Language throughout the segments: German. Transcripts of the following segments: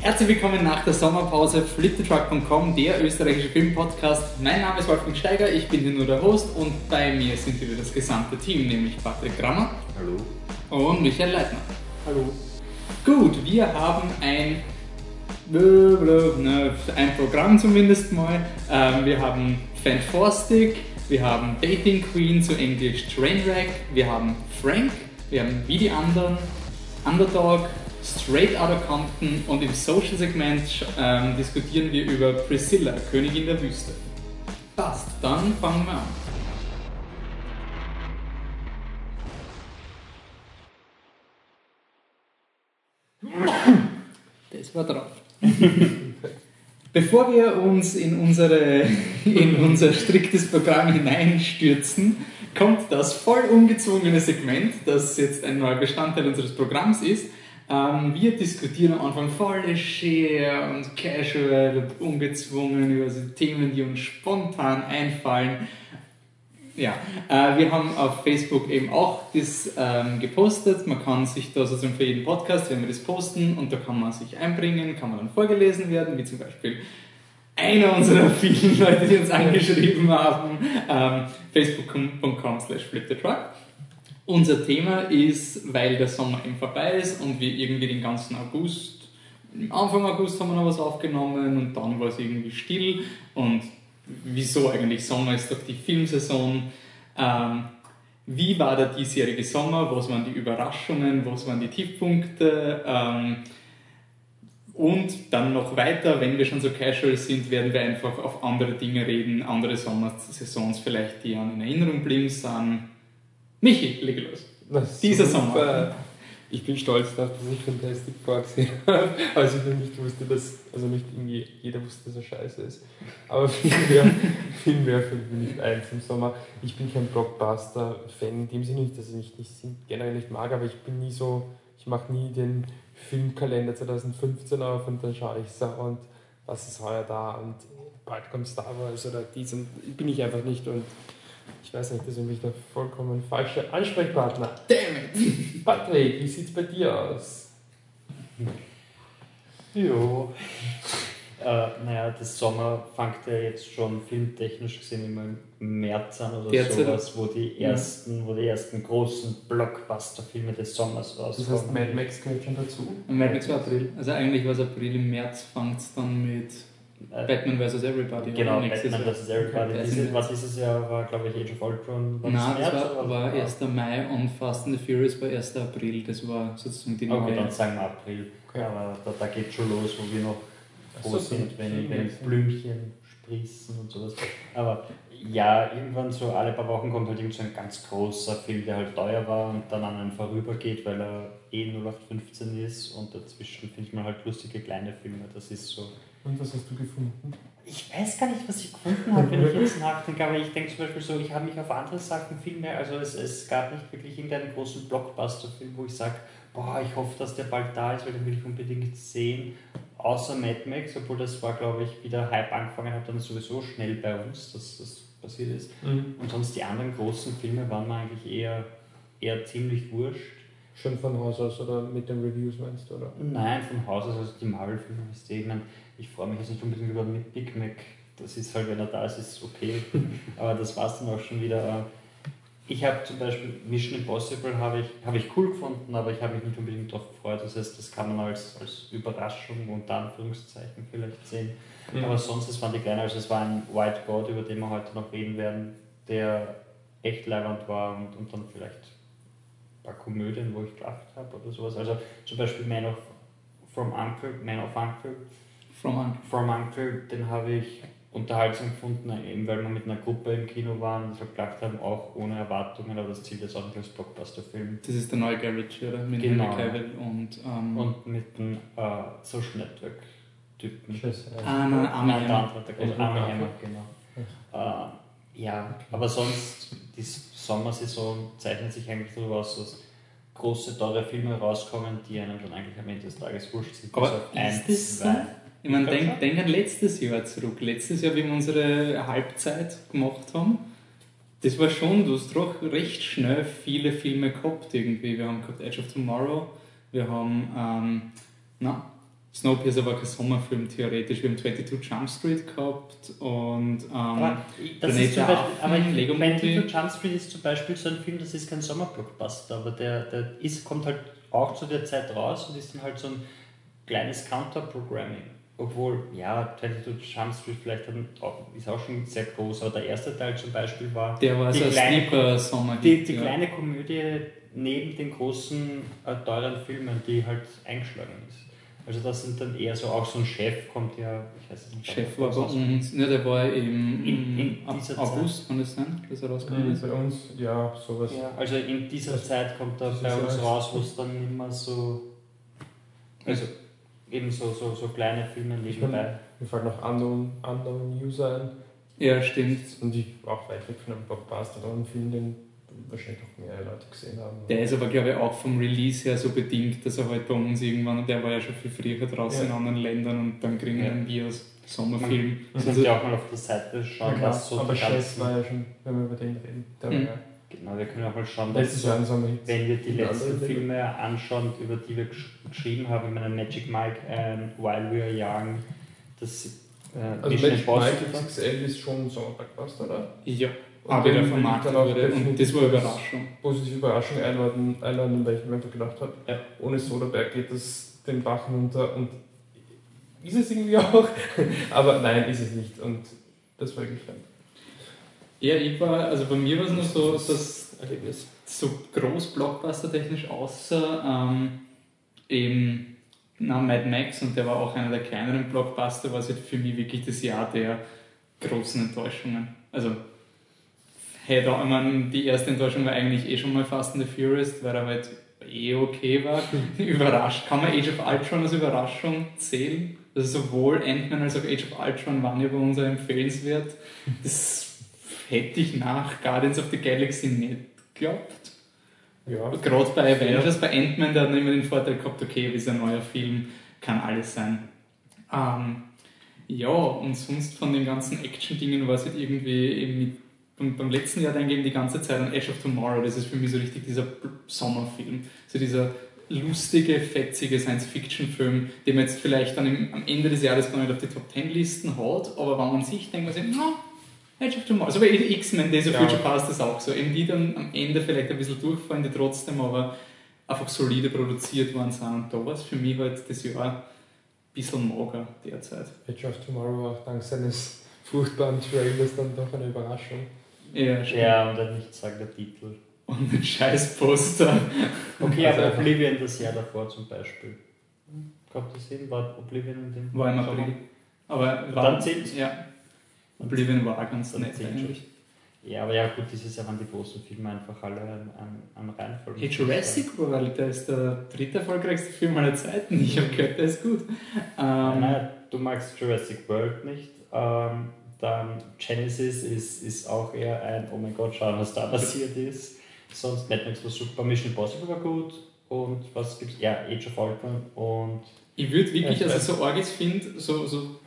Herzlich willkommen nach der Sommerpause fliptetruck.com, der österreichische Filmpodcast. Mein Name ist Wolfgang Steiger, ich bin hier nur der Host und bei mir sind wieder das gesamte Team, nämlich Patrick Grammer. Hallo. Und Michael Leitner. Hallo. Gut, wir haben ein, ein Programm zumindest mal. Ähm, wir haben Fantastic, wir haben Dating Queen zu Englisch Trainwreck, wir haben Frank, wir haben Wie die anderen, Underdog, Straight Outta Compton und im Social-Segment ähm, diskutieren wir über Priscilla, Königin der Wüste. Passt, dann fangen wir an. Das war drauf. Bevor wir uns in, unsere, in unser striktes Programm hineinstürzen, kommt das voll ungezwungene Segment, das jetzt ein neuer Bestandteil unseres Programms ist. Ähm, wir diskutieren am Anfang voll leger und casual und ungezwungen über so Themen, die uns spontan einfallen. Ja, äh, wir haben auf Facebook eben auch das ähm, gepostet. Man kann sich da sozusagen für jeden Podcast, wenn wir das posten, und da kann man sich einbringen, kann man dann vorgelesen werden, wie zum Beispiel einer unserer vielen Leute, die uns angeschrieben haben, ähm, facebook.com slash flipthetruck. Unser Thema ist, weil der Sommer eben vorbei ist und wir irgendwie den ganzen August, Anfang August haben wir noch was aufgenommen und dann war es irgendwie still und wieso eigentlich Sommer ist doch die Filmsaison. Ähm, wie war der diesjährige Sommer? Was waren die Überraschungen? Was waren die Tiefpunkte? Ähm, und dann noch weiter, wenn wir schon so casual sind, werden wir einfach auf andere Dinge reden, andere Sommersaisons vielleicht, die an in Erinnerung blieben sind. Michi, leg los. Dieser. Sommer. Ich bin stolz darauf, dass ich Fantastic Four gesehen habe, als ich noch nicht wusste, dass, also nicht irgendwie jeder wusste, dass er scheiße ist, aber viel mehr, viel mehr fällt mir nicht ein zum Sommer. Ich bin kein Blockbuster-Fan, in dem Sinne nicht, dass ich nicht, nicht generell nicht mag, aber ich bin nie so, ich mache nie den Filmkalender 2015 auf und dann schaue ich so und was ist heuer da und bald kommt Star Wars oder dies und bin ich einfach nicht und ich weiß nicht, das ist nämlich der vollkommen falsche Ansprechpartner. Damn it! Patrick, wie sieht's bei dir aus? Jo. Äh, naja, das Sommer fängt ja jetzt schon filmtechnisch gesehen immer im März an oder Derzeit. sowas, wo die ersten, wo die ersten großen Blockbuster-Filme des Sommers Das rauskommen. heißt, Mad Max gehört schon dazu. Mad Max war April. Also eigentlich war es April, im März fängt es dann mit Batman vs. Everybody. genau, Batman vs. Everybody. Okay. Dieses, war dieses Jahr war, glaube ich, Age of Ultron. War Nein, das März war, war was? 1. Mai und Fast and the Furious war 1. April. Das war sozusagen die Okay, neue. dann sagen wir April. Okay. Aber da, da geht schon los, wo wir noch froh so, sind, so wenn, wenn. Blümchen sprießen und sowas. Aber ja, irgendwann so alle paar Wochen kommt halt irgend so ein ganz großer Film, der halt teuer war und dann an einem vorübergeht, weil er eh 0815 ist und dazwischen findet man halt lustige kleine Filme. Das ist so. Und was hast du gefunden? Ich weiß gar nicht, was ich gefunden habe, wenn ich jetzt nachdenke, aber ich denke zum Beispiel so, ich habe mich auf andere Sachen viel mehr, also es, es gab nicht wirklich irgendeinen großen Blockbuster-Film, wo ich sage, boah, ich hoffe, dass der bald da ist, weil den will ich unbedingt sehen. Außer Mad Max, obwohl das war, glaube ich, wie der Hype angefangen hat, dann sowieso schnell bei uns, dass das passiert ist. Und sonst die anderen großen Filme waren mir eigentlich eher, eher ziemlich wurscht. Schon von Haus aus oder mit den Reviews meinst du, oder? Nein, von Haus aus, also die Marvel-Filme, ich meine, ich freue mich jetzt nicht unbedingt über Big Mac, das ist halt, wenn er da ist, ist okay, aber das war es dann auch schon wieder. Ich habe zum Beispiel Mission Impossible habe ich, habe ich cool gefunden, aber ich habe mich nicht unbedingt darauf gefreut, das heißt, das kann man als, als Überraschung unter Anführungszeichen vielleicht sehen, Mhm. aber sonst, es waren die kleinen, also es war ein White God, über den wir heute noch reden werden, der echt leibend war und, und dann vielleicht ein paar Komödien, wo ich gelacht habe oder sowas. Also zum Beispiel Man of From Uncle, Man of Uncle, From Uncle. From Uncle, den habe ich unterhaltsam gefunden, eben weil wir mit einer Gruppe im Kino waren und gelacht haben, auch ohne Erwartungen, aber das jetzt auch nicht als Blockbuster-Film. Das ist der neue Guy Ritchie, oder? Mit Genau. Henry Cavill und. Ähm, Und mit dem äh, Social Network-Typen. Ah, nein, der Hammer. Arme. Hammer, genau. Äh, ja, aber sonst, die Sommersaison zeichnet sich eigentlich so aus, dass große, teure Filme rauskommen, die einem dann eigentlich am Ende des Tages wurscht sind. Aber bis auf ist das so? Ich meine, denk, denk an letztes Jahr zurück. Letztes Jahr, wie wir unsere Halbzeit gemacht haben, das war schon, du hast doch recht schnell viele Filme gehabt irgendwie. Wir haben gehabt Edge of Tomorrow, wir haben, ähm, na, Snowpiercer war kein Sommerfilm theoretisch. Wir haben 22 Jump Street gehabt und ähm, Aber, das Planet ist zum Beispiel, aber Affen, Lego 22 Movie. Jump Street ist zum Beispiel so ein Film, das ist kein Sommerblockbuster, aber der, der ist, kommt halt auch zu der Zeit raus und ist dann halt so ein kleines Counter-Programming. Obwohl, ja, 22 Jump Street vielleicht dann auch, ist auch schon sehr groß, aber der erste Teil zum Beispiel war der war die so ein kleine- sommer die, die kleine Komödie neben den großen, äh, teuren Filmen, die halt eingeschlagen ist. Also das sind dann eher so, auch so ein Chef kommt ja, ich weiß es nicht. Chef war bei uns, ne, der war im, In- in August, kann das sein, dass er rausgekommen ist? Bei uns, ja, sowas. Ja, also in dieser Das- Zeit kommt da das bei uns ja- raus, wo es dann immer so, also eben so, so, so kleine Filme nebenbei. Mir fällt noch Unknown, Unknown User ein. Ja, stimmt. Und ich auch weit weg von einem Blockbuster, aber ein Film, den wahrscheinlich auch mehr Leute gesehen haben. Der ist aber, glaube ich, auch vom Release her so bedingt, dass er halt bei uns irgendwann, der war ja schon viel früher draußen Ja. in anderen Ländern und dann kriegen wir Ja. einen Bios Sommerfilm. Das Also, könnt ihr auch mal auf der Seite schauen, Ja, was so aber die ganzen, war ja schon, wenn wir über den reden. Der Mhm. war ja Genau, wir können auch mal schauen, so, Jahr wenn wir die letzten Filme anschauen, über die wir gesch- geschrieben haben, ich meine Magic Mike and While We Are Young, das äh, Also Mission Magic Impossible. Mike XXL ist schon ein Sommerblockbuster, oder? ja, Und aber der vermarktet wurde und das war Überraschung. Positive Überraschung einladen, einladen weil ich mir einfach gedacht habe, Ja. ohne Soderbergh geht das den Bach runter und ist es irgendwie auch, aber nein, ist es nicht und das war wirklich Ja, ich war, also bei mir war es nur so, dass Erlebnis. so groß Blockbuster-technisch außer ähm, eben na, Mad Max und der war auch einer der kleineren Blockbuster, war es halt für mich wirklich das Jahr der großen Enttäuschungen. Also hey, da, ich meine, die erste Enttäuschung war eigentlich eh schon mal Fast and the Furious, weil er halt eh okay war. Überrascht. Kann man Age of Ultron als Überraschung zählen? Also sowohl Ant-Man als auch Age of Ultron waren ja bei uns empfehlenswert. Das hätte ich nach Guardians of the Galaxy nicht geglaubt. Ja, Gerade bei Avengers, bei Ant-Man, der hat immer den Vorteil gehabt, okay, das ist ein neuer Film, kann alles sein. Ähm, ja, und sonst von den ganzen Action-Dingen war es halt irgendwie eben mit, beim, beim letzten Jahr dann eben die ganze Zeit an Edge of Tomorrow, das ist für mich so richtig dieser Sommerfilm. So dieser lustige, fetzige Science-Fiction-Film, den man jetzt vielleicht dann im, am Ende des Jahres gar nicht auf die Top-10-Listen hat, aber wenn man sich denkt, man sich, na, Edge of Tomorrow. Also bei X-Men, Days of Ja. Future Past ist auch so. Eben die dann am Ende vielleicht ein bisschen durchfallen, die trotzdem aber einfach solide produziert worden sind. Und da war es für mich halt das Jahr ein bisschen mager derzeit. Edge of Tomorrow war auch dank seines furchtbaren Trailers dann doch eine Überraschung. Ja, stimmt. Ja, und der nichtssagende Titel. Und ein scheiß Poster. Okay, Also aber Oblivion das Jahr davor zum Beispiel. Kommt das hin? War Oblivion in dem War im Sommer? April. Aber war, dann zählt's? Ja. Oblivion war auch ganz nett eigentlich. Ja, aber ja gut, dieses Jahr waren die großen Filme einfach alle an, an Reihenfolge. Hey, Jurassic World, der ist der dritte erfolgreichste Film aller Zeiten. Ich habe gehört, der ist gut. Ähm, Nein, du magst Jurassic World nicht. Ähm, dann Genesis ist, ist auch eher ein, oh mein Gott, schauen, was da passiert ist. Sonst Mad Max war super, Mission Impossible war gut. Und was gibt's? Ja, Age of Ultron und Ich würde wirklich, also so arg es finde, so, so,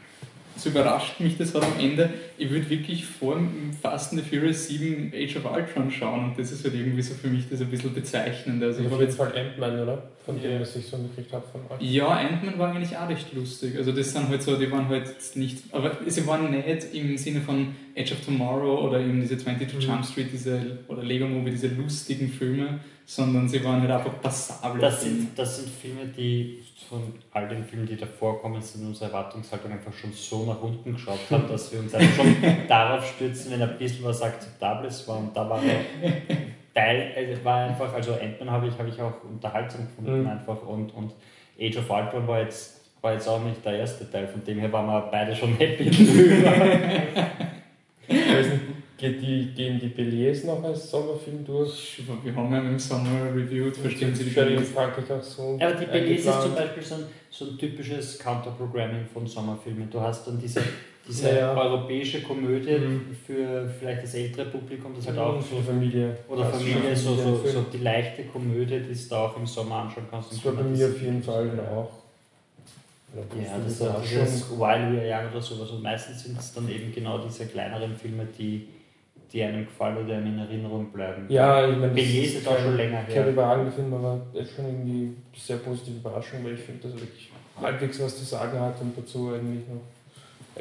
so überrascht mich das halt am Ende, ich würde wirklich vor Fast and the Furious 7 Age of Ultron schauen und das ist halt irgendwie so für mich das ein bisschen bezeichnend. Also ich habe jetzt Fall Ant-Man, oder? Von Ja. dem, was ich so mitgekriegt habe von euch. ja, Ant-Man war eigentlich auch recht lustig. Also das sind halt so, die waren halt nicht, aber sie waren nicht im Sinne von Edge of Tomorrow oder eben diese 22 Mhm. Jump Street, diese, oder Lego Movie, diese lustigen Filme, sondern sie waren halt einfach passable das Filme. sind, das sind Filme, die von all den Filmen, die davor kommen, sind unsere Erwartungshaltung einfach schon so nach unten geschaut haben, dass wir uns einfach schon darauf stürzen, wenn ein bisschen was Akzeptables war. Und da war Teil, also war einfach, also Ant-Man habe ich, habe ich auch unterhaltsam gefunden Mhm. einfach und, und Age of Ultron war jetzt, war jetzt auch nicht der erste Teil, von dem her waren wir beide schon happy drüber. Geht die, gehen die Beliers noch als Sommerfilm durch? Wir haben ja im Sommer reviewed, verstehen Sie die? Frankreich auch so. Ja, aber die Belize ist zum Beispiel so ein, so ein typisches Counter-Programming von Sommerfilmen. Du hast dann diese, diese Ja, ja. europäische Komödie Mhm. für vielleicht das ältere Publikum, das halt auch für so, Familie. oder Das ist Familie, schon so, so, so die leichte Komödie, die du da auch im Sommer anschauen kannst. Das war bei mir auf jeden Fall auch. Ja, das ist auch dieses While We Are Young oder sowas. Und meistens sind es dann eben genau diese kleineren Filme, die, die einem gefallen oder einem in Erinnerung bleiben. Ja, ich meine, Belize ist auch schon länger Kein her. überragender Film, aber ist schon irgendwie eine sehr positive Überraschung, weil ich finde, dass er wirklich halbwegs was zu sagen hat und dazu eigentlich noch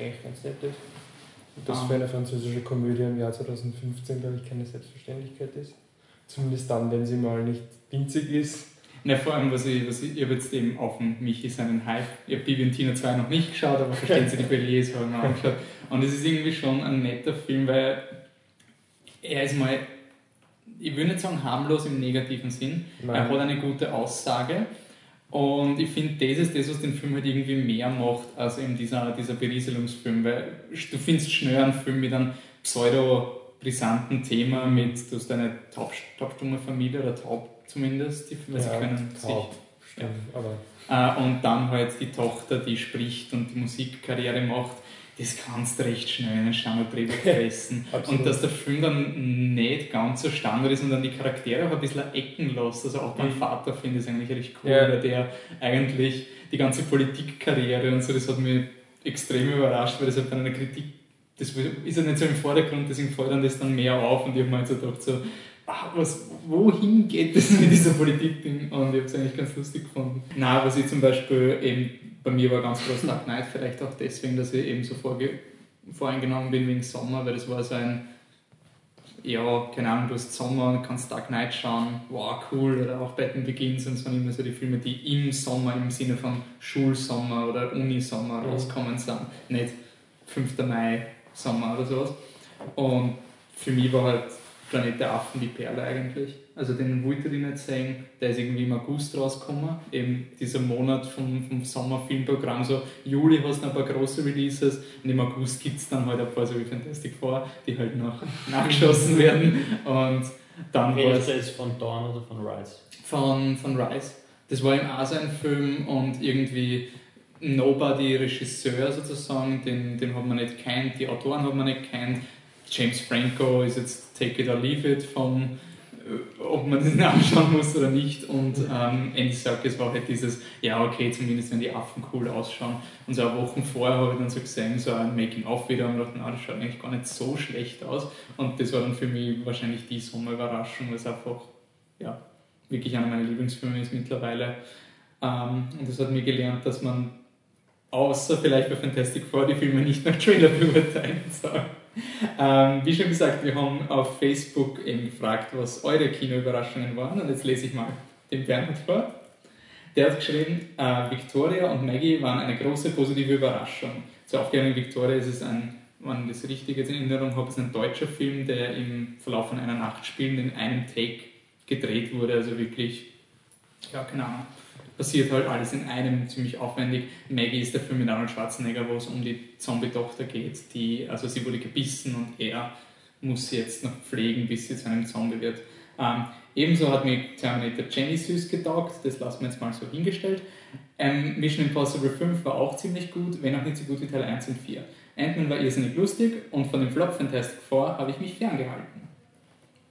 eigentlich ganz nett ist. Und das Ah. für eine französische Komödie im Jahr 2015, glaube ich, keine Selbstverständlichkeit ist. Zumindest dann, wenn sie mal nicht winzig ist. Na, vor allem, was ich, was ich, ich habe jetzt eben auf dem Michi seinen Hype, ich habe Bibi und Tina 2 noch nicht geschaut, aber verstehen Sie die Beliers habe ich mir angeschaut. Und es ist irgendwie schon ein netter Film, weil er ist mal, ich will nicht sagen harmlos im negativen Sinn, er hat eine gute Aussage. Und ich finde, das ist das, was den Film halt irgendwie mehr macht, als eben dieser, dieser Berieselungsfilm. Weil du findest schnell einen Film mit einem pseudo-brisanten Thema, mit, du hast eine taub, taubstumme Familie oder taub zumindest, die weil sie können taub, sich stimmt, aber äh, und dann halt die Tochter, die spricht und die Musikkarriere macht, das kannst du recht schnell in einen Standard-Drehbuch fressen. Und dass der Film dann nicht ganz so Standard ist und dann die Charaktere auch ein bisschen ecken lässt. Also auch mein Mhm. Vater finde ich eigentlich recht cool, Ja. weil der eigentlich die ganze Politikkarriere und so, das hat mich extrem überrascht, weil das halt bei einer Kritik, das ist ja nicht so im Vordergrund, deswegen fällt dann das dann mehr auf und ich habe mir halt so gedacht, so, ah, was, wohin geht das mit dieser Politik-Ding? Und ich habe es eigentlich ganz lustig gefunden. Na, was ich zum Beispiel eben, bei mir war ganz groß Dark Knight, vielleicht auch deswegen, dass ich eben so vorge voreingenommen bin wegen Sommer, weil das war so ein, ja, keine Ahnung, du hast Sommer und kannst Dark Knight schauen, wow, cool, oder auch Batman Begins und es waren immer so die Filme, die im Sommer, im Sinne von Schulsommer oder Unisommer Mhm. rauskommen sind, nicht 5. Mai Sommer oder sowas. Und für mich war halt Planet der Affen die Perle eigentlich. Also den wollte ich nicht sehen, der ist irgendwie im August rausgekommen, eben dieser Monat vom, vom Sommerfilmprogramm, so Juli hast du ein paar große Releases und im August gibt es dann halt ein paar so wie Fantastic Four, die halt noch nachgeschossen werden und dann du jetzt von Dawn oder von Rise? von, von Rice. Das war im auch so ein Film und irgendwie Nobody Regisseur sozusagen, den, den hat man nicht kennt, die Autoren hat man nicht kennt. James Franco ist jetzt Take It or Leave It von äh, ob man das anschauen muss oder nicht und ähm, Andy Serkis war halt dieses, ja okay, zumindest wenn die Affen cool ausschauen und so eine Woche vorher habe ich dann so gesehen, so ein Making-of wieder und dachte, na, das schaut eigentlich gar nicht so schlecht aus und das war dann für mich wahrscheinlich die Sommerüberraschung, es einfach, ja, wirklich einer meiner Lieblingsfilme ist mittlerweile. Ähm, und das hat mir gelernt, dass man außer vielleicht bei Fantastic Four die Filme nicht nach Trailer beurteilen soll. Ähm, wie schon gesagt, wir haben auf Facebook eben gefragt, was eure Kinoüberraschungen waren. Und jetzt lese ich mal den Bernhard vor. Der hat geschrieben, äh, Victoria und Maggie waren eine große positive Überraschung. Zur Aufklärung Victoria ist es ein, wenn ich das richtig jetzt in Erinnerung habe, ist ein deutscher Film, der im Verlauf von einer Nacht spielt, in einem Take gedreht wurde. Also wirklich, ja, keine Ahnung. Passiert halt alles in einem ziemlich aufwendig. Maggie ist der Film mit Arnold Schwarzenegger, wo es um die Zombie-Tochter geht. Die, also sie wurde gebissen und er muss sie jetzt noch pflegen, bis sie zu einem Zombie wird. Ähm, ebenso hat mir Terminator Genesis getaugt, das lassen wir jetzt mal so hingestellt. Ähm, Mission Impossible 5 war auch ziemlich gut, wenn auch nicht so gut wie Teil 1 und 4. Ant-Man war irrsinnig lustig und von dem Flop Fantastic Four habe ich mich ferngehalten.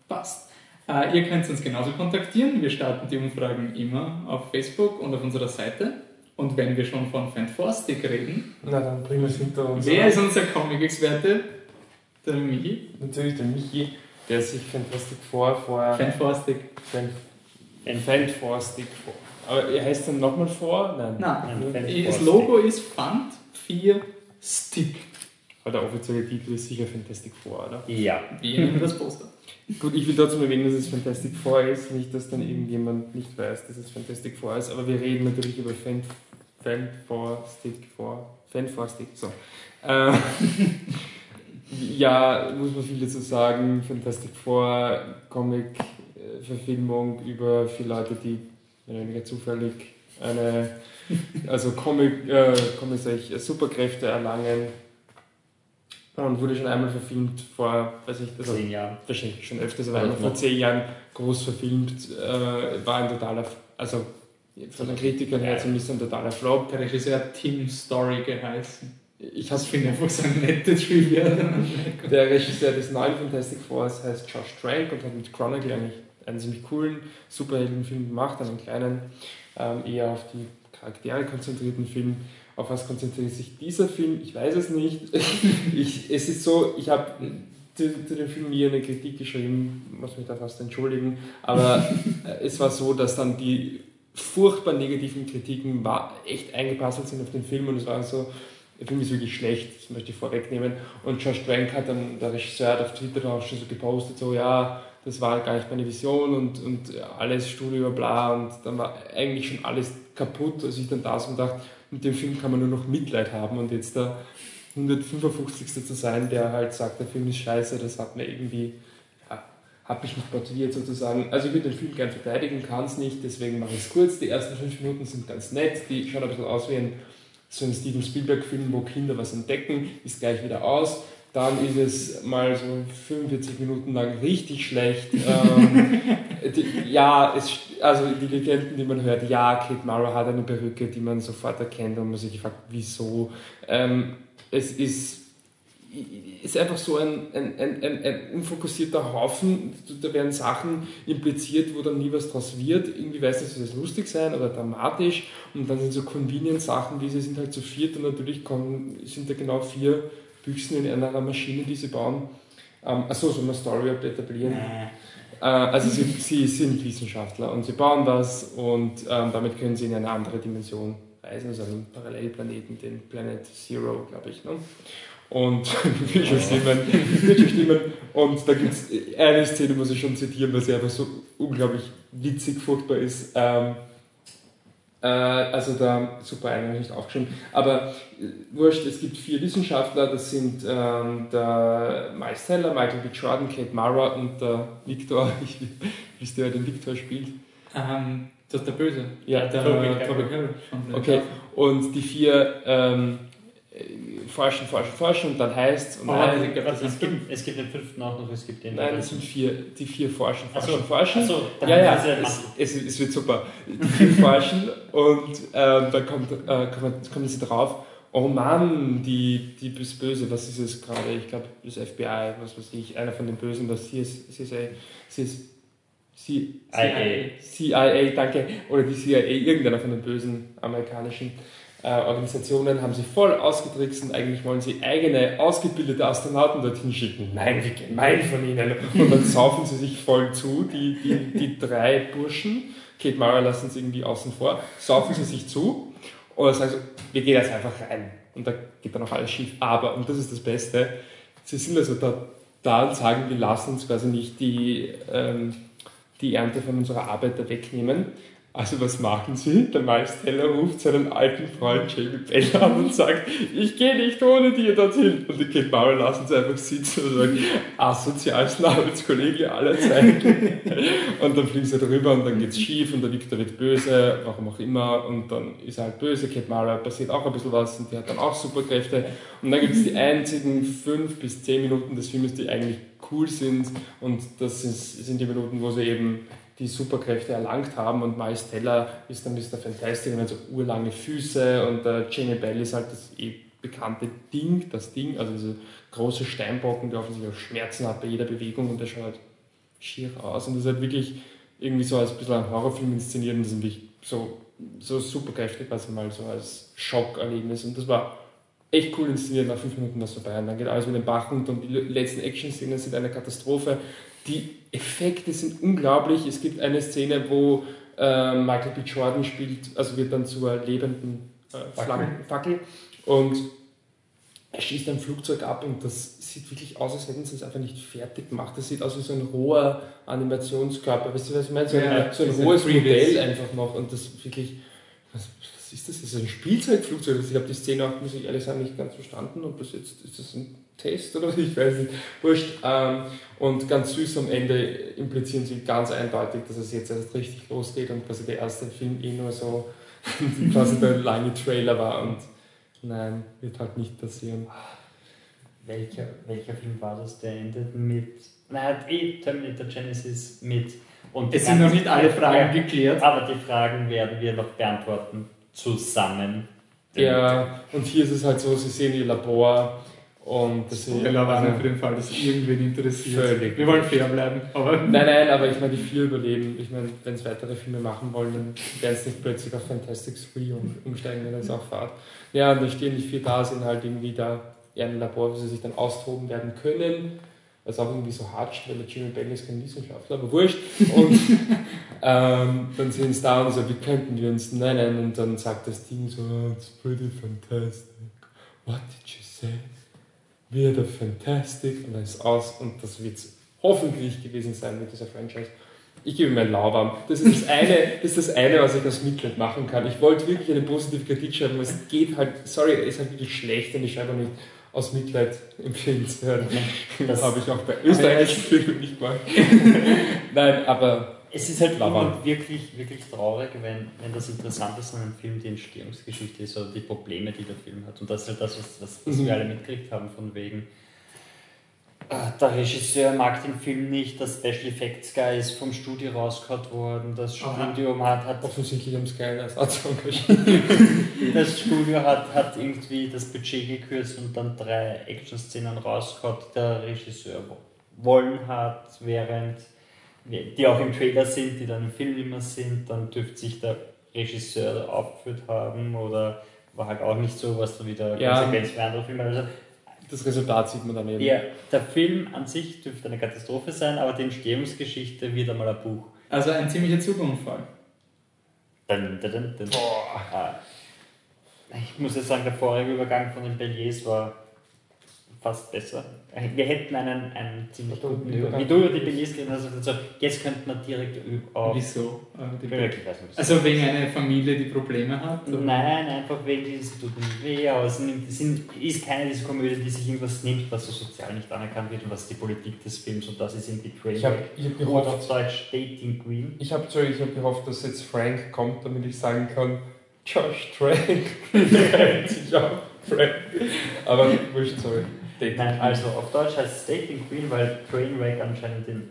Passt. Äh, ihr könnt uns genauso kontaktieren. Wir starten die Umfragen immer auf Facebook und auf unserer Seite. Und wenn wir schon von Fantastic reden, na dann bringen wir es hinter uns. wer ist unser Comic-Experte? Der Michi. Natürlich der Michi, der sich Fantastic Four vor. Fantastic. Fan, Fantastic Four. Aber er heißt dann nochmal vor? Nein. Nein, Nein, das. Logo ist Fant 4 Stick. Aber der offizielle Titel ist sicher Fantastic Four, oder? Ja. Wir nehmen das Poster. Gut, ich will trotzdem erwähnen, dass es Fantastic Four ist. Nicht, dass dann irgendjemand nicht weiß, dass es Fantastic Four ist. Aber wir reden natürlich über Fan, Fantastic Four. Fantastic, so. Äh, ja, muss man viel dazu sagen. Fantastic Four, Comic-Verfilmung über vier Leute, die mehr oder weniger zufällig eine, also Comic, äh, Comic sag ich, Superkräfte erlangen. Und wurde schon einmal verfilmt vor, weiß ich, also Zehn Jahre. wahrscheinlich schon öfters, aber einmal vor zehn Jahren groß verfilmt, äh, war ein totaler, also von den Kritikern her zumindest ein totaler Flop. Der Regisseur hat Tim Story geheißen. Ich finde einfach so ein nettes Trivia. Der Regisseur des neuen Fantastic Fours heißt Josh Trank und hat mit Chronicle eigentlich einen ziemlich coolen Superheldenfilm gemacht, einen kleinen, ähm, eher auf die Charaktere konzentrierten Film. Auf was konzentriert sich dieser Film? Ich weiß es nicht. ich, es ist so, ich habe zu, zu dem Film nie eine Kritik geschrieben, muss mich da fast entschuldigen, aber äh, es war so, dass dann die furchtbar negativen Kritiken war, echt eingepasselt sind auf den Film und es war so, der Film ist wirklich schlecht, das möchte ich vorwegnehmen. Und Josh Trank hat dann, der Regisseur hat auf Twitter auch schon so gepostet, so ja, das war gar nicht meine Vision und, und alles Studio, bla und dann war eigentlich schon alles kaputt, als ich dann da so dachte, mit dem Film kann man nur noch Mitleid haben und jetzt der 155. zu sein, der halt sagt, der Film ist scheiße, das hat mir irgendwie, ja, hat mich nicht motiviert sozusagen. Also ich würde den Film gern verteidigen, kann es nicht, deswegen mache ich es kurz. Die ersten fünf Minuten sind ganz nett, die schauen ein bisschen aus wie ein, so ein Steven Spielberg-Film, wo Kinder was entdecken, ist gleich wieder aus. Dann ist es mal so 45 Minuten lang richtig schlecht. ähm, die, ja, es, also die Legenden, die man hört, ja, Kate Mara hat eine Perücke, die man sofort erkennt und man sich fragt, wieso. Ähm, es ist, ist einfach so ein, ein, ein, ein, ein unfokussierter Haufen. Da werden Sachen impliziert, wo dann nie was draus wird. Irgendwie weiß das lustig sein oder dramatisch. Und dann sind so Convenience-Sachen, wie sie sind halt zu viert und natürlich kommen, sind da genau vier Büchsen in einer Maschine, die sie bauen. Ähm, achso, so eine Story etablieren. Äh, also sie, sie sind Wissenschaftler und sie bauen was und ähm, damit können sie in eine andere Dimension reisen, also einen Parallelplaneten, den Planet Zero, glaube ich. Ne? Und will schon stimmen, wird schon stimmen. Und da gibt es eine Szene, muss ich schon zitieren, weil sie einfach so unglaublich witzig, furchtbar ist. Ähm, äh, also da, super, einen nicht aufgeschrieben. Aber äh, wurscht, es gibt vier Wissenschaftler, das sind ähm, der Miles Teller, Michael B. Jordan, Kate Mara und der Victor. Ich, wisst ihr, wer den Victor spielt? Ähm, das ist der Böse. Ja, der Toby Harrell. Okay, und die vier ähm, forschen, forschen, forschen und dann heißt es. Oh, also, also es, gibt, es gibt den fünften auch noch, es gibt den. Nein, es sind vier, die vier forschen, forschen, so, forschen. So, ja, ja, es, es, es, wird super. Die vier forschen und ähm, dann kommt, äh, kommen, kommen sie drauf, oh Mann, die, die ist böse, was ist es gerade? Ich glaube, das FBI, was weiß ich, einer von den Bösen, das CSA, CIA, CIA, danke, oder die CIA, irgendeiner von den bösen amerikanischen äh, Organisationen haben sie voll ausgetrickst und eigentlich wollen sie eigene ausgebildete Astronauten dorthin schicken. Nein, wie gemein von ihnen. Und dann saufen sie sich voll zu, die, die, die drei Burschen, Kate Mara lassen sie irgendwie außen vor, saufen sie sich zu dann sagen sie, wir gehen jetzt einfach rein. Und da geht dann auch alles schief. Aber, und das ist das Beste, sie sind also da, da und sagen, wir lassen uns quasi nicht die, ähm, die Ernte von unserer Arbeit wegnehmen also was machen Sie? Der Miles Teller ruft seinen alten Freund Jamie Bell an und sagt, ich gehe nicht ohne dir dorthin. Und die Kate Mara lassen sie einfach sitzen und sagen, asozialsten Arbeitskollege aller Zeiten. und dann fliegen sie drüber und dann geht's schief und der Victor wird böse, warum auch immer. Und dann ist er halt böse, Kate Mara passiert auch ein bisschen was und die hat dann auch Superkräfte. Und dann gibt es die einzigen fünf bis zehn Minuten des Filmes, die eigentlich cool sind. Und das sind die Minuten, wo sie eben die Superkräfte erlangt haben und Miles Teller ist dann Mr. Fantastic und hat so urlange Füße und äh, Jenny Bell ist halt das eh bekannte Ding, das Ding, also diese große Steinbrocken, der offensichtlich auch Schmerzen hat bei jeder Bewegung und der schaut halt schier aus und das ist halt wirklich irgendwie so als ein bisschen ein Horrorfilm inszeniert und das ist wirklich so, so Superkräfte quasi mal so als Schockerlebnis und das war echt cool inszeniert, nach fünf Minuten was vorbei und dann geht alles mit dem Bach runter und die letzten Action-Szenen sind eine Katastrophe. Die Effekte sind unglaublich. Es gibt eine Szene, wo äh, Michael B. Jordan spielt, also wird dann zur lebenden äh, Fackel und er schießt ein Flugzeug ab und das sieht wirklich aus, als hätten sie es einfach nicht fertig gemacht. Das sieht aus wie so ein roher Animationskörper. Weißt du, was ich meine? So, ja, ein, so ein rohes Modell einfach noch und das wirklich. Was, was ist das? Das ist ein Spielzeugflugzeug. Also ich habe die Szene auch, muss ich ehrlich sagen, nicht ganz verstanden. Und bis jetzt ist das ein Test oder ich weiß nicht, wurscht. Ähm, und ganz süß am Ende implizieren sie ganz eindeutig, dass es jetzt erst richtig losgeht und quasi der erste Film eh nur so quasi der lange Trailer war und nein, wird halt nicht passieren. Welcher, welcher Film war das, der endet mit. Nein, eh Terminator Genesis mit. Und es sind noch nicht alle Fragen ja, geklärt. Aber die Fragen werden wir noch beantworten zusammen. Ja, und hier ist es halt so, sie sehen ihr Labor und das Spoilerwarnung für den Fall, dass irgendwen interessiert. Völlig. Wir wollen fair bleiben. Aber nein, nein, aber ich meine, die vier überleben. Ich meine, wenn es weitere Filme machen wollen, dann werden es nicht plötzlich auf Fantastic 3 umsteigen, wenn es auch fahrt. Ja, und da stehen die vier da, sind halt irgendwie da in einem Labor, wo sie sich dann austoben werden können. was auch irgendwie so hart ist, weil der Jimmy Bell ist kein Wissenschaftler, aber wurscht. Und ähm, dann sind sie da und so, wie könnten wir uns nennen? Und dann sagt das Ding so, oh, it's pretty fantastic. What did you say? We're the fantastic. Und dann ist es aus und das wird hoffentlich gewesen sein mit dieser Franchise. Ich gebe mir einen Lauwarm. Das ist das, eine, das ist das eine, was ich aus Mitleid machen kann. Ich wollte wirklich eine positive Kritik schreiben, aber es geht halt, sorry, es ist halt wirklich schlecht und ich schreibe auch nicht aus Mitleid empfehlenswert. Das habe ich auch bei österreichischen Filmen nicht gemacht. Nein, aber. Es ist halt immer wirklich, wirklich traurig, wenn, wenn das Interessanteste an einem Film die Entstehungsgeschichte ist oder die Probleme, die der Film hat. Und das ist halt das, was, was, was wir alle mitgekriegt haben, von wegen Ah, der Regisseur mag den Film nicht, der Special Effects Guy ist vom Studio rausgehauen worden, das Studio hat, hat offensichtlich am Sky Ersatz Das Studio hat, hat irgendwie das Budget gekürzt und dann drei Action-Szenen rausgehauen, der Regisseur wollen hat, während die auch im Trailer sind, die dann im Film immer sind, dann dürfte sich der Regisseur aufgeführt haben oder war halt auch nicht so, was da wieder ja. Konsequenz für andere Filme. Also das Resultat sieht man dann eben. Ja, der Film an sich dürfte eine Katastrophe sein, aber die Entstehungsgeschichte wird einmal ein Buch. Also ein ziemlicher Zugunfall. Dun, dun, dun, dun. Ah. Ich muss jetzt sagen, der vorige Übergang von den Belliers war fast besser. Wir hätten einen, einen ziemlich guten Übergang. Wie du über die Belize hast, also jetzt könnte man direkt auf. Wieso? Äh, also wegen einer Familie, die Probleme hat? Oder? Nein, einfach wegen dieses tut nicht weh, aber es sind, ist keine dieser Komödien, die sich irgendwas nimmt, was so sozial nicht anerkannt wird und was die Politik des Films und das ist irgendwie Trailer. Ich habe hab gehofft, auf Deutsch Dating Queen. Ich habe hab gehofft, dass jetzt Frank kommt, damit ich sagen kann, Josh Trank. sich auch Frank. Aber wurscht, sorry. Dating Nein, also auf Deutsch heißt es Dating Queen, weil Trainwreck anscheinend den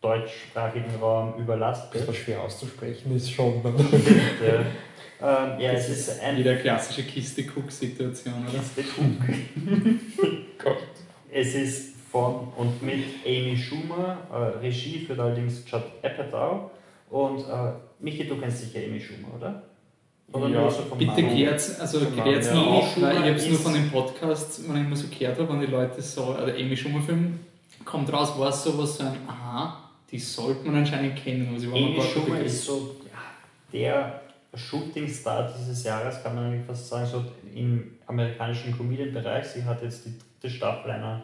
deutschsprachigen Raum überlastet. Das war schwer auszusprechen ist schon. ja. Ähm, ja, es ist ein. Wieder klassische Kiste-Cook-Situation, oder? Kiste-Cook. Gott. Es ist von und mit Amy Schumer, äh, Regie führt allerdings Judd Apatow und äh, Michi, du kennst sicher Amy Schumer, oder? Oder ja, so bitte kehrt also kehrt ja, nicht, weil ich habe es nur von den Podcasts, wenn ich immer so gehört habe, wenn die Leute so, also Amy Schumer Film kommt raus, war es sowas so ein, aha, die sollte man anscheinend kennen. Also Amy Schumer ist so ja, der Shootingstar dieses Jahres, kann man fast sagen, so im amerikanischen Comedian-Bereich. Sie hat jetzt die dritte Staffel einer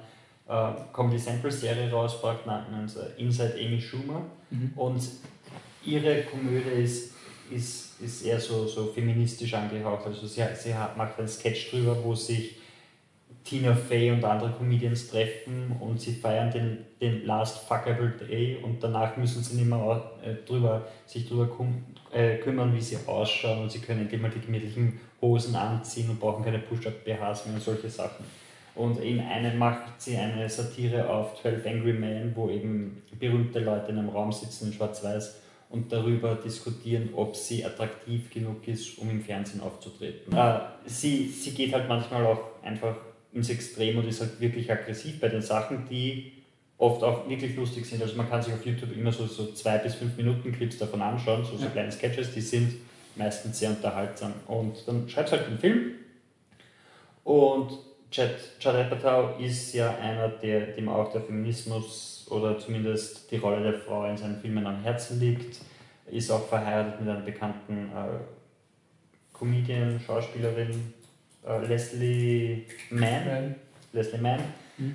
äh, Comedy Central Serie rausgebracht namens äh, Inside Amy Schumer. Mhm. Und ihre Komödie ist, ist ist eher so, so feministisch angehaucht. Also sie, sie macht einen Sketch drüber, wo sich Tina Fey und andere Comedians treffen und sie feiern den, den Last Fuckable Day und danach müssen sie nicht mehr äh, drüber, sich darüber äh, kümmern, wie sie ausschauen und sie können endlich mal die gemütlichen Hosen anziehen und brauchen keine Push-Up-BHs mehr und solche Sachen. Und in einem macht sie eine Satire auf 12 Angry Men, wo eben berühmte Leute in einem Raum sitzen in Schwarz-Weiß und darüber diskutieren, ob sie attraktiv genug ist, um im Fernsehen aufzutreten. Äh, sie, sie geht halt manchmal auch einfach ins Extrem und ist halt wirklich aggressiv bei den Sachen, die oft auch wirklich lustig sind. Also man kann sich auf YouTube immer so, so zwei bis fünf Minuten Clips davon anschauen, so, so ja. kleine Sketches, die sind meistens sehr unterhaltsam. Und dann schreibt halt den Film und Chad, Chad Apatow ist ja einer, der, dem auch der Feminismus oder zumindest die Rolle der Frau in seinen Filmen am Herzen liegt. Ist auch verheiratet mit einer bekannten äh, Comedian, Schauspielerin äh, Leslie Mann. Leslie Mann. Mhm.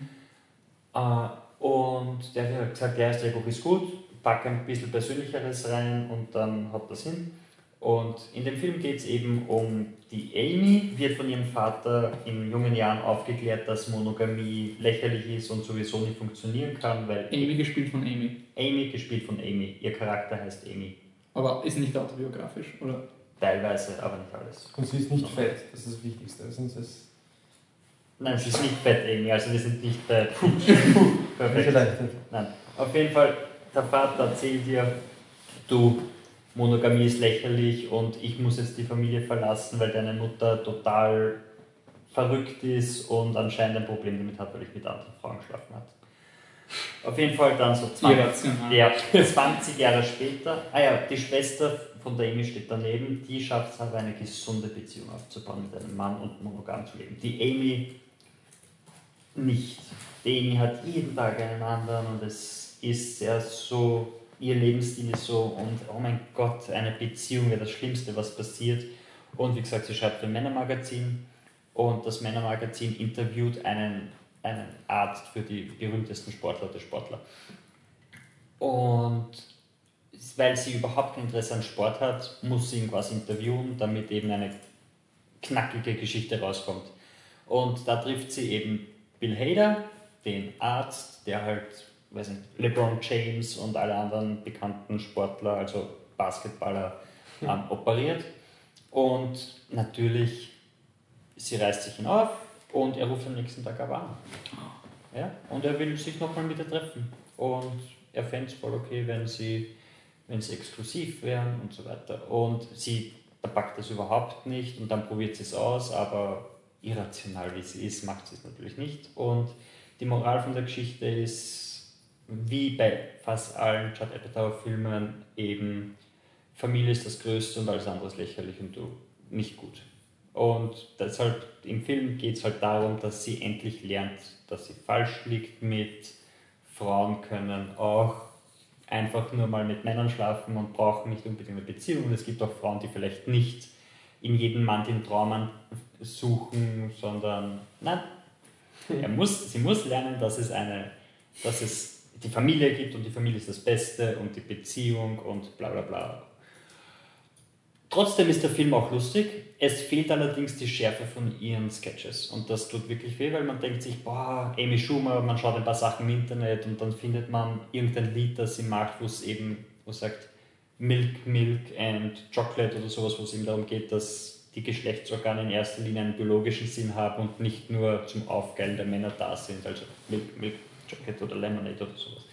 Äh, und der hat gesagt, ja, das Drehbuch ist gut, pack ein bisschen Persönlicheres rein und dann hat das hin. Und in dem Film geht es eben um die Amy, wird von ihrem Vater in jungen Jahren aufgeklärt, dass Monogamie lächerlich ist und sowieso nicht funktionieren kann, weil. Amy gespielt von Amy. Amy gespielt von Amy. Ihr Charakter heißt Amy. Aber ist nicht autobiografisch, oder? Teilweise, aber nicht alles. Und sie ist nicht fett, das ist das Wichtigste. Sonst ist Nein, sie ist nicht fett, Amy, also wir sind nicht bei. Perfekt. Nein. Auf jeden Fall, der Vater erzählt ihr, du Monogamie ist lächerlich und ich muss jetzt die Familie verlassen, weil deine Mutter total verrückt ist und anscheinend ein Problem damit hat, weil ich mit anderen Frauen geschlafen habe. Auf jeden Fall dann so 20, ja, 20 Jahre später, ah ja, die Schwester von der Amy steht daneben, die schafft es aber eine gesunde Beziehung aufzubauen mit einem Mann und monogam zu leben. Die Amy nicht. Deni hat jeden Tag einen anderen und es ist sehr so, ihr Lebensstil ist so und oh mein Gott, eine Beziehung wäre das Schlimmste, was passiert. Und wie gesagt, sie schreibt für ein Männermagazin und das Männermagazin interviewt einen, einen Arzt für die berühmtesten Sportler der Sportler. Und weil sie überhaupt kein Interesse an Sport hat, muss sie ihn quasi interviewen, damit eben eine knackige Geschichte rauskommt. Und da trifft sie eben Bill Hader, den Arzt, der halt, weiß nicht, LeBron James und alle anderen bekannten Sportler, also Basketballer, ähm, operiert. Und natürlich, sie reißt sich ihn auf und er ruft am nächsten Tag aber an. Ja? Und er will sich nochmal mit ihr treffen. Und er fände es voll okay, wenn sie, wenn sie exklusiv wären und so weiter. Und sie packt das überhaupt nicht und dann probiert sie es aus, aber irrational wie sie ist, macht sie es natürlich nicht. Und die Moral von der Geschichte ist, wie bei fast allen Judd Apatow-Filmen, eben Familie ist das Größte und alles andere ist lächerlich und du nicht gut. Und deshalb im Film geht es halt darum, dass sie endlich lernt, dass sie falsch liegt mit Frauen können auch einfach nur mal mit Männern schlafen und brauchen nicht unbedingt eine Beziehung. Und es gibt auch Frauen, die vielleicht nicht in jedem Mann den Traum suchen, sondern nein, er muss, sie muss lernen, dass es, eine, dass es die Familie gibt und die Familie ist das Beste und die Beziehung und bla bla bla. Trotzdem ist der Film auch lustig. Es fehlt allerdings die Schärfe von ihren Sketches. Und das tut wirklich weh, weil man denkt sich, boah, Amy Schumer, man schaut ein paar Sachen im Internet und dann findet man irgendein Lied, das sie mag, wo es eben, wo sagt, Milk, Milk and Chocolate oder sowas, wo es eben darum geht, dass die Geschlechtsorgane in erster Linie einen biologischen Sinn haben und nicht nur zum Aufgeilen der Männer da sind, also Milk, Milk, Chocolate oder Lemonade oder sowas.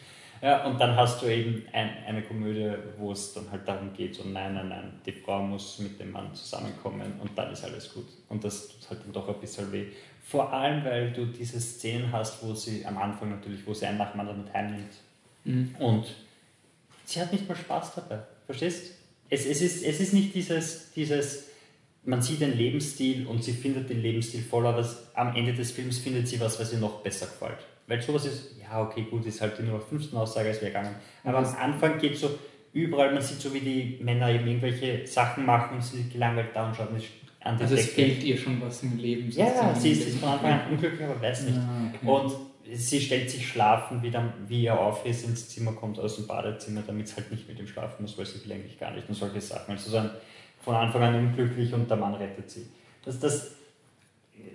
Ja, und dann hast du eben ein, eine Komödie, wo es dann halt darum geht, so nein, nein, nein, die Frau muss mit dem Mann zusammenkommen und dann ist alles gut. Und das tut halt dann doch ein bisschen weh. Vor allem, weil du diese Szenen hast, wo sie am Anfang natürlich, wo sie einen nach dem anderen mit heimnimmt. Mhm. Und sie hat nicht mal Spaß dabei. Verstehst? Es, es, ist, es ist nicht dieses, dieses, man sieht den Lebensstil und sie findet den Lebensstil voll, aber am Ende des Films findet sie was, was ihr noch besser gefällt. Weil sowas ist, ja, okay, gut, ist halt die Nummer 15 Aussage, es wäre gegangen. Aber am Anfang geht so überall, man sieht so, wie die Männer eben irgendwelche Sachen machen und sie gelangweilt da und schauen an die Also Decke. es fehlt ihr schon was im Leben. Ja, sie ist, ist von Anfang an unglücklich, aber weiß nicht. Ah, okay. Und sie stellt sich schlafen, wie, dann, wie er aufreist ins Zimmer kommt, aus dem Badezimmer, damit es halt nicht mit ihm schlafen muss, weil sie will eigentlich gar nicht und solche Sachen. Also so ein, von Anfang an unglücklich und der Mann rettet sie. Das, das,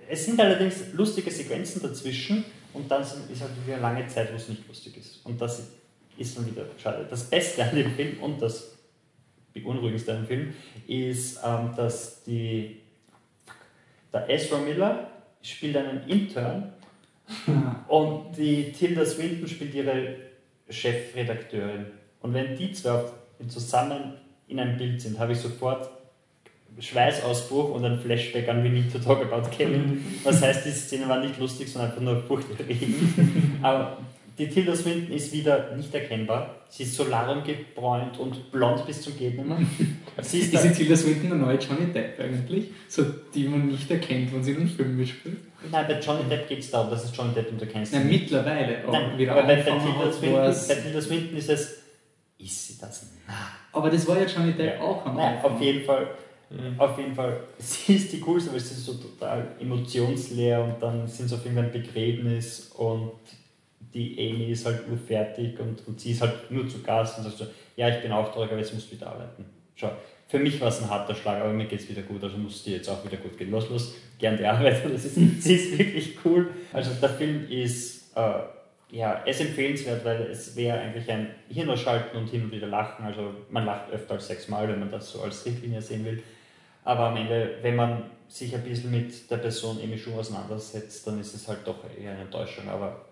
es sind allerdings lustige Sequenzen dazwischen und dann ist halt wieder eine lange Zeit, wo es nicht lustig ist. Und das ist dann wieder schade. Das Beste an dem Film und das Beunruhigendste an dem Film ist, ähm, dass die, der Ezra Miller spielt einen Intern und die Tilda Swinton spielt ihre Chefredakteurin. Und wenn die zwei zusammen in einem Bild sind, habe ich sofort Schweißausbruch und ein Flashback an We Need to Talk About Kevin. Das heißt, die Szene war nicht lustig, sondern einfach nur furchterregend. Aber die Tilda Swinton ist wieder nicht erkennbar. Sie ist solarumgebräunt und blond bis zum Gehtnimmer. Sie ist, ist die Tilda Swinton der neue Johnny Depp eigentlich? So, die man nicht erkennt, wenn sie in einem Film mitspielt? Nein, bei Johnny Depp geht es darum, dass es Johnny Depp und du kennst Nein, mittlerweile. Nein, wieder aber bei, Tilda Swinton, bei Tilda Swinton ist es, ist sie das? Nein. Aber das war ja Johnny Depp ja. auch am Nein, Anfang. auf jeden Fall Mhm. Auf jeden Fall, sie ist die coolste, weil sie ist so total emotionsleer und dann sind sie auf irgendein Begräbnis und die Amy ist halt nur fertig und, und sie ist halt nur zu Gast und sagt so, ja, ich bin aber jetzt musst du wieder arbeiten. Schau, für mich war es ein harter Schlag, aber mir geht es wieder gut, also muss dir jetzt auch wieder gut gehen. Los, los, gern die Arbeit. Das ist, sie ist wirklich cool. Also der Film ist, äh, ja, es empfehlenswert, weil es wäre eigentlich ein Hirn ausschalten und hin und wieder lachen. Also man lacht öfter als sechsmal, wenn man das so als Richtlinie sehen will. Aber am Ende, wenn man sich ein bisschen mit der Person Amy Schuh auseinandersetzt, dann ist es halt doch eher eine Enttäuschung. Aber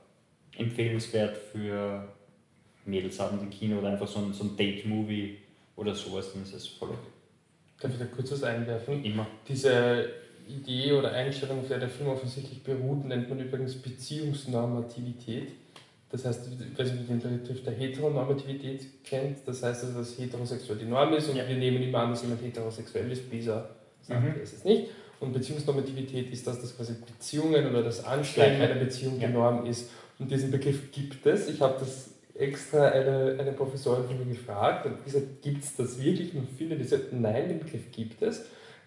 empfehlenswert für Mädels haben im Kino oder einfach so ein, so ein Date-Movie oder sowas, dann ist es voll okay. Darf ich da kurz was einwerfen? Immer. Diese Idee oder Einstellung, auf der der Film offensichtlich beruht, nennt man übrigens Beziehungsnormativität. Das heißt, ich weiß nicht, den Begriff der Heteronormativität kennt. Das heißt, also, dass heterosexuell die Norm ist und ja. wir nehmen immer an, dass jemand heterosexuell ist, bis er sagt, mhm. er ist es nicht. Und Beziehungsnormativität ist das, dass quasi Beziehungen oder das Anstellen einer Beziehung die Norm ist. Und diesen Begriff gibt es. Ich habe das extra eine, eine Professorin von mir gefragt und gesagt, gibt es das wirklich? Und viele, die sagten, nein, den Begriff gibt es.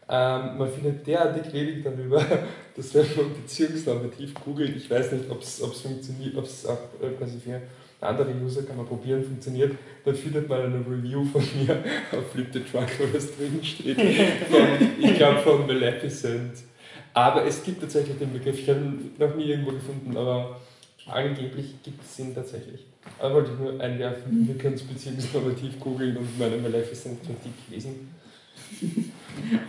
Ähm, man findet derartig wenig darüber, dass wenn man beziehungsnormativ googelt, ich weiß nicht, ob es funktioniert, ob es auch äh, quasi für andere User kann man probieren, funktioniert, dann findet man eine Review von mir auf Flip the Truck, wo das drin steht. ich glaube von Maleficent. Aber es gibt tatsächlich den Begriff, ich habe ihn noch nie irgendwo gefunden, aber angeblich gibt es ihn tatsächlich. Aber wollte ich nur einwerfen, wir können es beziehungsnormativ googeln und meine Maleficent-Kritik lesen.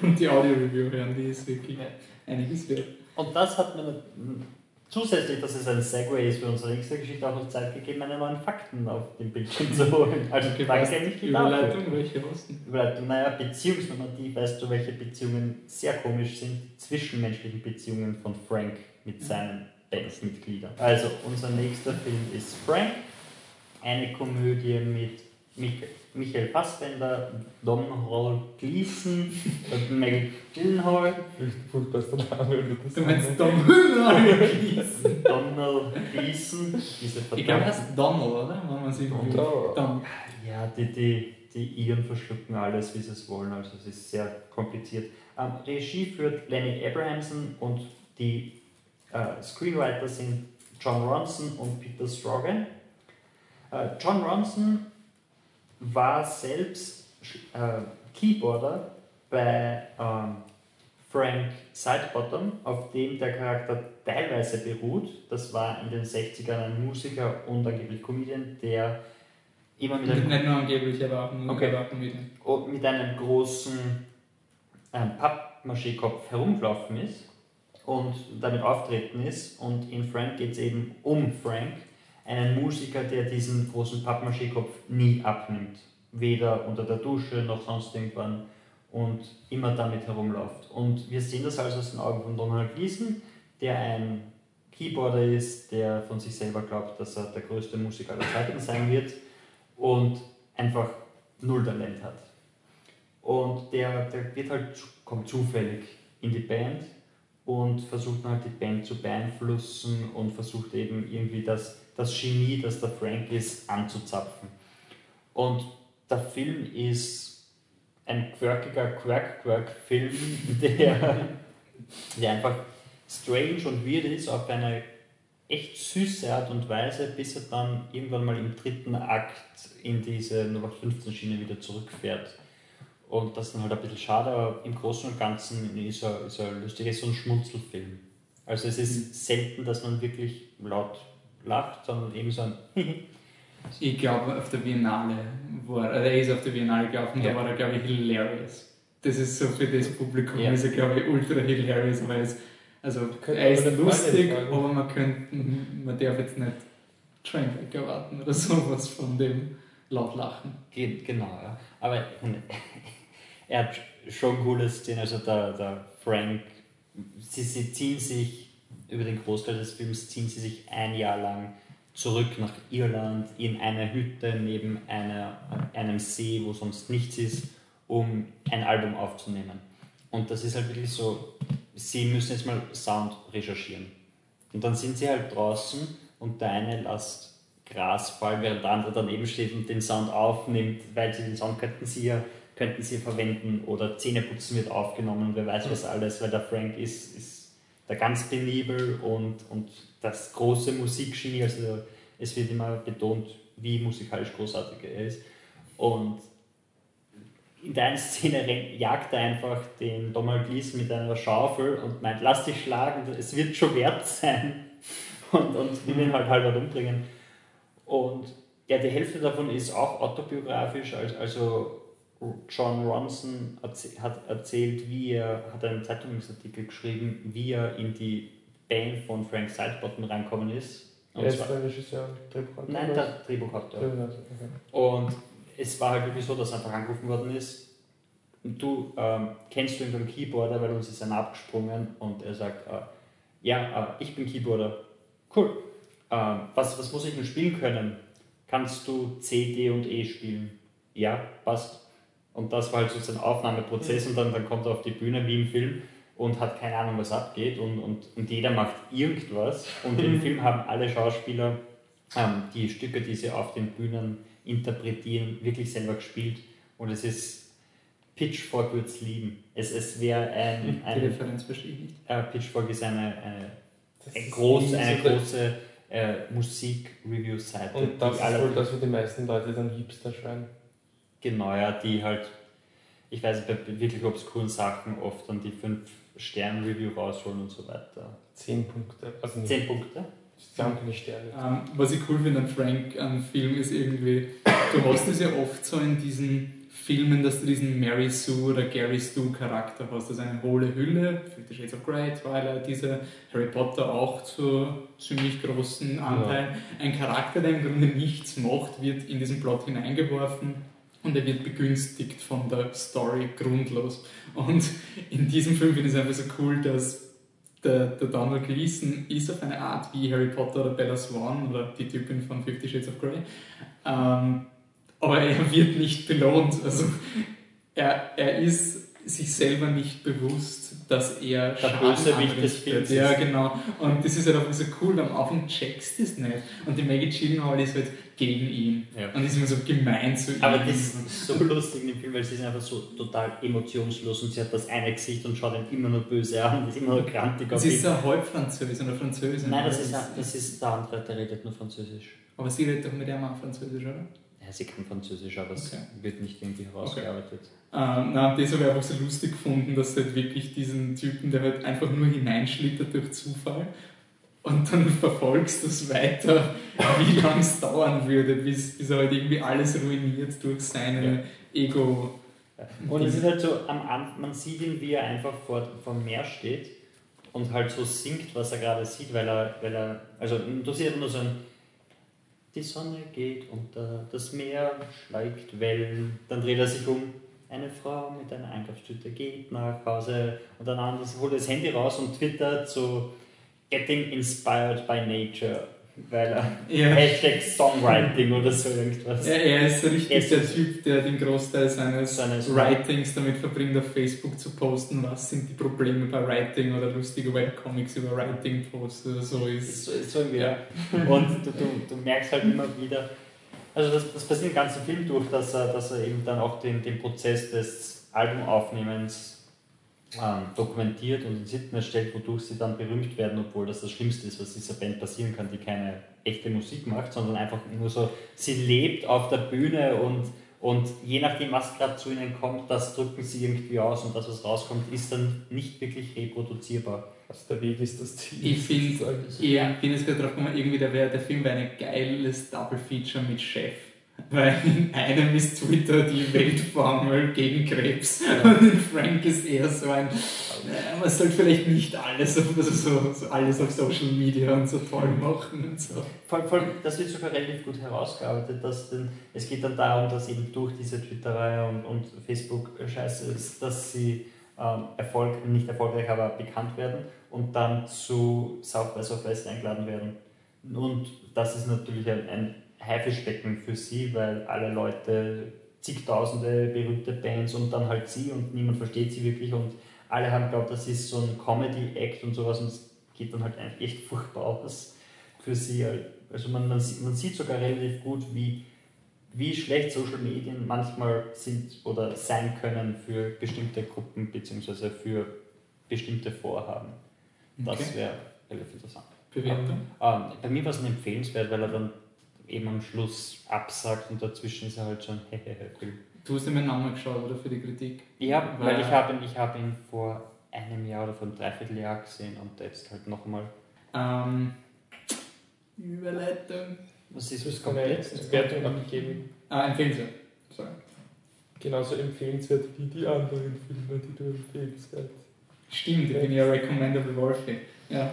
Und die Audio-Review hören, die ist wirklich einiges wert. Und das hat mir zusätzlich, dass es ein Segway ist für unsere nächste Geschichte, auch noch Zeit gegeben, meine neuen Fakten auf dem Bildschirm zu holen. Also okay, danke nicht Überleitung, welche hast Überleitung, naja, beziehungsnormativ, weißt du, welche Beziehungen sehr komisch sind, zwischenmenschlichen Beziehungen von Frank mit seinen Bandmitgliedern. Also, unser nächster Film ist Frank, eine Komödie mit Michael Fassbender, Domhnall Gleeson und Meg Gyllenhaal. Furchtbarster Name. Du meinst Domhnall Gleeson? Domhnall Gleeson. Ich glaube, er heißt Donald, oder? Wenn man sich Don. Ja, die, die, die Iren verschlucken alles, wie sie es wollen. Also es ist sehr kompliziert. Ähm, Regie führt Lenny Abrahamson und die äh, Screenwriter sind John Ronson und Peter Strogan. Äh, John Ronson war selbst äh, Keyboarder bei ähm, Frank Sidebottom, auf dem der Charakter teilweise beruht. Das war in den 60ern ein Musiker und angeblich Comedian, der immer mit einem. Nicht nur angeblich, aber auch ein okay. Comedian. Mit einem großen ähm, Pappmaché-Kopf herumgelaufen ist und damit auftreten ist. Und in Frank geht es eben um Frank einen Musiker, der diesen großen Pappmaché-Kopf nie abnimmt. Weder unter der Dusche noch sonst irgendwann und immer damit herumläuft. Und wir sehen das also aus den Augen von Donald Gleason, der ein Keyboarder ist, der von sich selber glaubt, dass er der größte Musiker aller Zeiten sein wird und einfach null Talent hat. Und der, der wird halt, kommt zufällig in die Band und versucht halt die Band zu beeinflussen und versucht eben irgendwie das das Genie, das der Frank ist, anzuzapfen. Und der Film ist ein quirkiger Quack-Quack-Film, der, der einfach strange und weird ist auf eine echt süße Art und Weise, bis er dann irgendwann mal im dritten Akt in diese Nummer 15 Schiene wieder zurückfährt. Und das ist dann halt ein bisschen schade, aber im Großen und Ganzen ist er, ist er lustig, ist so ein Schmunzelfilm. Also es ist selten, dass man wirklich laut lacht, sondern eben so ein Ich glaube, auf der Biennale war er, er ist auf der Biennale gelaufen, ja. da war er, glaube ich, hilarious. Das ist so für das Publikum, ja. ist er, glaube ich, ultra hilarious, weil es, also, er ist lustig, aber man könnte, man darf jetzt nicht Trainwreck erwarten oder sowas von dem laut lachen. Geht, genau, ja. Aber er hat schon coole Szenen, also der, der Frank, sie, sie ziehen sich über den Großteil des Films ziehen sie sich ein Jahr lang zurück nach Irland in eine Hütte neben einer, einem See, wo sonst nichts ist, um ein Album aufzunehmen. Und das ist halt wirklich so, sie müssen jetzt mal Sound recherchieren. Und dann sind sie halt draußen und der eine lässt Gras fallen, während der andere daneben steht und den Sound aufnimmt, weil sie den Sound könnten sie ja könnten sie verwenden oder Zähneputzen wird aufgenommen, wer weiß was alles, weil der Frank ist, ist der ganz penibel und, und das große Musikgenie, also es wird immer betont, wie musikalisch großartig er ist. Und in der einen Szene jagt er einfach den Donald Gleason mit einer Schaufel und meint, lass dich schlagen, es wird schon wert sein. Und, und will ihn halt halber umbringen. Und ja, die Hälfte davon ist auch autobiografisch, also John Ronson hat erzählt, wie er, hat einen Zeitungsartikel geschrieben, wie er in die Band von Frank Sidebottom reinkommen ist. Und er ist der Regisseur Drehbuchautor? Nein, der Drehbuchautor. Okay. Und es war halt wirklich so, dass einfach angerufen worden ist, du ähm, kennst du irgendeinen Keyboarder, weil uns ist einer abgesprungen und er sagt, äh, ja, äh, ich bin Keyboarder. Cool. Äh, was, was muss ich denn spielen können? Kannst du C, D und E spielen? Ja, passt. Und das war halt so ein Aufnahmeprozess und dann, dann kommt er auf die Bühne wie im Film und hat keine Ahnung, was abgeht und, und, und jeder macht irgendwas und im Film haben alle Schauspieler ähm, die Stücke, die sie auf den Bühnen interpretieren, wirklich selber gespielt und es ist Pitchfork würde es lieben. Es, es wäre ein, Die ein Referenz verstehe ich nicht. äh, Pitchfork ist eine, eine, eine, ist groß, eine große äh, Musik-Review-Seite, Und das die ist wohl das, wo die meisten Leute dann Hipster schreien. Genau, ja, die halt, ich weiß nicht, bei wirklich obskuren Sachen oft dann die 5-Sterne-Review rausholen und so weiter. Zehn Punkte. Also nicht. 10 Punkte? Sie haben keine Sterne. Ähm, was ich cool finde an Frank am Film ist irgendwie, du hast es ja oft so in diesen Filmen, dass du diesen Mary Sue oder Gary Stu Charakter hast. Also eine hohle Hülle, Fifty Shades of Grey, Twilight, diese Harry Potter auch zu ziemlich großen Anteilen. Ein Charakter, der im Grunde nichts macht, wird in diesen Plot hineingeworfen und er wird begünstigt von der Story grundlos. Und in diesem Film finde ich es einfach so cool, dass der, der Donald Gleason ist auf eine Art wie Harry Potter oder Bella Swan oder die Typin von Fifty Shades of Grey. Ähm, aber er wird nicht belohnt. Also er, er ist sich selber nicht bewusst, dass er Der Bösewicht des. Films Ja, genau. Und das ist halt auch so cool. Am Anfang checkst du es nicht. Und die Maggie Gyllenhaal ist halt gegen ihn. Ja. Und ist immer so gemein zu ihm. Aber das ist so lustig in dem Film, weil sie ist einfach so total emotionslos und sie hat das eine Gesicht und schaut ihn immer nur böse an und ist immer nur grantig auf Sie ist so halb Französin oder Französin. Nein, das ist, das ist der andere, der redet nur Französisch. Aber sie redet doch mit ihm auch Französisch, oder? Ja, sie kann Französisch, aber es Okay. wird nicht irgendwie herausgearbeitet. Ähm, na, das habe ich einfach so lustig gefunden, dass halt wirklich diesen Typen, der halt einfach nur hineinschlittert durch Zufall und dann verfolgst du es weiter, wie lange es dauern würde, bis, bis er halt irgendwie alles ruiniert durch seine Ego. Und es ist halt so, am Anfang, man sieht ihn, wie er einfach vor, vor dem Meer steht und halt so singt, was er gerade sieht, weil er, weil er, also du siehst nur so ein, die Sonne geht unter, das Meer schlägt Wellen, dann dreht er sich um, eine Frau mit einer Einkaufstüte geht nach Hause und dann holt er das Handy raus und twittert so, getting inspired by nature, weil er, Ja. Hashtag Songwriting oder so irgendwas. Er, er ist so richtig ist der Typ, der den Großteil seines Seines- Writings damit verbringt, auf Facebook zu posten, was sind die Probleme bei Writing oder lustige Webcomics über Writing posten oder so ist. So, so irgendwie, ja. Und du, du, du merkst halt immer wieder, also das, das passiert im ganzen Film durch, dass er, dass er eben dann auch den, den Prozess des Albumaufnehmens ähm, dokumentiert und in Sitten erstellt, wodurch sie dann berühmt werden, obwohl das das Schlimmste ist, was dieser Band passieren kann, die keine echte Musik macht, sondern einfach nur so, sie lebt auf der Bühne und, und je nachdem, was gerade zu ihnen kommt, das drücken sie irgendwie aus und das, was rauskommt, ist dann nicht wirklich reproduzierbar. Also der Weg ist das Ziel. Ich finde, ich bin jetzt gerade drauf gekommen, irgendwie der, wär, der Film wäre ein geiles Double Feature mit Chef. Weil in einem ist Twitter die Weltformel gegen Krebs und in Frank ist eher so ein, äh, man sollte vielleicht nicht alles auf, also so, so alles auf Social Media und so toll machen und so. Vor allem, das wird sogar relativ gut herausgearbeitet, dass denn, es geht dann darum, dass eben durch diese Twitterei und, und Facebook-Scheiße ist, dass sie ähm, Erfolg, nicht erfolgreich, aber bekannt werden und dann zu South by Southwest eingeladen werden. Und das ist natürlich ein, ein Haifischbecken für sie, weil alle Leute, zigtausende berühmte Bands und dann halt sie und niemand versteht sie wirklich und alle haben glaubt, das ist so ein Comedy-Act und sowas und es geht dann halt echt furchtbar aus für sie. Also man, man, sieht, man sieht sogar relativ gut, wie, wie schlecht Social Medien manchmal sind oder sein können für bestimmte Gruppen bzw. für bestimmte Vorhaben. Das Okay. wäre relativ interessant. Bewertung? Ähm, bei mir war es ein empfehlenswert, weil er dann eben am Schluss absagt und dazwischen ist er halt schon Hehehe-Film. Du hast dir meinen Namen geschaut, oder? Für die Kritik? Ja, Weil- weil ich habe ihn, ich habe ihn vor einem Jahr oder vor einem Dreivierteljahr gesehen und jetzt halt nochmal. Ähm, Überleitung. Was ist keine komplett? Wertung abgegeben. Ah, empfehlenswert. Sorry. Genauso empfehlenswert wie die anderen Filme, die du empfehlenswert. Stimmt, ich bin ja Recommendable Wolfie. Ja.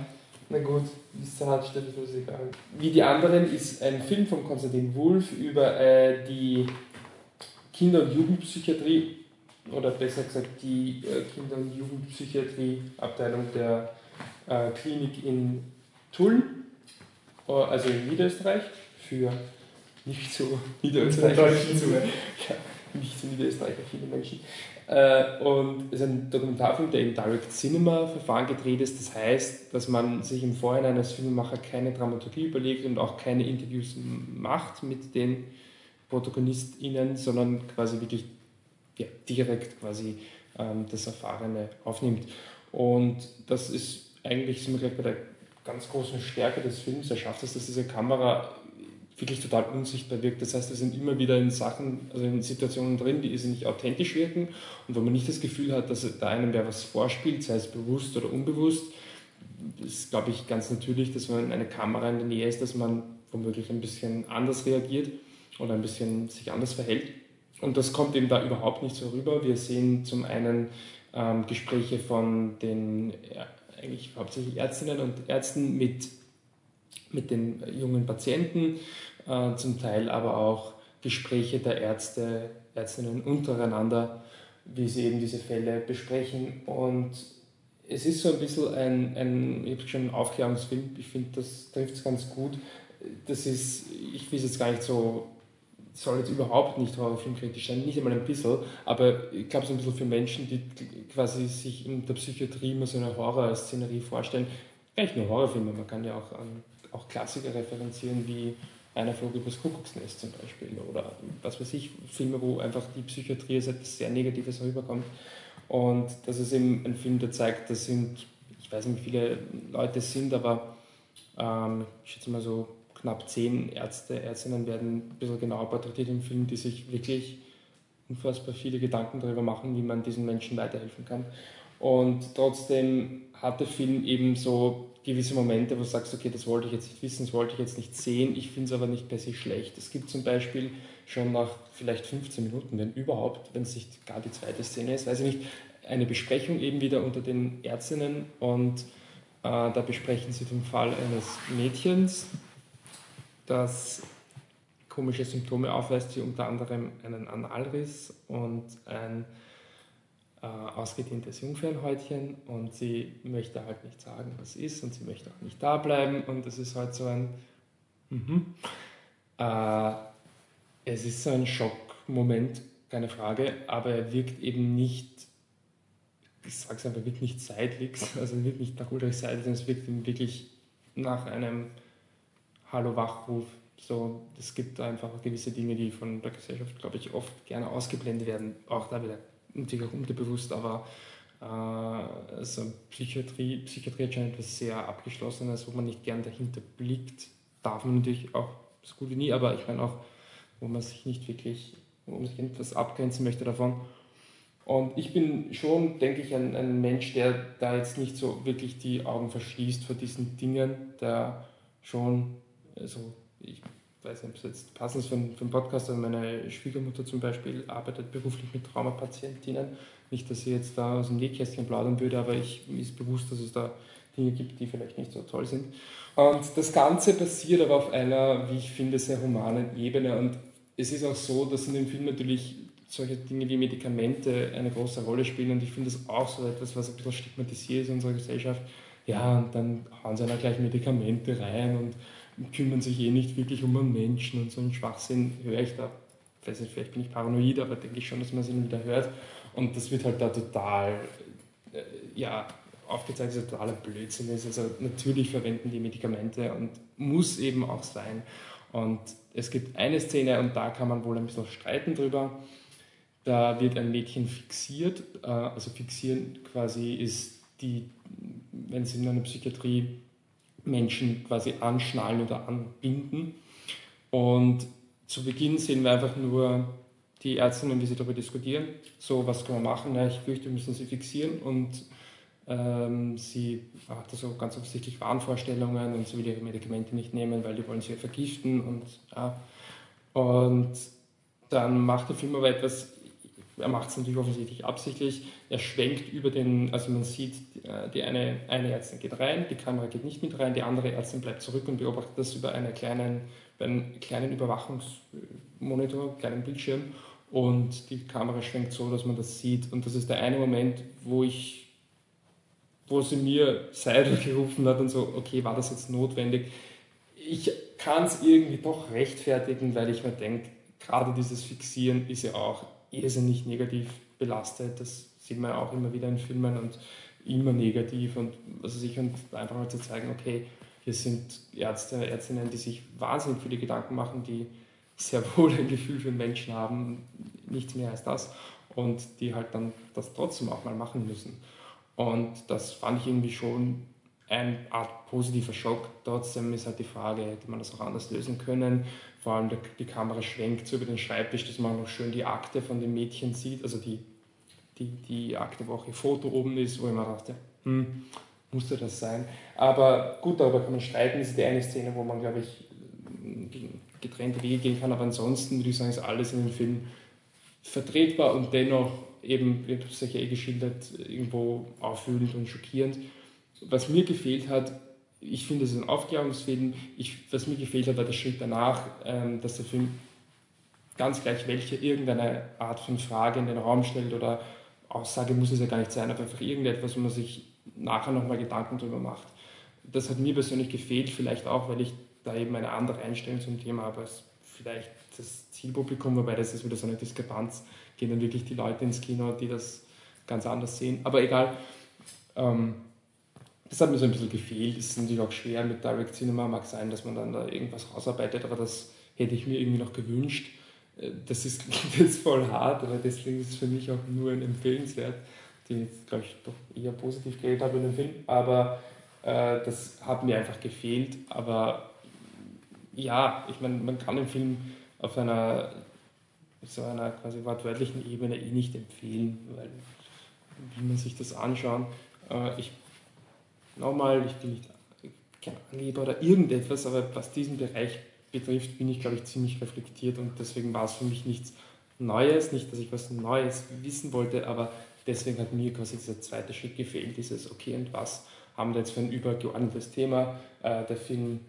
Na gut, ist zur Handstelle ist egal. Wie die anderen ist ein Film von Konstantin Wulff über äh, die Kinder- und Jugendpsychiatrie oder besser gesagt die äh, Kinder- und Jugendpsychiatrie-Abteilung der äh, Klinik in Tulln, äh, also in Niederösterreich, für nicht so Niederösterreicher nicht so Niederösterreicher viele Menschen. Äh, und es ist ein Dokumentarfilm, der im Direct Cinema Verfahren gedreht ist. Das heißt, dass man sich im Vorhinein als Filmemacher keine Dramaturgie überlegt und auch keine Interviews macht mit den ProtagonistInnen, sondern quasi wirklich ja, direkt quasi ähm, das Erfahrene aufnimmt. Und das ist eigentlich, sind wir gleich bei der ganz großen Stärke des Films. Er schafft es, dass diese Kamera wirklich total unsichtbar wirkt. Das heißt, wir sind immer wieder in Sachen, also in Situationen drin, die nicht authentisch wirken und wo man nicht das Gefühl hat, dass da einem wer was vorspielt, sei es bewusst oder unbewusst. ist, glaube ich, ganz natürlich, dass wenn eine Kamera in der Nähe ist, dass man womöglich ein bisschen anders reagiert oder ein bisschen sich anders verhält. Und das kommt eben da überhaupt nicht so rüber. Wir sehen zum einen ähm, Gespräche von den ja, eigentlich hauptsächlich Ärztinnen und Ärzten mit, mit den jungen Patienten, äh, zum Teil aber auch Gespräche der Ärzte, Ärztinnen untereinander, wie sie eben diese Fälle besprechen. Und es ist so ein bisschen ein, ein ich schon Aufklärungsfilm, ich finde, das trifft es ganz gut. Das ist, ich will es jetzt gar nicht so, soll jetzt überhaupt nicht horrorfilmkritisch sein, nicht einmal ein bisschen, aber ich glaube so ein bisschen für Menschen, die quasi sich in der Psychiatrie immer so eine Horrorszenerie vorstellen, nicht nur Horrorfilme, man kann ja auch, an, auch Klassiker referenzieren wie einer flog übers Kuckucksnest zum Beispiel oder was weiß ich, Filme, wo einfach die Psychiatrie als etwas sehr Negatives rüberkommt. Und das ist eben ein Film, der zeigt, das sind, ich weiß nicht, wie viele Leute es sind, aber ähm, ich schätze mal so knapp zehn Ärzte, Ärztinnen werden ein bisschen genauer porträtiert im Film, die sich wirklich unfassbar viele Gedanken darüber machen, wie man diesen Menschen weiterhelfen kann. Und trotzdem hat der Film eben so gewisse Momente, wo du sagst, okay, das wollte ich jetzt nicht wissen, das wollte ich jetzt nicht sehen, ich finde es aber nicht per se schlecht. Es gibt zum Beispiel schon nach vielleicht 15 Minuten, wenn überhaupt, wenn es nicht gar die zweite Szene ist, weiß ich nicht, eine Besprechung eben wieder unter den Ärztinnen und äh, da besprechen sie den Fall eines Mädchens, das komische Symptome aufweist, wie unter anderem einen Analriss und ein äh, ausgedehntes Jungfernhäutchen und sie möchte halt nicht sagen, was ist und sie möchte auch nicht da bleiben und es ist halt so ein mhm. äh, es ist so ein Schockmoment, keine Frage, aber er wirkt eben nicht ich sage es einfach, wirkt nicht seitlich, also wirkt nicht nach Ulrich Seidel, sondern es wirkt ihm wirklich nach einem Hallo-Wachruf. So, es gibt einfach gewisse Dinge, die von der Gesellschaft, glaube ich, oft gerne ausgeblendet werden. Auch da wieder natürlich auch unterbewusst, aber äh, also Psychiatrie, Psychiatrie hat schon etwas sehr Abgeschlossenes, wo man nicht gern dahinter blickt. Darf man natürlich auch so gut wie nie, aber ich meine auch, wo man sich nicht wirklich, wo man sich etwas abgrenzen möchte davon. Und ich bin schon, denke ich, ein, ein Mensch, der da jetzt nicht so wirklich die Augen verschließt vor diesen Dingen, der schon, also ich weiß nicht, ob es jetzt passend ist für, einen Podcast, aber meine Schwiegermutter zum Beispiel arbeitet beruflich mit Traumapatientinnen. Nicht, dass sie jetzt da aus dem Nähkästchen plaudern würde, aber ich, mir ist bewusst, dass es da Dinge gibt, die vielleicht nicht so toll sind. Und das Ganze passiert aber auf einer, wie ich finde, sehr humanen Ebene. Und es ist auch so, dass in dem Film natürlich solche Dinge wie Medikamente eine große Rolle spielen. Und ich finde das auch so etwas, was ein bisschen stigmatisiert ist in unserer Gesellschaft. Ja, und dann hauen sie einer gleich Medikamente rein und kümmern sich eh nicht wirklich um einen Menschen und so einen Schwachsinn höre ich da. Weiß nicht, vielleicht bin ich paranoid, aber denke ich schon, dass man es immer wieder hört. Und das wird halt da total, äh, ja, aufgezeigt, dass totaler Blödsinn ist. Also natürlich verwenden die Medikamente und muss eben auch sein. Und es gibt eine Szene, und da kann man wohl ein bisschen streiten drüber. Da wird ein Mädchen fixiert. Äh, also fixieren quasi ist die, wenn es in einer Psychiatrie Menschen quasi anschnallen oder anbinden. Und zu Beginn sehen wir einfach nur die Ärztinnen, wie sie darüber diskutieren. So, was können wir machen? Ja, ich fürchte, wir müssen sie fixieren. Und ähm, sie hat so ganz offensichtlich Wahnvorstellungen und sie will ihre Medikamente nicht nehmen, weil die wollen sie vergiften. Und, ja. und dann macht der Film aber etwas er macht es natürlich offensichtlich absichtlich. Er schwenkt über den, also man sieht, äh, die eine, eine Ärztin geht rein, die Kamera geht nicht mit rein, die andere Ärztin bleibt zurück und beobachtet das über, eine kleinen, über einen kleinen Überwachungsmonitor, kleinen Bildschirm und die Kamera schwenkt so, dass man das sieht. Und das ist der eine Moment, wo ich, wo sie mir Seidel gerufen hat und so, okay, war das jetzt notwendig? Ich kann es irgendwie doch rechtfertigen, weil ich mir denke, gerade dieses Fixieren ist ja auch irrsinnig negativ belastet. Das sieht man auch immer wieder in Filmen und immer negativ und also sich und einfach mal zu zeigen, okay, hier sind Ärzte, Ärztinnen, die sich wahnsinnig viele Gedanken machen, die sehr wohl ein Gefühl für Menschen haben, nichts mehr als das und die halt dann das trotzdem auch mal machen müssen. Und das fand ich irgendwie schon eine Art positiver Schock. Trotzdem ist halt die Frage, hätte man das auch anders lösen können? Vor allem die Kamera schwenkt so über den Schreibtisch, dass man noch schön die Akte von dem Mädchen sieht, also die, die, die Akte, wo auch ihr Foto oben ist, wo ich mir dachte, hm, musste das sein? Aber gut, darüber kann man streiten. Das ist die eine Szene, wo man, glaube ich, getrennte Wege gehen kann. Aber ansonsten würde ich sagen, ist alles in dem Film vertretbar und dennoch eben, ich habe es ja eh geschildert, irgendwo aufwühlend und schockierend. Was mir gefehlt hat, ich finde, es ist ein Aufklärungsfilm. Ich, was mir gefehlt hat, war der Schritt danach, ähm, dass der Film ganz gleich welche irgendeine Art von Frage in den Raum stellt oder Aussage muss es ja gar nicht sein, aber einfach irgendetwas, wo man sich nachher nochmal Gedanken darüber macht. Das hat mir persönlich gefehlt, vielleicht auch, weil ich da eben eine andere Einstellung zum Thema habe als vielleicht das Zielpublikum, wobei das ist wieder so eine Diskrepanz, gehen dann wirklich die Leute ins Kino, die das ganz anders sehen. Aber egal, ähm, das hat mir so ein bisschen gefehlt. Es ist natürlich auch schwer mit Direct Cinema, mag sein, dass man dann da irgendwas rausarbeitet, aber das hätte ich mir irgendwie noch gewünscht. Äh, das ist jetzt voll hart, aber deswegen ist es für mich auch nur ein empfehlenswert, den ich, glaube ich, doch eher positiv geredet habe in dem Film. Aber äh, das hat mir einfach gefehlt. Aber ja, ich meine, man kann den Film auf einer so einer quasi wortwörtlichen Ebene eh nicht empfehlen, weil wie man sich das anschauen. Äh, ich nochmal, ich bin nicht kein Angeber oder irgendetwas, aber was diesen Bereich betrifft, bin ich, glaube ich, ziemlich reflektiert und deswegen war es für mich nichts Neues, nicht, dass ich was Neues wissen wollte, aber deswegen hat mir quasi dieser zweite Schritt gefehlt, dieses okay und was haben wir jetzt für ein übergeordnetes Thema. Äh, der Film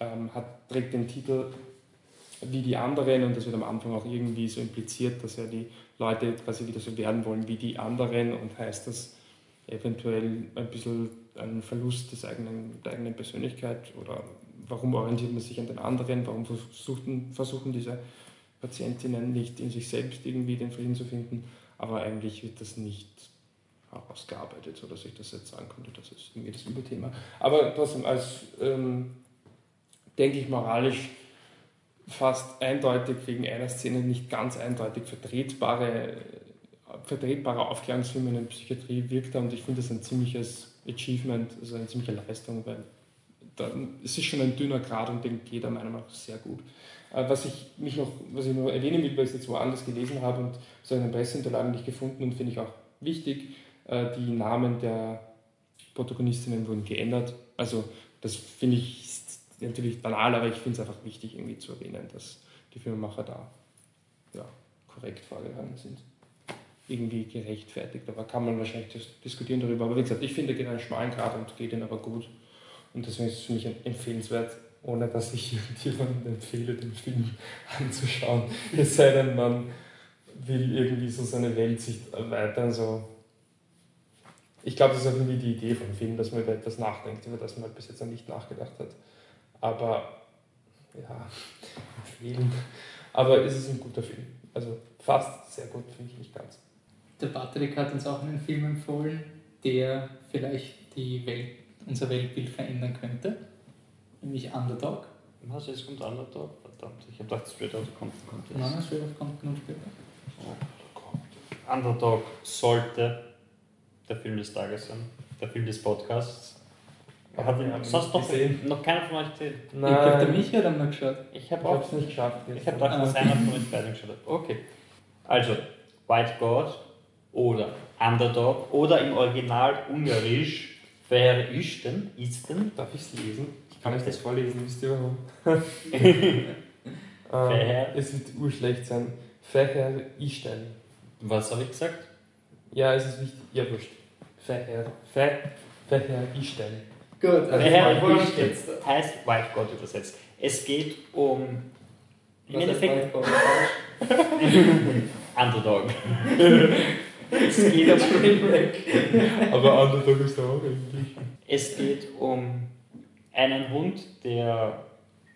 ähm, hat, trägt den Titel wie die anderen und das wird am Anfang auch irgendwie so impliziert, dass ja die Leute quasi wieder so werden wollen wie die anderen und heißt das eventuell ein bisschen ein Verlust des eigenen, der eigenen Persönlichkeit oder warum orientiert man sich an den anderen, warum versuchen, versuchen diese Patientinnen nicht in sich selbst irgendwie den Frieden zu finden, aber eigentlich wird das nicht herausgearbeitet, so dass ich das jetzt sagen könnte, das ist irgendwie das Überthema. Aber trotzdem als, ähm, denke ich, moralisch fast eindeutig wegen einer Szene nicht ganz eindeutig vertretbare, vertretbarer Aufklärungsfilm in der Psychiatrie wirkt und ich finde das ein ziemliches Achievement, also eine ziemliche Leistung, weil da, es ist schon ein dünner Grad und den geht er meiner Meinung nach sehr gut. Äh, was ich, mich noch, was ich noch erwähnen will, weil ich es jetzt woanders gelesen habe und so in den Presseunterlagen nicht gefunden und finde ich auch wichtig, äh, die Namen der Protagonistinnen wurden geändert. Also das finde ich natürlich banal, aber ich finde es einfach wichtig irgendwie zu erwähnen, dass die Filmemacher da ja, korrekt vorgegangen sind. Irgendwie gerechtfertigt, aber kann man wahrscheinlich diskutieren darüber. Aber wie gesagt, ich finde, geht einen schmalen Grad und geht ihn aber gut. Und deswegen ist es für mich empfehlenswert, ohne dass ich jemandem empfehle, den Film anzuschauen. Es sei denn, man will irgendwie so seine Weltsicht erweitern. So. Ich glaube, das ist auch irgendwie die Idee vom Film, dass man über etwas nachdenkt, über das man bis jetzt noch nicht nachgedacht hat. Aber ja, empfehlen. Aber es ist ein guter Film. Also fast sehr gut, finde ich nicht ganz. Der Patrick hat uns auch einen Film empfohlen, der vielleicht die Welt, unser Weltbild verändern könnte. Nämlich Underdog. Was, jetzt kommt Underdog? Verdammt, ich habe gedacht, Straight Out kommt, kommt jetzt. Nein, Straight Out kommt genug später. Oh, Underdog sollte der Film des Tages sein. Der Film des Podcasts. Hat ihn sonst noch, noch keiner von euch gesehen? Nein. Ich glaube, der Michi hat einmal geschaut. Ich habe es nicht geschafft. Ich habe gedacht, dass einer von euch beiden geschaut hat. Okay. Also, White God oder Underdog oder im Original Ungarisch Wer ist denn? Ist denn? Darf ich es lesen? Ich kann euch das vorlesen, wisst ihr warum? ähm, es wird urschlecht sein. Isten. Was habe ich gesagt? Ja, es ist wichtig. Ja, wurscht. Feher. Feher Isten. Gut, also Herr Wurscht jetzt heißt White God übersetzt. Es geht um. Im Endeffekt. Underdog. Es geht um. Aber Underdog ist auch eigentlich. Es geht um einen Hund, der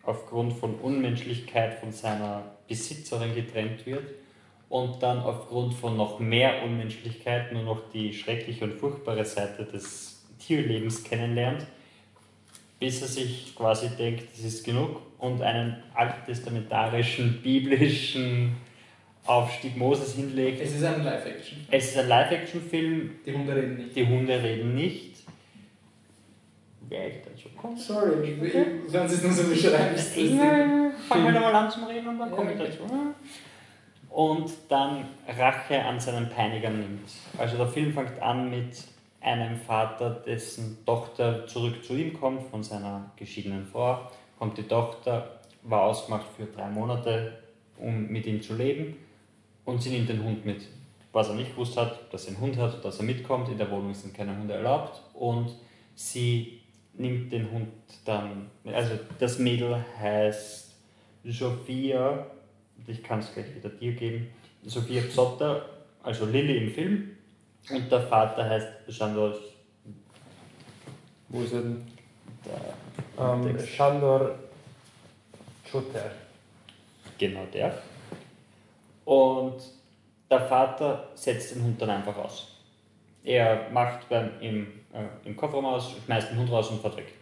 aufgrund von Unmenschlichkeit von seiner Besitzerin getrennt wird und dann aufgrund von noch mehr Unmenschlichkeit nur noch die schreckliche und furchtbare Seite des Tierlebens kennenlernt, bis er sich quasi denkt, das ist genug und einen alttestamentarischen, biblischen Aufstieg Moses hinlegt. Es ist ein Live-Action. Es ist ein Live-Action-Film. Die Hunde reden nicht. Die Hunde reden nicht. Wer ich dazu komme? Sorry, ich, okay. wenn sie es nur so beschreibst. Ich fange halt einmal an zu reden und dann komme ich Ja, dazu. Und dann Rache an seinen Peinigern nimmt. Also der Film fängt an mit einem Vater, dessen Tochter zurück zu ihm kommt von seiner geschiedenen Frau. Kommt die Tochter, war ausgemacht für drei Monate, um mit ihm zu leben. Und sie nimmt den Hund mit. Was er nicht gewusst hat, dass er einen Hund hat, dass er mitkommt. In der Wohnung sind keine Hunde erlaubt. Und sie nimmt den Hund dann, also das Mädel heißt Sophia, ich kann es gleich wieder dir geben, Sophia Psotter, also Lilly im Film. Und der Vater heißt Shandor, Wo ist er denn? der, Ähm, Text. Shandor Choter. genau der. Und der Vater setzt den Hund dann einfach aus. Er macht beim, im, äh, im Kofferraum aus, schmeißt den Hund raus und fährt weg.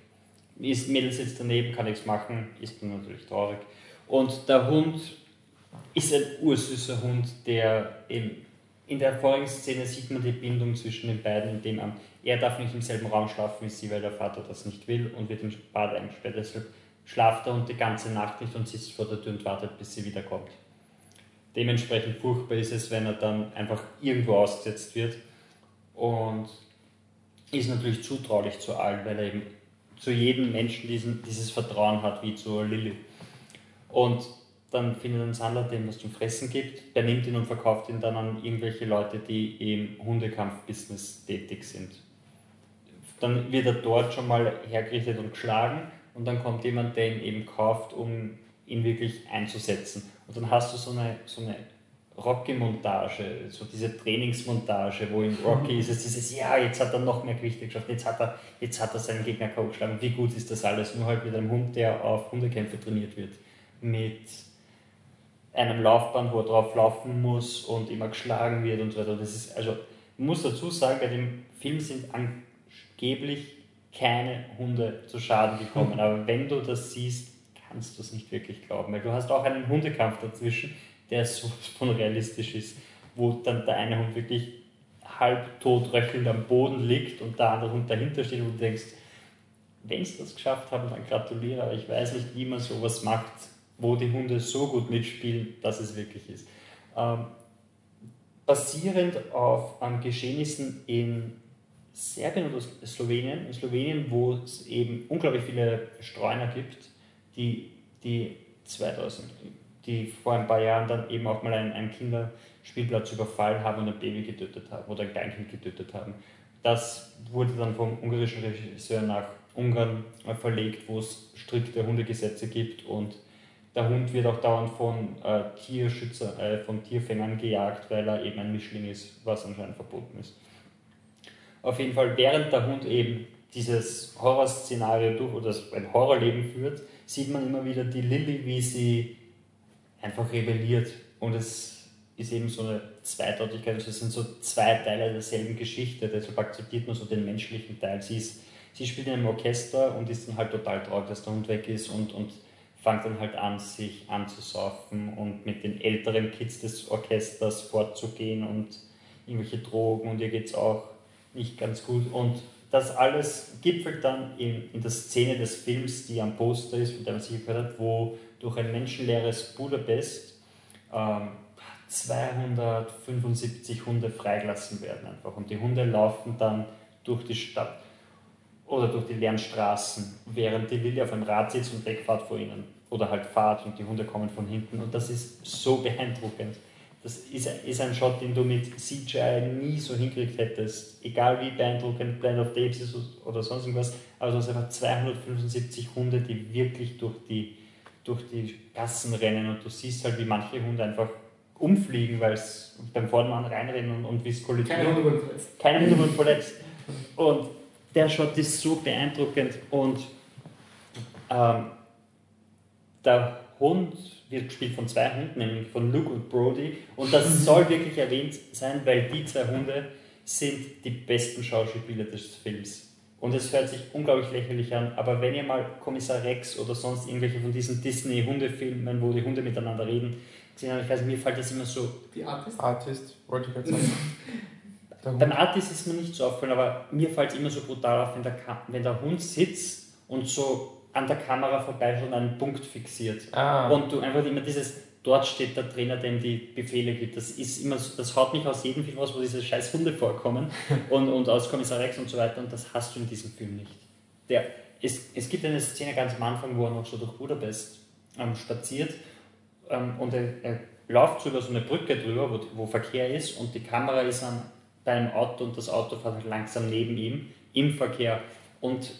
Ist, Mädel sitzt daneben, kann nichts machen, ist dann natürlich traurig. Und der Hund ist ein ursüßer Hund, der in, in der vorigen Szene sieht man die Bindung zwischen den beiden, indem er, er darf nicht im selben Raum schlafen wie sie, weil der Vater das nicht will und wird im Bad eingesperrt. Deshalb schlaft der Hund die ganze Nacht nicht und sitzt vor der Tür und wartet, bis sie wiederkommt. Dementsprechend furchtbar ist es, wenn er dann einfach irgendwo ausgesetzt wird und ist natürlich zutraulich zu allen, weil er eben zu jedem Menschen diesen, dieses Vertrauen hat, wie zu Lilly. Und dann findet ein Sammler dem was zum Fressen gibt, der nimmt ihn und verkauft ihn dann an irgendwelche Leute, die im Hundekampf-Business tätig sind. Dann wird er dort schon mal hergerichtet und geschlagen und dann kommt jemand, der ihn eben kauft, um ihn wirklich einzusetzen. Und dann hast du so eine, so eine Rocky-Montage, so diese Trainingsmontage, wo in Rocky ist es dieses, ja, jetzt hat er noch mehr Gewichte geschafft, jetzt hat er, jetzt hat er seinen Gegner K.O. geschlagen. Wie gut ist das alles? Nur halt mit einem Hund, der auf Hundekämpfe trainiert wird. Mit einem Laufband, wo er drauf laufen muss und immer geschlagen wird und so weiter. Das ist, also, ich muss dazu sagen, bei dem Film sind angeblich keine Hunde zu Schaden gekommen. Aber wenn du das siehst, kannst du es nicht wirklich glauben, weil du hast auch einen Hundekampf dazwischen, der so von realistisch ist, wo dann der eine Hund wirklich halbtot röchelnd am Boden liegt und der andere Hund dahinter steht und du denkst, wenn sie das geschafft haben, dann gratuliere, aber ich weiß nicht, wie man sowas macht, wo die Hunde so gut mitspielen, dass es wirklich ist. Ähm, basierend auf ähm, Geschehnissen in Serbien oder Slowenien, in Slowenien, wo es eben unglaublich viele Streuner gibt, die, die 2000, die vor ein paar Jahren dann eben auch mal einen, einen Kinderspielplatz überfallen haben und ein Baby getötet haben oder ein Kleinkind getötet haben. Das wurde dann vom ungarischen Regisseur nach Ungarn äh, verlegt, wo es strikte Hundegesetze gibt und der Hund wird auch dauernd von äh, Tierschützer, äh, von Tierfängern gejagt, weil er eben ein Mischling ist, was anscheinend verboten ist. Auf jeden Fall, während der Hund eben dieses Horrorszenario durch oder ein Horrorleben führt, sieht man immer wieder die Lilly, wie sie einfach rebelliert. Und es ist eben so eine Zweideutigkeit, also es sind so zwei Teile derselben Geschichte, deshalb akzeptiert man so den menschlichen Teil. Sie, ist, sie spielt in einem Orchester und ist dann halt total traurig, dass der Hund weg ist und, und fängt dann halt an, sich anzusaufen und mit den älteren Kids des Orchesters fortzugehen und irgendwelche Drogen und ihr geht es auch nicht ganz gut. Und das alles gipfelt dann in, in der Szene des Films, die am Poster ist, von der man sich gehört hat, wo durch ein menschenleeres Budapest ähm, 275 Hunde freigelassen werden einfach. Und die Hunde laufen dann durch die Stadt oder durch die leeren Straßen, während die Lilly auf einem Rad sitzt und wegfahrt vor ihnen. Oder halt fahrt und die Hunde kommen von hinten. Und das ist so beeindruckend. Das ist, ist ein Shot, den du mit CGI nie so hingekriegt hättest. Egal wie beeindruckend Blend of Tapes ist oder sonst irgendwas. Aber du hast einfach 275 Hunde, die wirklich durch die, durch die Gassen rennen. Und du siehst halt, wie manche Hunde einfach umfliegen, weil es beim Vordermann reinrennen und, und viskolisieren. Keine Hunde wurden verletzt. Keine Hunde wurden verletzt. Und der Shot ist so beeindruckend und ähm, der Hund wird gespielt von zwei Hunden, nämlich von Luke und Brody. Und das soll wirklich erwähnt sein, weil die zwei Hunde sind die besten Schauspieler des Films. Und es hört sich unglaublich lächerlich an, aber wenn ihr mal Kommissar Rex oder sonst irgendwelche von diesen Disney-Hundefilmen, wo die Hunde miteinander reden, gesehen habt, ich weiß, mir fällt das immer so. Die Artist? Artist, wollte ich gerade sagen. Beim Artist ist mir nicht so aufgefallen, aber mir fällt es immer so brutal auf, wenn der, wenn der Hund sitzt und so an der Kamera vorbeischaut und einen Punkt fixiert. Ah, Und du einfach immer dieses, dort steht der Trainer, dem die Befehle gibt. Das ist immer das haut mich aus jedem Film raus, wo diese scheiß Hunde vorkommen und, und aus Kommissar Rex und so weiter und das hast du in diesem Film nicht. Der, es, es gibt eine Szene ganz am Anfang, wo er noch so durch Budapest ähm, spaziert ähm, und er, er läuft so über so eine Brücke drüber, wo, wo Verkehr ist und die Kamera ist an, bei einem Auto und das Auto fährt halt langsam neben ihm im Verkehr und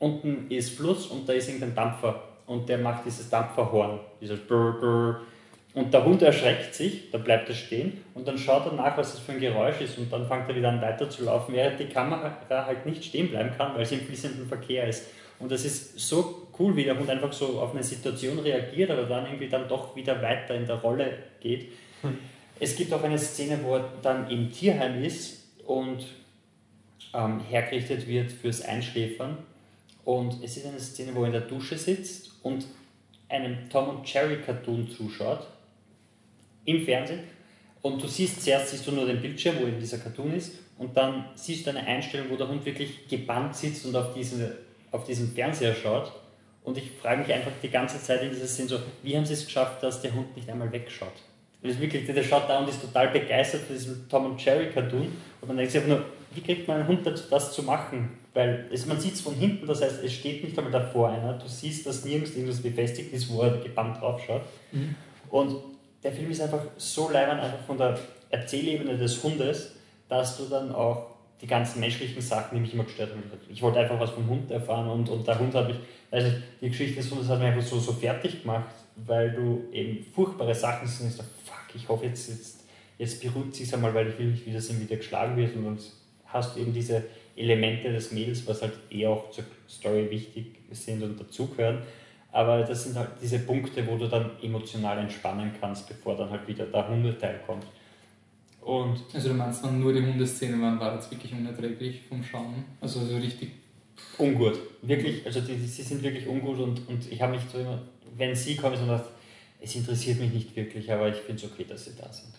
unten ist Fluss und da ist irgendein Dampfer und der macht dieses Dampferhorn, dieses Brr, Brr. Und der Hund erschreckt sich, da bleibt er stehen und dann schaut er nach, was das für ein Geräusch ist und dann fängt er wieder an weiter zu laufen, während die Kamera halt nicht stehen bleiben kann, weil sie im fließenden Verkehr ist. Und das ist so cool, wie der Hund einfach so auf eine Situation reagiert, aber dann irgendwie dann doch wieder weiter in der Rolle geht. Es gibt auch eine Szene, wo er dann im Tierheim ist und ähm, hergerichtet wird fürs Einschläfern. Und es ist eine Szene, wo er in der Dusche sitzt und einem Tom und Jerry Cartoon zuschaut im Fernsehen. Und du siehst zuerst siehst du nur den Bildschirm, wo eben dieser Cartoon ist, und dann siehst du eine Einstellung, wo der Hund wirklich gebannt sitzt und auf, diese, auf diesen Fernseher schaut. Und ich frage mich einfach die ganze Zeit in dieser Szene so, wie haben sie es geschafft, dass der Hund nicht einmal wegschaut? Das ist wirklich, der schaut da und ist total begeistert von diesem Tom und Jerry Cartoon. Und man denkt sich einfach nur, wie kriegt man einen Hund dazu, das zu machen? Weil es, man sieht es von hinten, das heißt, es steht nicht einmal davor einer. Du siehst, dass nirgends irgendwas befestigt ist, wo er gebannt drauf schaut. Mhm. Und der Film ist einfach so leibend, einfach von der Erzählebene des Hundes, dass du dann auch die ganzen menschlichen Sachen, die mich immer gestört haben. Ich wollte einfach was vom Hund erfahren und, und der Hund hat mich, also die Geschichte des Hundes hat mich einfach so, so fertig gemacht, weil du eben furchtbare Sachen siehst und ich so, fuck, ich hoffe jetzt, jetzt, jetzt beruhigt sich einmal, weil ich will nicht, wie das ihm wieder geschlagen wird und dann hast du eben diese Elemente des Mädels, was halt eher auch zur Story wichtig sind und dazugehören. Aber das sind halt diese Punkte, wo du dann emotional entspannen kannst, bevor dann halt wieder der Hundeteil kommt. Und Also du meinst, wenn nur die Hundeszene waren, war das wirklich unerträglich vom Schauen? Also so richtig... ungut. Wirklich, also die, die, sie sind wirklich ungut und, und ich habe mich so immer, wenn sie kommen, so gedacht, es interessiert mich nicht wirklich, aber ich finde es okay, dass sie da sind.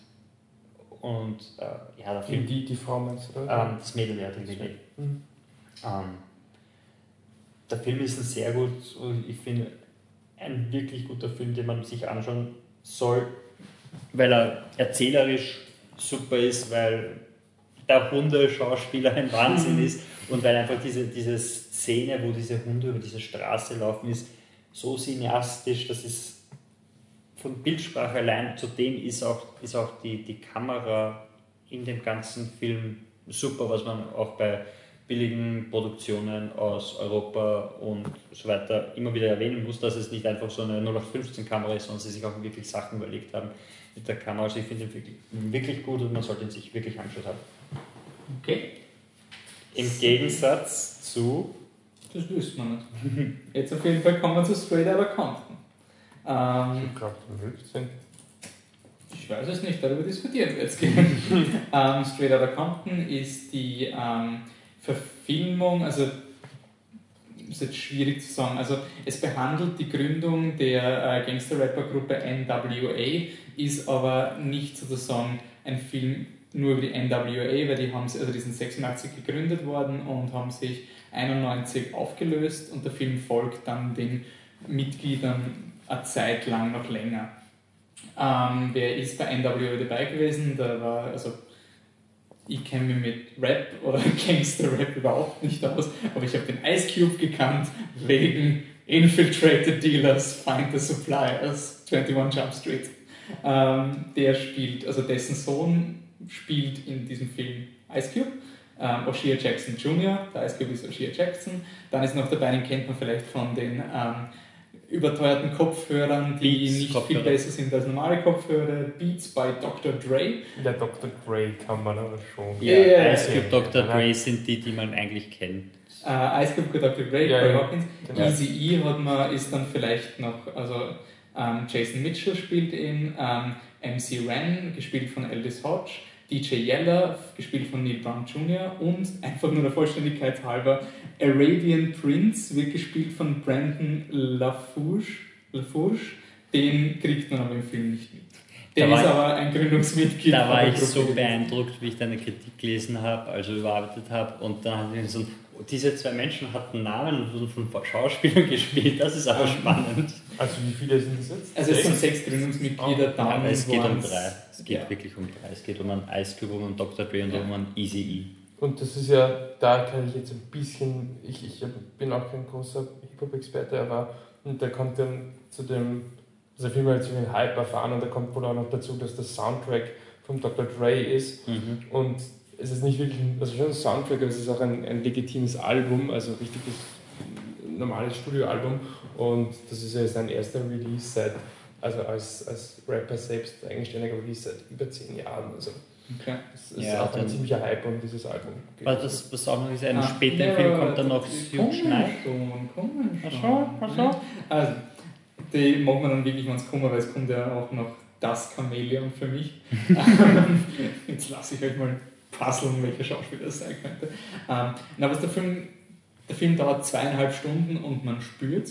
Und äh, ja, der Film, die, die Frau meinst du, oder? ähm, das Mädel, ja, die Lily. Mhm. Ähm, der Film ist ein sehr gut, ich finde, ein wirklich guter Film, den man sich anschauen soll, weil er erzählerisch super ist, weil der Hundeschauspieler ein Wahnsinn ist und weil einfach diese, diese Szene, wo diese Hunde über diese Straße laufen, ist so cineastisch, das ist von Bildsprache allein, zudem ist auch, ist auch die, die Kamera in dem ganzen Film super, was man auch bei billigen Produktionen aus Europa und so weiter immer wieder erwähnen muss, dass es nicht einfach so eine 0815-Kamera ist, sondern sie sich auch wirklich Sachen überlegt haben mit der Kamera. Also ich finde ihn wirklich, wirklich gut und man sollte ihn sich wirklich anschauen haben. Okay, Im Gegensatz zu das wüsste man nicht. Jetzt auf jeden Fall kommen wir zu Straight Outta Compton. Ähm, Ich glaube 15. Ich weiß es nicht, darüber diskutieren wir jetzt gerne. ähm, Straight Outta Compton ist die ähm, Verfilmung, also ist jetzt schwierig zu sagen, also es behandelt die Gründung der äh, Gangster-Rapper-Gruppe NWA, ist aber nicht sozusagen ein Film nur über die NWA, weil die haben also die sind 86 gegründet worden und haben sich 91 aufgelöst und der Film folgt dann den Mitgliedern eine Zeit lang noch länger. Ähm, wer ist bei NWA dabei gewesen? Da war, also ich kenne mich mit Rap oder Gangster-Rap überhaupt nicht aus, aber ich habe den Ice Cube gekannt wegen Infiltrated Dealers, Find the Suppliers, 21 Jump Street. Ähm, der spielt, also dessen Sohn spielt in diesem Film Ice Cube. Ähm, O'Shea Jackson Jr., der Ice Cube ist O'Shea Jackson. Dann ist noch dabei, den kennt man vielleicht von den ähm, überteuerten Kopfhörern, die Beats nicht Kopfhörer. viel besser sind als normale Kopfhörer. Beats by Dr. Dre. Der Dr. Dre kann man aber schon. Ja, ja, ja. Ice Cube, Dr. Ja. Dre sind die, die man eigentlich kennt. Äh, Ice Cube, Dr. Dre, Ja, Corey ja. Hawkins. Genau. Easy E hat man, ist dann vielleicht noch, also Ähm, Jason Mitchell spielt ihn, ähm, MC Ren, gespielt von Aldous Hodge, DJ Yeller, gespielt von Neil Brown Jr. und einfach nur der Vollständigkeit halber, Arabian Prince wird gespielt von Brandon LaFouche, LaFouche. Den kriegt man aber im Film nicht mit. Der Da ist aber ein Gründungsmitglied. Da war ich Gruppe so beeindruckt, wie ich deine Kritik gelesen habe, also überarbeitet habe. Und dann habe ich so, diese zwei Menschen hatten Namen und wurden von Schauspielern gespielt. Das ist aber spannend. Also wie viele sind das jetzt? Also es sind Sechs? Gründungsmitglieder, Ja, dann es geht um drei. Es geht ja. wirklich um drei. Es geht um einen Ice Cube, um einen Dr. Dre und Ja. um einen Easy E. Und das ist ja, da kann ich jetzt ein bisschen, ich, ich bin auch kein großer Hip-Hop-Experte, aber und da kommt dann zu dem, also hat sich einen Hype erfahren und da kommt wohl auch noch dazu, dass das Soundtrack von Dr. Dre ist Mhm. und es ist nicht wirklich, ein- also schon ein Soundtrack, aber es ist auch ein, ein legitimes Album, also richtiges normales Studioalbum und das ist ja sein erster Release seit, also als, als Rapper selbst eigenständiger Release seit über zehn Jahren, also Okay. es ist Ja, auch ein ziemlicher Hype um dieses Album. Was, das, was auch noch ist, ein Ah, später ja, Film kommt dann noch kommen Knight. schon, kommen Ach schon. so, ach so. Also, die mag man dann wirklich, wenn es kommen, weil es kommt ja auch noch das Chamäleon für mich. Jetzt lasse ich euch mal puzzeln, welcher Schauspieler es sein könnte. Ähm, na, aber der Film, der Film dauert zweieinhalb Stunden und man spürt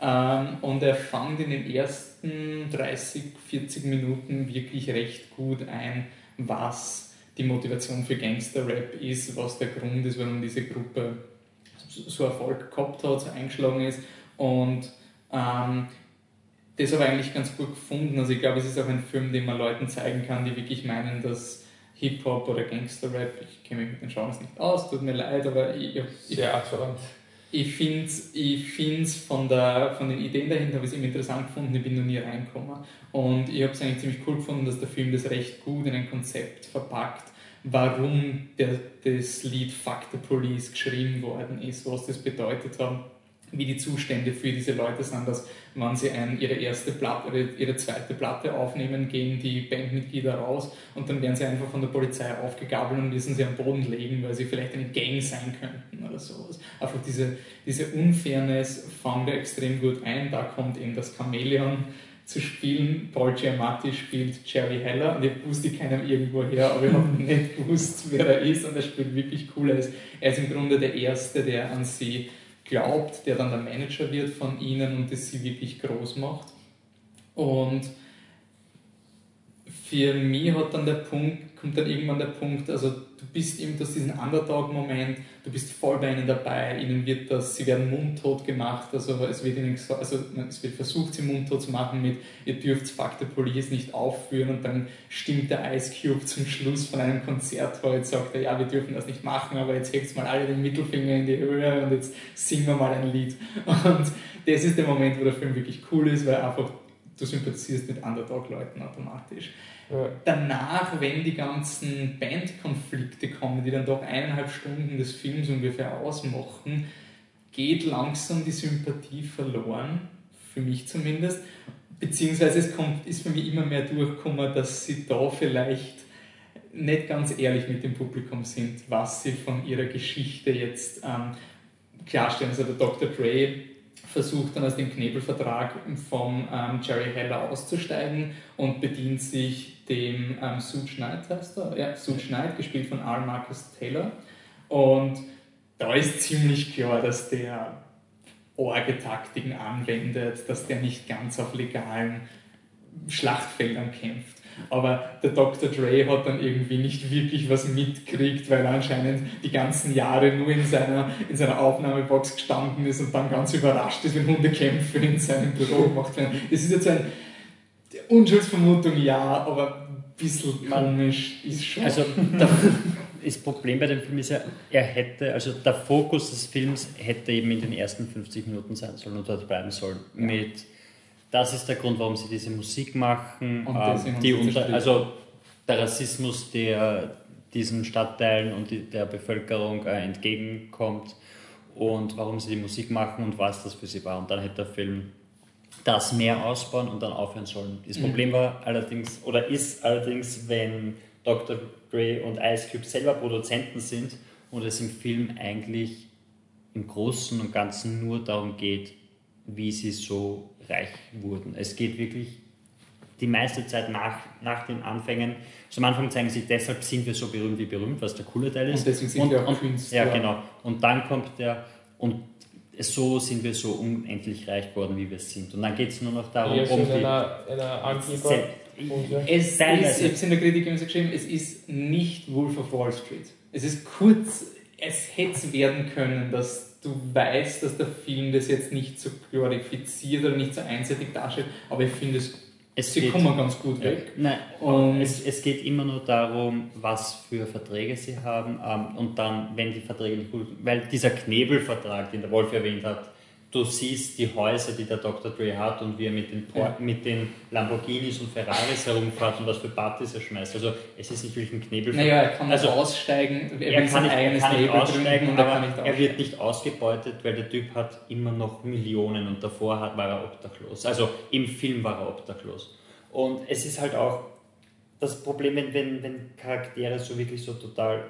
ähm, und er fängt in den ersten 30, 40 Minuten wirklich recht gut ein, was die Motivation für Gangster-Rap ist, was der Grund ist, warum diese Gruppe so Erfolg gehabt hat, so eingeschlagen ist. Und ähm, das habe ich eigentlich ganz gut gefunden. Also ich glaube, es ist auch ein Film, den man Leuten zeigen kann, die wirklich meinen, dass Hip-Hop oder Gangster-Rap, ich kenne mich mit den Genres nicht aus, tut mir leid, aber ich, ich, Sehr artverwandt. Ich finde es ich find's von, von den Ideen dahinter habe ich interessant gefunden, ich bin noch nie reingekommen. Und ich habe es eigentlich ziemlich cool gefunden, dass der Film das recht gut in ein Konzept verpackt, warum der, das Lied Fuck the Police geschrieben worden ist, was das bedeutet hat, wie die Zustände für diese Leute sind, dass wenn sie ein, ihre erste Platte oder ihre zweite Platte aufnehmen, gehen die Bandmitglieder raus und dann werden sie einfach von der Polizei aufgegabelt und müssen sie am Boden legen, weil sie vielleicht eine Gang sein könnten oder sowas. Einfach diese, diese Unfairness fangen wir extrem gut ein. Da kommt eben das Chamäleon zu spielen. Paul Giamatti spielt Jerry Heller und ich wusste keinem irgendwo her, aber ich habe nicht gewusst, wer er ist und er spielt wirklich cool. Er ist, er ist im Grunde der Erste, der an sie glaubt, der dann der Manager wird von ihnen und das sie wirklich groß macht. Und für mich hat dann der Punkt, kommt dann irgendwann der Punkt, also du bist eben, du hast diesen Underdog-Moment, du bist voll bei ihnen dabei, ihnen wird das, sie werden mundtot gemacht, also es wird ihnen also es wird versucht, sie mundtot zu machen mit, ihr dürft Fuck the Police nicht aufführen und dann stimmt der Ice Cube zum Schluss von einem Konzert heute, sagt er, ja, wir dürfen das nicht machen, aber jetzt hebt mal alle den Mittelfinger in die Höhe und jetzt singen wir mal ein Lied. Und das ist der Moment, wo der Film wirklich cool ist, weil einfach du sympathisierst mit Underdog-Leuten automatisch. Ja. Danach, wenn die ganzen Bandkonflikte kommen, die dann doch eineinhalb Stunden des Films ungefähr ausmachen, geht langsam die Sympathie verloren, für mich zumindest. Beziehungsweise es kommt, ist für mich immer mehr durchgekommen, dass sie da vielleicht nicht ganz ehrlich mit dem Publikum sind, was sie von ihrer Geschichte jetzt ähm, klarstellen. Also der Dr. Dre versucht dann aus dem Knebelvertrag vom ähm, Jerry Heller auszusteigen und bedient sich dem ähm, Sue Schneid, heißt er? Ja, Sue Schneid, gespielt von R. Marcus Taylor. Und da ist ziemlich klar, dass der Orgetaktiken anwendet, dass der nicht ganz auf legalen Schlachtfeldern kämpft. Aber der Dr. Dre hat dann irgendwie nicht wirklich was mitkriegt, weil er anscheinend die ganzen Jahre nur in seiner, in seiner Aufnahmebox gestanden ist und dann ganz überrascht ist, wenn Hundekämpfe in seinem Büro gemacht werden. Das ist jetzt eine Unschuldsvermutung, ja, aber ein bisschen komisch ist schon. Also der, das Problem bei dem Film ist ja, er hätte, also der Fokus des Films hätte eben in den ersten 50 Minuten sein sollen und dort bleiben sollen. Mit, das ist der Grund, warum sie diese Musik machen. Und ähm, die unter, also der Rassismus, der diesen Stadtteilen und der Bevölkerung äh, entgegenkommt und warum sie die Musik machen und was das für sie war. Und dann hätte der Film das mehr ausbauen und dann aufhören sollen. Das Mhm. Problem war allerdings, oder ist allerdings, wenn Dr. Dre und Ice Cube selber Produzenten sind und es im Film eigentlich im Großen und Ganzen nur darum geht, wie sie so reich wurden. Es geht wirklich die meiste Zeit nach, nach den Anfängen. So am Anfang zeigen sie, deshalb sind wir so berühmt wie berühmt, was der coole Teil ist. Und deswegen sind und, wir auch und, Künstler. Ja, genau. Und dann kommt der, und so sind wir so unendlich reich geworden, wie wir sind. Und dann geht es nur noch darum, so um die. einer, einer Angeber. Se- Es ist, ich habe es in der Kritik immer so geschrieben, es ist nicht Wolf of Wall Street. Es ist kurz, es hätte es werden können, dass du weißt, dass der Film das jetzt nicht so glorifiziert oder nicht so einseitig darstellt, aber ich finde, es, Es sie geht- kommen ganz gut weg. Nein, Und- es, es geht immer nur darum, was für Verträge sie haben ähm, und dann, wenn die Verträge nicht gut weil dieser Knebelvertrag, den der Wolf erwähnt hat, du siehst die Häuser, die der Dr. Dre hat und wie er mit den, Ja. mit den Lamborghinis und Ferraris herumfährt und was für Partys er schmeißt. Also es ist natürlich ein Knebelvertrag. Naja, er kann Also, aussteigen, er, er kann nicht, er kann nicht aussteigen, und er aber nicht er wird nicht ausgebeutet, weil der Typ hat immer noch Millionen und davor hat, war er obdachlos. Also im Film war er obdachlos. Und es ist halt auch das Problem, wenn, wenn, wenn Charaktere so wirklich so total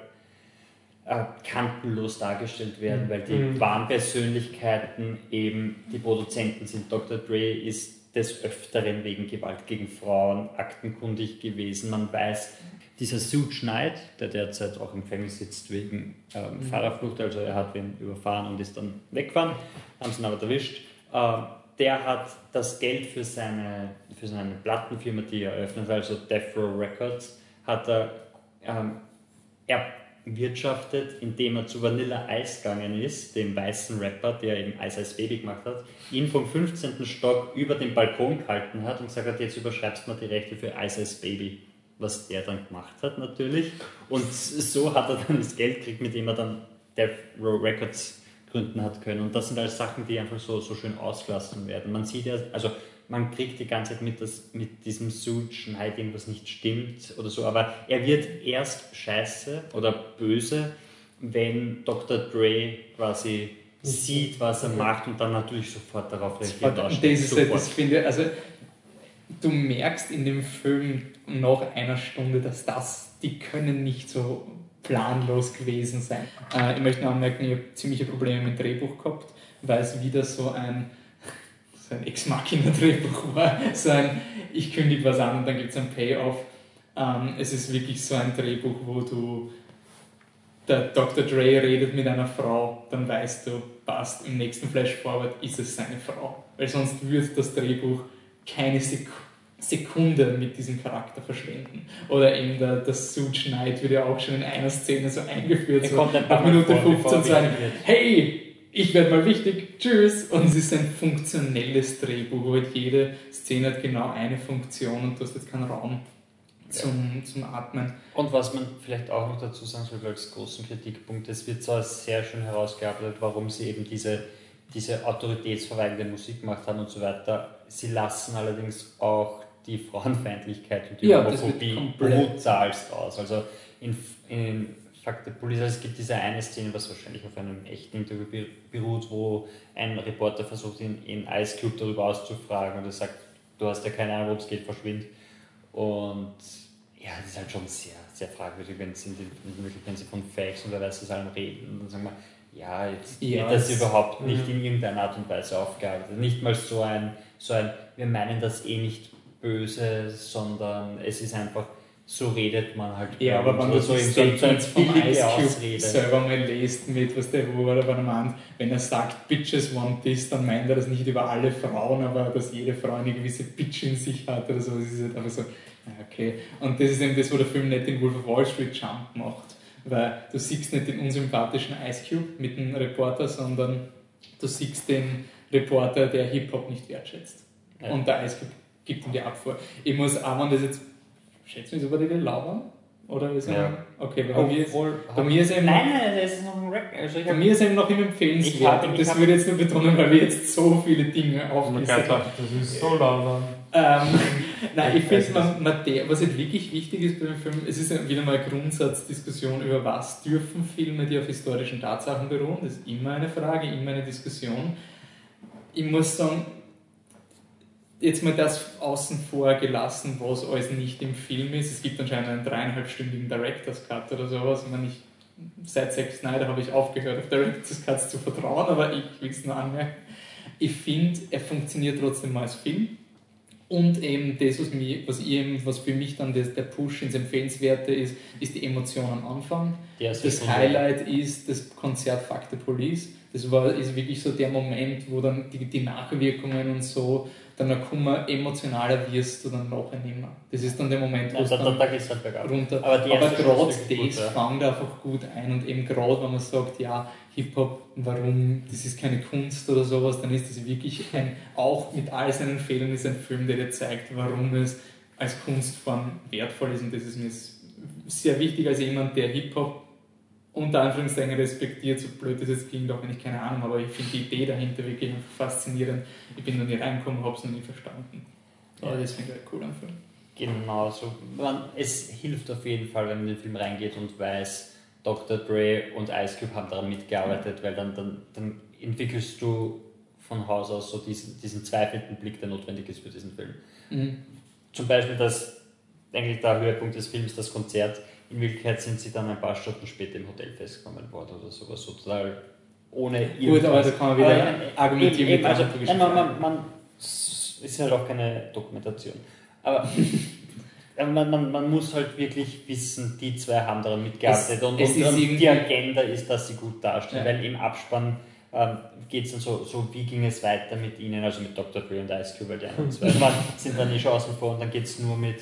äh, kantenlos dargestellt werden, weil die Mhm. wahren Persönlichkeiten eben die Produzenten sind. Dr. Dre ist des Öfteren wegen Gewalt gegen Frauen aktenkundig gewesen. Man weiß, dieser Suge Knight, der derzeit auch im Gefängnis sitzt wegen ähm, Fahrerflucht, also er hat wen überfahren und ist dann weggefahren, haben sie ihn aber erwischt. Ähm, der hat das Geld für seine, für seine Plattenfirma, die er eröffnet, also Death Row Records, hat er ähm, erwirtschaftet, indem er zu Vanilla Ice gegangen ist, dem weißen Rapper, der eben Ice Ice Baby gemacht hat, ihn vom 15. Stock über den Balkon gehalten hat und gesagt hat, jetzt überschreibst du mal die Rechte für Ice Ice Baby. Was der dann gemacht hat natürlich. Und so hat er dann das Geld gekriegt, mit dem er dann Death Row Records gründen hat können. Und das sind alles Sachen, die einfach so, so schön ausgelassen werden. Man sieht ja, also man kriegt die ganze Zeit mit, dass mit diesem Suit Schneid irgendwas nicht stimmt oder so, aber er wird erst scheiße oder böse, wenn Dr. Dre quasi sieht, was er macht und dann natürlich sofort darauf reagiert. Das ist halt, Sofort. das finde ich, also du merkst in dem Film nach einer Stunde, dass das, die können nicht so planlos gewesen sein. Äh, ich möchte noch anmerken, ich habe ziemliche Probleme mit dem Drehbuch gehabt, weil es wieder so ein, so ein Ex-Machina-Drehbuch war. So ein, ich kündige was an und dann gibt es einen Payoff. Ähm, es ist wirklich so ein Drehbuch, wo du der Dr. Dre redet mit einer Frau, dann weißt du, passt, im nächsten Flash-Forward ist es seine Frau. Weil sonst würde das Drehbuch keine Sek Sekunde mit diesem Charakter verschwenden. Oder eben der, der Suit Knight wird ja auch schon in einer Szene so eingeführt, Er so ab Minute vor, bevor 15 er zu sagen, hey, ich werde mal wichtig, tschüss. Und es ist ein funktionelles Drehbuch, wo halt jede Szene hat genau eine Funktion und du hast jetzt keinen Raum zum, zum Atmen. Und was man vielleicht auch noch dazu sagen sollte als großen Kritikpunkt, es wird zwar sehr schön herausgearbeitet, warum sie eben diese, diese autoritätsverweigende Musik gemacht haben und so weiter. Sie lassen allerdings auch die Frauenfeindlichkeit und die Ja, Homophobie brutalst aus. Also in, in The Police, also es gibt diese eine Szene, was wahrscheinlich auf einem echten Interview be- beruht, wo ein Reporter versucht, ihn in Ice Cube darüber auszufragen und er sagt, du hast ja keine Ahnung, worum es geht, verschwind. Und ja, das ist halt schon sehr, sehr fragwürdig, wenn sie, wenn sie von Facts und wer weiß was allem reden. Und dann sagen wir, ja, jetzt Ja, wird das überhaupt nicht Mhm. in irgendeiner Art und Weise aufgearbeitet. Nicht mal so ein, so ein, wir meinen das eh nicht böse, sondern es ist einfach, so redet man halt. Ja, aber wenn du so, die so, so, billige Ice Cube selber mal liest mit, was der wo er bei meint, wenn er sagt, Bitches want this, dann meint er das nicht über alle Frauen, aber dass jede Frau eine gewisse Bitch in sich hat oder so. Das ist halt einfach so, okay. Und das ist eben das, wo der Film nicht den Wolf of Wall Street Jump macht, weil du siehst nicht den unsympathischen Ice Cube mit dem Reporter, sondern du siehst den Reporter, der Hip-Hop nicht wertschätzt. Ja. Und der Ice Cube gibt ihm die Abfuhr. Ich muss auch, wenn das jetzt, schätzen wir es über die labern? Oder ist Ja. Okay, bei mir ist, Obwohl, bei mir ist eben nein, nein, das ist noch ein Rack. Also ich bei mir ist eben noch im Ich Empfehlenswert und das würde ich jetzt nur betonen, weil wir jetzt so viele Dinge kann haben. das ist so langsam. Ähm, nein, ich finde, man, man, der, was halt wirklich wichtig ist bei dem Film, es ist wieder mal eine Grundsatzdiskussion über was dürfen Filme, die auf historischen Tatsachen beruhen. Das ist immer eine Frage, immer eine Diskussion. Ich muss sagen, jetzt mal das außen vor gelassen, was alles nicht im Film ist. Es gibt anscheinend einen dreieinhalbstündigen Director's Cut oder sowas. Ich meine, ich, seit Zack Snyder habe ich aufgehört, auf Director's Cuts zu vertrauen, aber ich will es nur anmerken. Ich finde, er funktioniert trotzdem mal als Film. Und eben das, was, mich, was, ich eben, was für mich dann das, der Push ins Empfehlenswerte ist, ist die Emotion am Anfang. Ja, Das schon- Highlight ist das Konzert Fuck the Police. Das war, ist wirklich so der Moment, wo dann die, die Nachwirkungen und so, dann noch kummer emotionaler wirst du dann nachher nicht mehr. Das ist dann der Moment, wo Ja, es da, da, dann da geht es halt bergab. runter. Aber Aber gerade das ist ja. fängt einfach gut ein und eben gerade, wenn man sagt, ja, Hip-Hop, warum, das ist keine Kunst oder sowas, dann ist das wirklich ein, auch mit all seinen Fehlern ist ein Film, der dir zeigt, warum es als Kunstform wertvoll ist und das ist mir sehr wichtig als jemand, der Hip-Hop unter Anführungszeichen respektiert, so blöd das jetzt klingt, auch wenn ich keine Ahnung habe, aber ich finde die Idee dahinter wirklich faszinierend. Ich bin noch nie reingekommen, habe es noch nie verstanden. Aber Ja. das finde ich halt cool am Film. Genau, so. Man, es hilft auf jeden Fall, wenn man in den Film reingeht und weiß, Dr. Dre und Ice Cube haben daran mitgearbeitet, weil dann, dann, dann entwickelst du von Haus aus so diesen, diesen zweifelnden Blick, der notwendig ist für diesen Film. Mhm. Zum Beispiel, dass eigentlich der Höhepunkt des Films, das Konzert, in Wirklichkeit sind sie dann ein paar Stunden später im Hotel festgenommen worden oder sowas, so total ohne Gut, aber da kann man wieder Aber, äh, argumentieren eben, mit eben, also, nein, man, man, man, es ist halt auch keine Dokumentation. Aber äh, man, man, man muss halt wirklich wissen, die zwei haben daran mitgearbeitet Es- und, es und, die Agenda ist, dass sie gut dastehen, Ja. weil im Abspann ähm, geht es dann so, so, wie ging es weiter mit ihnen, also mit Dr. Dre und Ice Cube, weil die anderen zwei waren, sind dann nicht schon außen vor und dann geht es nur mit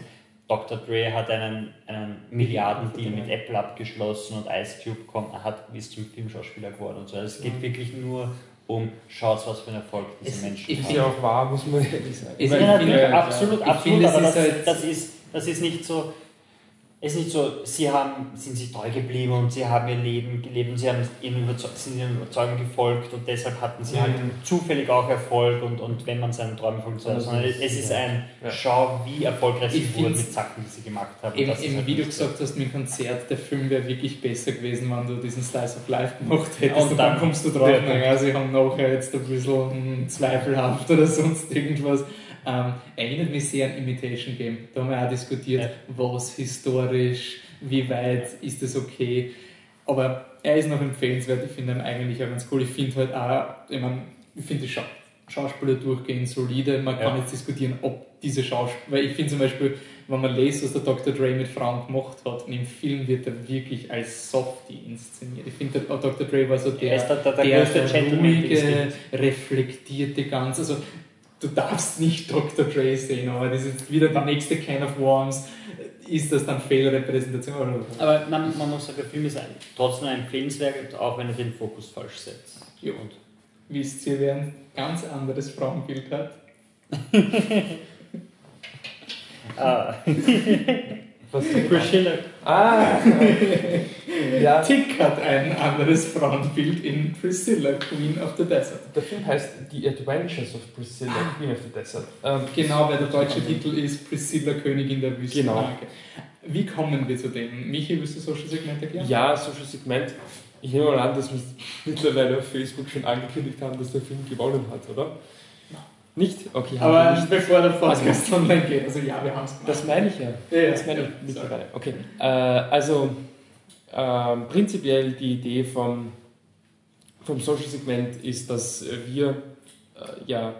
Dr. Dre hat einen, einen Milliardendeal mit Apple abgeschlossen und Ice Cube kommt, hat, ist zum Filmschauspieler geworden und so. Also es geht wirklich nur um, schaut was für einen Erfolg diese Es- Menschen Ist haben. ja auch wahr, muss man ehrlich sagen. Es- Ja, ich natürlich, finde- absolut, absolut, aber ist das, halt- das, ist, das ist nicht so, es ist nicht so, sie haben, sind sich treu geblieben und sie haben ihr Leben gelebt und sie haben ihren Überzeug, sind ihren Überzeugung gefolgt und deshalb hatten sie halt Mhm. zufällig auch Erfolg und, und wenn man seinen Träumen folgt, so, sondern es ist ja. ein, Ja. schau, wie erfolgreich sie wurden mit Sachen, die sie gemacht haben. Eben, eben halt wie du gesagt hast mit dem Konzert, der Film wäre wirklich besser gewesen, wenn du diesen Slice of Life gemacht hättest. Und Und, dann, dann- kommst du drauf, Ja. naja, sie haben nachher jetzt ein bisschen hm, zweifelhaft oder sonst irgendwas. Ähm, erinnert mich sehr an Imitation Game. Da haben wir auch diskutiert, Ja. was historisch, wie weit ist das okay. Aber er ist noch empfehlenswert, ich finde ihn eigentlich auch ganz cool. Ich finde halt auch, ich, mein, ich finde die Schau Schauspieler durchgehend solide. Man kann Ja. jetzt diskutieren, ob diese Schauspieler, weil ich finde zum Beispiel, wenn man liest, was der Dr. Dre mit Frauen gemacht hat, und im Film wird er wirklich als Softie inszeniert. Ich finde, der Dr. Dre war so der, Er ist der, der, der, der ruhige, reflektierte ganz. Also du darfst nicht Dr. Dre sehen, aber das ist wieder die nächste Can of Worms. Ist das dann Fehlrepräsentation? Oder? Aber man, man muss sagen, der Film ist ein, trotzdem empfehlenswert, auch wenn er den Fokus falsch setzt. Jo. Und Wisst ihr, wer ein ganz anderes Frauenbild hat? Ah, Was Priscilla. Ah! ja, Tick hat ein anderes Frauenbild in Priscilla, Queen of the Desert. der Film heißt The Adventures of Priscilla, Queen of the Desert. Ähm, Genau, weil der deutsche Titel ist Priscilla, Königin der Wüste. Genau. Wie kommen wir zu dem? Michi, willst du Social Segment erklären? Ja, Social Segment. Ich nehme mal an, dass wir mittlerweile auf Facebook schon angekündigt haben, dass der Film gewonnen hat, oder? Nicht? Okay, haben wir Aber nicht. bevor der Podcast online geht, also ja, wir haben es gemacht. Das meine ich ja. Ja. Das meine ich Ja, mittlerweile. Okay. Äh, also ähm, prinzipiell die Idee vom, vom Social Segment ist, dass äh, wir äh, ja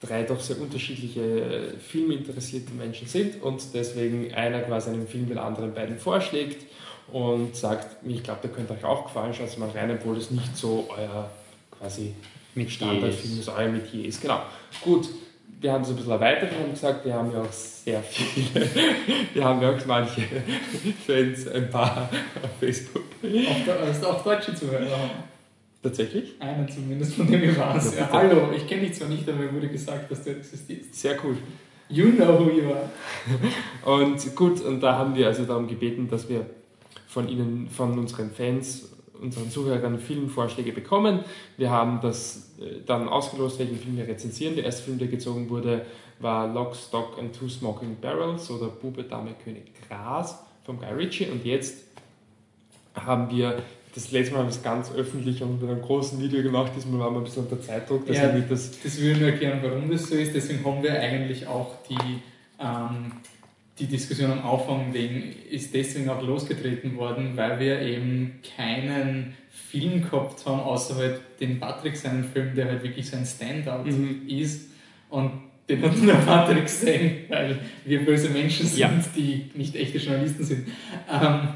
drei doch sehr unterschiedliche äh, filminteressierte Menschen sind und deswegen einer quasi einen Film den anderen beiden vorschlägt und sagt, ich glaube, der könnte euch auch gefallen, schaut mal rein, obwohl das nicht so euer quasi Mit Standardfilm euer Metier ist. Genau. Gut, wir haben es ein bisschen erweitert und haben gesagt, wir haben ja auch sehr viele, wir haben ja auch manche Fans, ein paar auf Facebook. Da- also auch deutsche Zuhörer. Tatsächlich? Einen zumindest, von dem ich weiß. Ja, hallo, ich kenne dich zwar nicht, aber mir wurde gesagt, dass du existierst. Sehr cool. You know who you are. Und gut, und da haben wir also darum gebeten, dass wir von Ihnen, von unseren Fans, unseren Zuhörern Filmvorschläge bekommen. Wir haben das äh, dann ausgelost, welchen Film wir rezensieren. Der erste Film, der gezogen wurde, war Lock, Stock and Two Smoking Barrels oder Bube, Dame, König, Gras von Guy Ritchie. Und jetzt haben wir das letzte Mal haben wir es ganz öffentlich und mit einem großen Video gemacht. Diesmal waren wir ein bisschen unter Zeitdruck, dass Ja. wir das Das ich nur erklären, warum das so ist. Deswegen haben wir eigentlich auch die, ähm, die Diskussion am Anfang wegen, ist deswegen auch losgetreten worden, weil wir eben keinen Film gehabt haben, außer halt den Patrick seinen Film, der halt wirklich sein Standout Mhm. ist. Und den hat nur Patrick gesehen, weil wir böse Menschen sind, Ja. die nicht echte Journalisten sind. Ähm,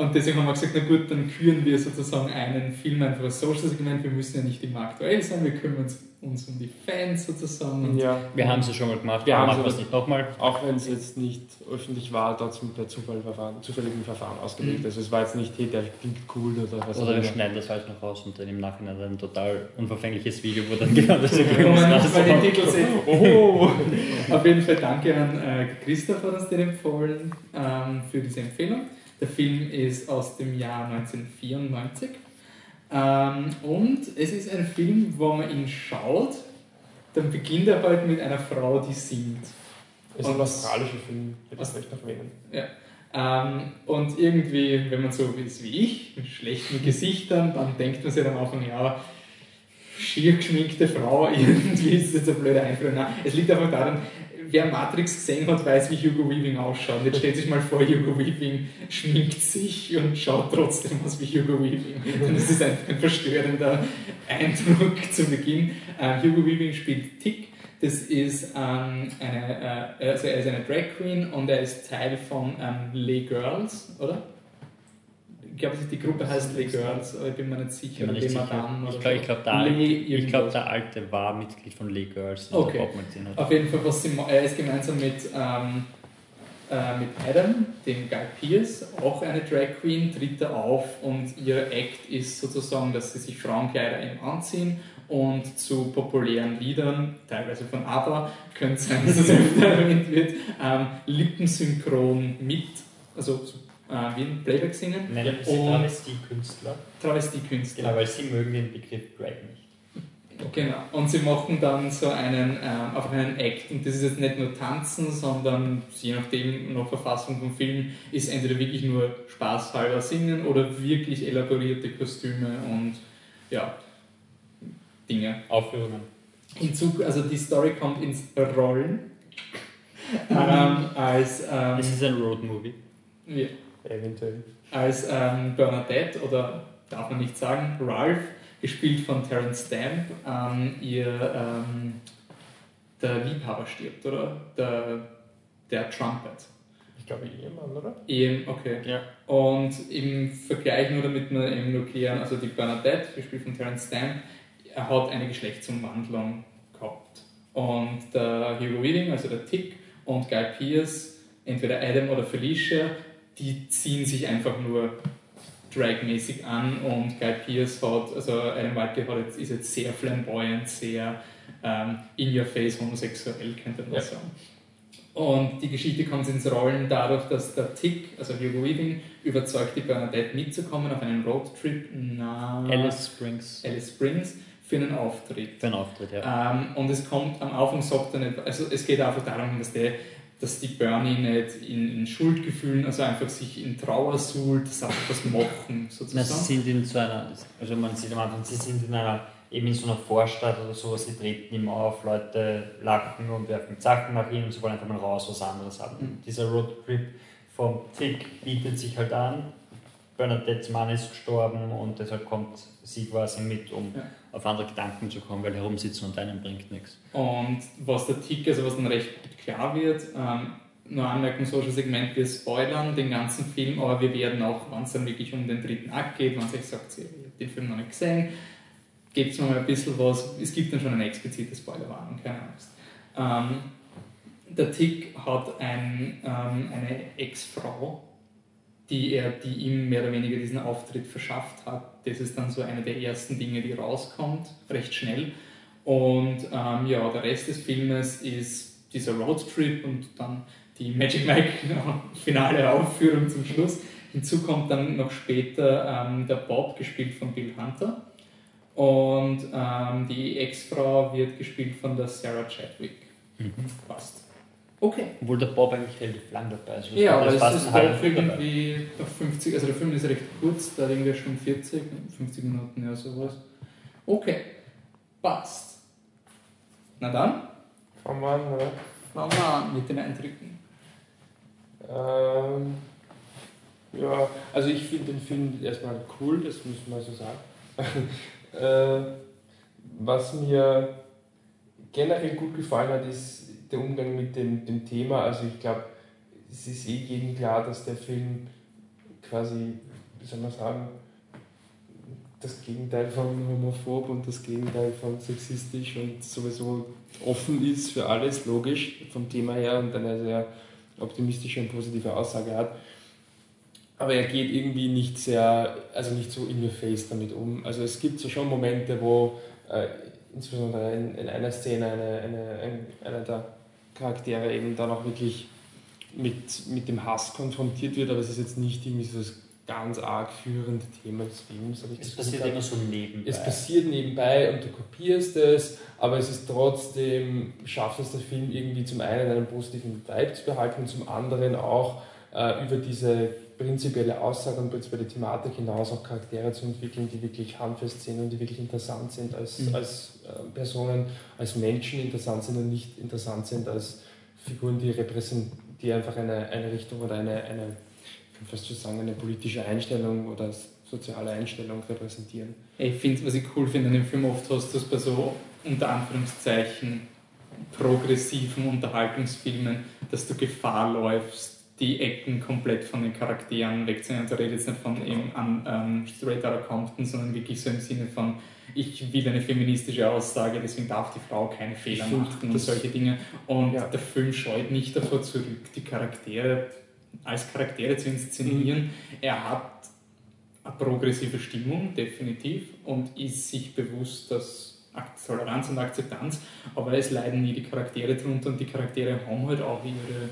und deswegen haben wir gesagt, na gut, dann küren wir sozusagen einen Film einfach als Social-Segment. Wir müssen ja nicht immer aktuell sein, wir kümmern uns, uns um die Fans sozusagen. Und Ja. Wir haben es ja schon mal gemacht, Wir wir machen wir es nicht nochmal. Auch wenn es jetzt nicht öffentlich war, trotzdem per Zufallverfahren, zufälligen Verfahren ausgelegt. Mhm. Also es war jetzt nicht, hey, der klingt cool oder was Oder auch wir immer. schneiden das halt noch raus und dann im Nachhinein ein total unverfängliches Video, wo dann genau das Ergebnis rauskommt. bei den Titel sieht, oh! Auf jeden Fall danke an äh, Christoph, hat uns den empfohlen, ähm, für diese Empfehlung. Der Film ist aus dem Jahr 1994. Ähm, und es ist ein Film, wo man ihn schaut, dann beginnt er halt mit einer Frau, die singt. Es ist Und ein australischer Film, hätte ich vielleicht noch erwähnen. Ähm, und irgendwie, wenn man so ist wie ich, mit schlechten Gesichtern, dann denkt man sich am Anfang, ja, schier geschminkte Frau, irgendwie ist das jetzt eine blöde Einführung. Nein, es liegt einfach daran, wer Matrix gesehen hat, weiß, wie Hugo Weaving ausschaut. Jetzt stellt sich mal vor, Hugo Weaving schminkt sich und schaut trotzdem aus wie Hugo Weaving. Und das ist einfach ein verstörender Eindruck zu Beginn. Äh, Hugo Weaving spielt Tick. Das ist ähm, eine, äh, also er ist eine Drag Queen und er ist Teil von ähm, Les Girls, oder? Ich glaube, die Gruppe heißt Les Girls, aber ich bin mir nicht sicher. Ich sicher. Ich glaube, glaub, der, ich glaub, der Alte war Mitglied von Les Girls Okay. Auf jeden Fall, was sie, er ist gemeinsam mit, ähm, äh, mit Adam, dem Guy Pearce, auch eine Drag Queen, tritt er auf und ihr Act ist sozusagen, dass sie sich Frauenkleider eben anziehen und zu populären Liedern, teilweise von ABBA, könnte sein, dass es öfter erwähnt wird, ähm, lippensynchron mit, also so, äh, wie ein Playback singen, Nennen Sie Und- Travestie-Künstler. Travestie-Künstler. Genau, weil sie mögen den Begriff Drag nicht. Genau. Und sie machen dann so einen, ähm, auf einen Act. Und das ist jetzt nicht nur Tanzen, sondern je nachdem, nach Verfassung vom Film, ist entweder wirklich nur spaßhalber singen oder wirklich elaborierte Kostüme und ja, Dinge. Aufführungen. Hinzu, also die Story kommt ins Rollen. ähm, als, ähm, Es ist ein Roadmovie. wie, Eventuell. als ähm, Bernadette oder darf man nicht sagen, Ralph, gespielt von Terence Stamp, ähm, ihr ähm, der Liebhaber stirbt, oder? Der, der Trumpet. Ich glaube, Ehemann, oder? Eben, okay. Ja. Und im Vergleich nur damit wir eben nur klären, also die Bernadette, gespielt von Terence Stamp, er hat eine Geschlechtsumwandlung gehabt. Und der Hugo Weaving, also der Tick, und Guy Pearce, entweder Adam oder Felicia, die ziehen sich einfach nur dragmäßig an und Guy Pearce hat, also Adam White hat jetzt, ist jetzt sehr flamboyant, sehr ähm, in your face homosexuell, könnte man Ja. sagen. Und die Geschichte kommt ins Rollen dadurch, dass der Tick, also Hugo Weaving, überzeugt die Bernadette mitzukommen auf einen Roadtrip nach Alice Springs Alice Springs für einen Auftritt. für einen Auftritt, ja. Ähm, und es kommt am Anfang sagt er nicht, also es geht einfach darum, dass, der, dass die Bernie nicht in, in Schuldgefühlen, also einfach sich in Trauer suhlt, einfach was machen Na, sozusagen. sie sind in so einer, also man sieht am Anfang, sie sind in einer, eben in so einer Vorstadt oder so, sie treten immer auf, Leute lachen und werfen Sachen nach ihnen und sie wollen einfach mal raus, was anderes haben. Mhm. Dieser Roadtrip vom Tick bietet sich halt an, Bernadettes Mann ist gestorben und deshalb kommt sie quasi mit, um Ja. Auf andere Gedanken zu kommen, weil herumsitzen und einen bringt nichts. Und was der Tick, also was dann recht klar wird, ähm, nur Anmerkung, Social Segment, wir spoilern den ganzen Film, aber wir werden auch, wenn es dann wirklich um den dritten Akt geht, wenn es euch sagt, ihr habt den Film noch nicht gesehen, gebt mir mal ein bisschen was, es gibt dann schon eine explizite Spoilerwarnung, keine Angst. Ähm, der Tick hat ein, ähm, eine Ex-Frau, die, er, die ihm mehr oder weniger diesen Auftritt verschafft hat. Das ist dann so eine der ersten Dinge, die rauskommt, recht schnell. Und ähm, ja, der Rest des Filmes ist dieser Roadtrip und dann die Magic Mike finale Aufführung zum Schluss. Hinzu kommt dann noch später ähm, der Bob, gespielt von Bill Hunter. Und ähm, die Ex-Frau wird gespielt von der Sarah Chadwick. Passt. Okay. Obwohl der Bob eigentlich relativ lang dabei ist. Ja, aber es ist doch dabei. irgendwie auf 50, also der Film ist recht kurz, da irgendwie schon 40, 50 Minuten, ja sowas. Okay, passt. Na dann, Fangen wir an, oder? fangen wir an mit den Eindrücken. Ähm, ja, also ich finde den Film erstmal cool, das muss man so sagen. äh, was mir generell gut gefallen hat, ist der Umgang mit dem, dem Thema. Also ich glaube, es ist eh jedem klar, dass der Film quasi, wie soll man sagen, das Gegenteil von homophob und das Gegenteil von sexistisch und sowieso offen ist für alles, logisch, vom Thema her und eine sehr optimistische und positive Aussage hat. Aber er geht irgendwie nicht sehr, also nicht so in your face damit um. Also es gibt so schon Momente, wo äh, insbesondere in, in, einer Szene eine, eine, ein, einer der Charaktere eben dann auch wirklich mit, mit dem Hass konfrontiert wird, aber es ist jetzt nicht irgendwie so das ganz arg führende Thema des Films. es passiert immer so nebenbei. Es passiert nebenbei und du kopierst es, aber es ist trotzdem, schafft es der Film irgendwie zum einen einen positiven Vibe zu behalten und zum anderen auch äh, über diese prinzipielle Aussage und prinzipielle Thematik hinaus auch Charaktere zu entwickeln, die wirklich handfest sind und die wirklich interessant sind als, mhm. als äh, Personen, als Menschen interessant sind und nicht interessant sind als Figuren, die repräsentieren, die einfach eine, eine Richtung oder eine, eine fast zu sagen, eine politische Einstellung oder soziale Einstellung repräsentieren. Ich finde, was ich cool finde an dem Film oft hast du es bei so unter Anführungszeichen progressiven Unterhaltungsfilmen, dass du Gefahr läufst, die Ecken komplett von den Charakteren wegzunehmen. Also rede jetzt nicht von eben an ähm, Straight Outta Compton, sondern wirklich so im Sinne von, ich will eine feministische Aussage, deswegen darf die Frau keine Fehler machen und solche Dinge. Und ja. der Film scheut nicht davor zurück, die Charaktere als Charaktere zu inszenieren. Mhm. Er hat eine progressive Stimmung, definitiv, und ist sich bewusst, dass Toleranz und Akzeptanz, aber es leiden nie die Charaktere drunter und die Charaktere haben halt auch ihre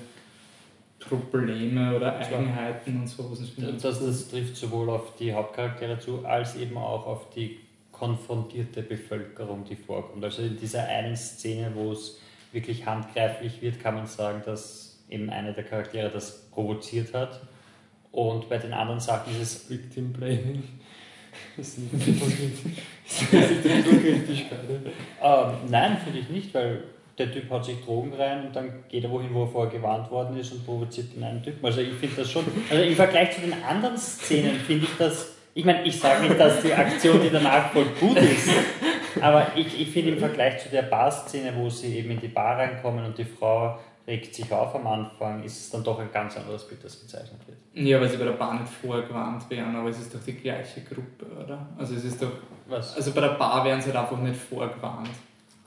Probleme oder Eigenheiten und so. Das, das trifft sowohl auf die Hauptcharaktere zu, als eben auch auf die konfrontierte Bevölkerung, die vorkommt. Also in dieser einen Szene, wo es wirklich handgreiflich wird, kann man sagen, dass eben einer der Charaktere das provoziert hat. Und bei den anderen Sachen ist es. Victim Blaming. Das ist nicht kritisch ähm, Nein, finde ich nicht, weil der Typ hat sich Drogen rein und dann geht er wohin, wo er vorher gewarnt worden ist und provoziert den einen Typen. Also ich finde das schon. Also im Vergleich zu den anderen Szenen finde ich das. Ich meine, ich sage nicht, dass die Aktion, die danach folgt, gut ist. Aber ich, ich finde im Vergleich zu der Bar-Szene, wo sie eben in die Bar reinkommen und die Frau regt sich auf am Anfang, ist es dann doch ein ganz anderes Bild, das gezeichnet wird. Ja, weil sie bei der Bar nicht vorgewarnt werden, aber es ist doch die gleiche Gruppe, oder? Also es ist doch. Was? Also bei der Bar werden sie halt einfach nicht vorgewarnt.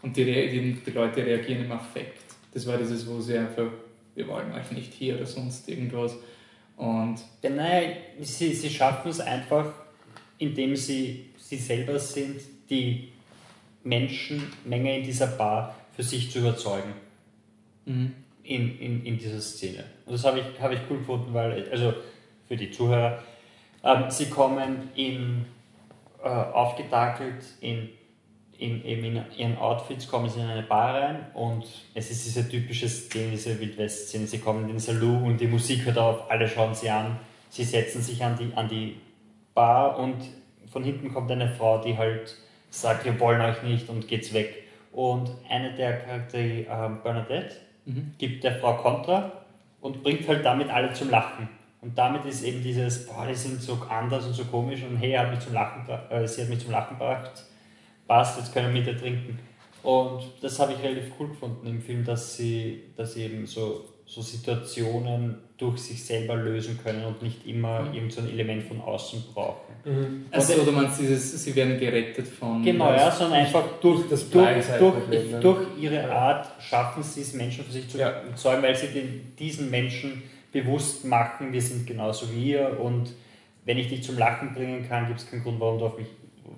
Und die, die, die Leute reagieren im Affekt. Das war dieses, wo sie einfach, wir wollen euch nicht hier oder sonst irgendwas. Und. Ja, nein, sie, sie schaffen es einfach, indem sie sie selber sind, die Menschenmenge in dieser Bar für sich zu überzeugen. Mhm in, in, in dieser Szene. Und das habe ich, hab ich cool gefunden, weil, also für die Zuhörer, ähm, sie kommen in, äh, aufgetakelt in, in, eben in ihren Outfits, kommen sie in eine Bar rein und es ist diese typische Szene, diese Wildwest-Szene. Sie kommen in den Saloon und die Musik hört auf, alle schauen sie an, sie setzen sich an die, an die Bar und von hinten kommt eine Frau, die halt sagt, wir wollen euch nicht und geht's weg. Und eine der Charaktere, äh, Bernadette, mhm. gibt der Frau Kontra und bringt halt damit alle zum Lachen. Und damit ist eben dieses, boah, die sind so anders und so komisch und hey, hat mich zum Lachen, äh, sie hat mich zum Lachen gebracht, passt, jetzt können wir mit ihr trinken. Und das habe ich relativ cool gefunden im Film, dass sie, dass sie eben so, so Situationen durch sich selber lösen können und nicht immer mhm. irgendein so Element von außen brauchen. Mhm. Also, oder man dieses, sie werden gerettet von. Genau, ja, sondern einfach durch, das durch, durch, durch ihre Art schaffen sie es, Menschen für sich zu ja. überzeugen, weil sie den, diesen Menschen bewusst machen, wir sind genauso wie ihr und wenn ich dich zum Lachen bringen kann, gibt es keinen Grund, warum du, mich,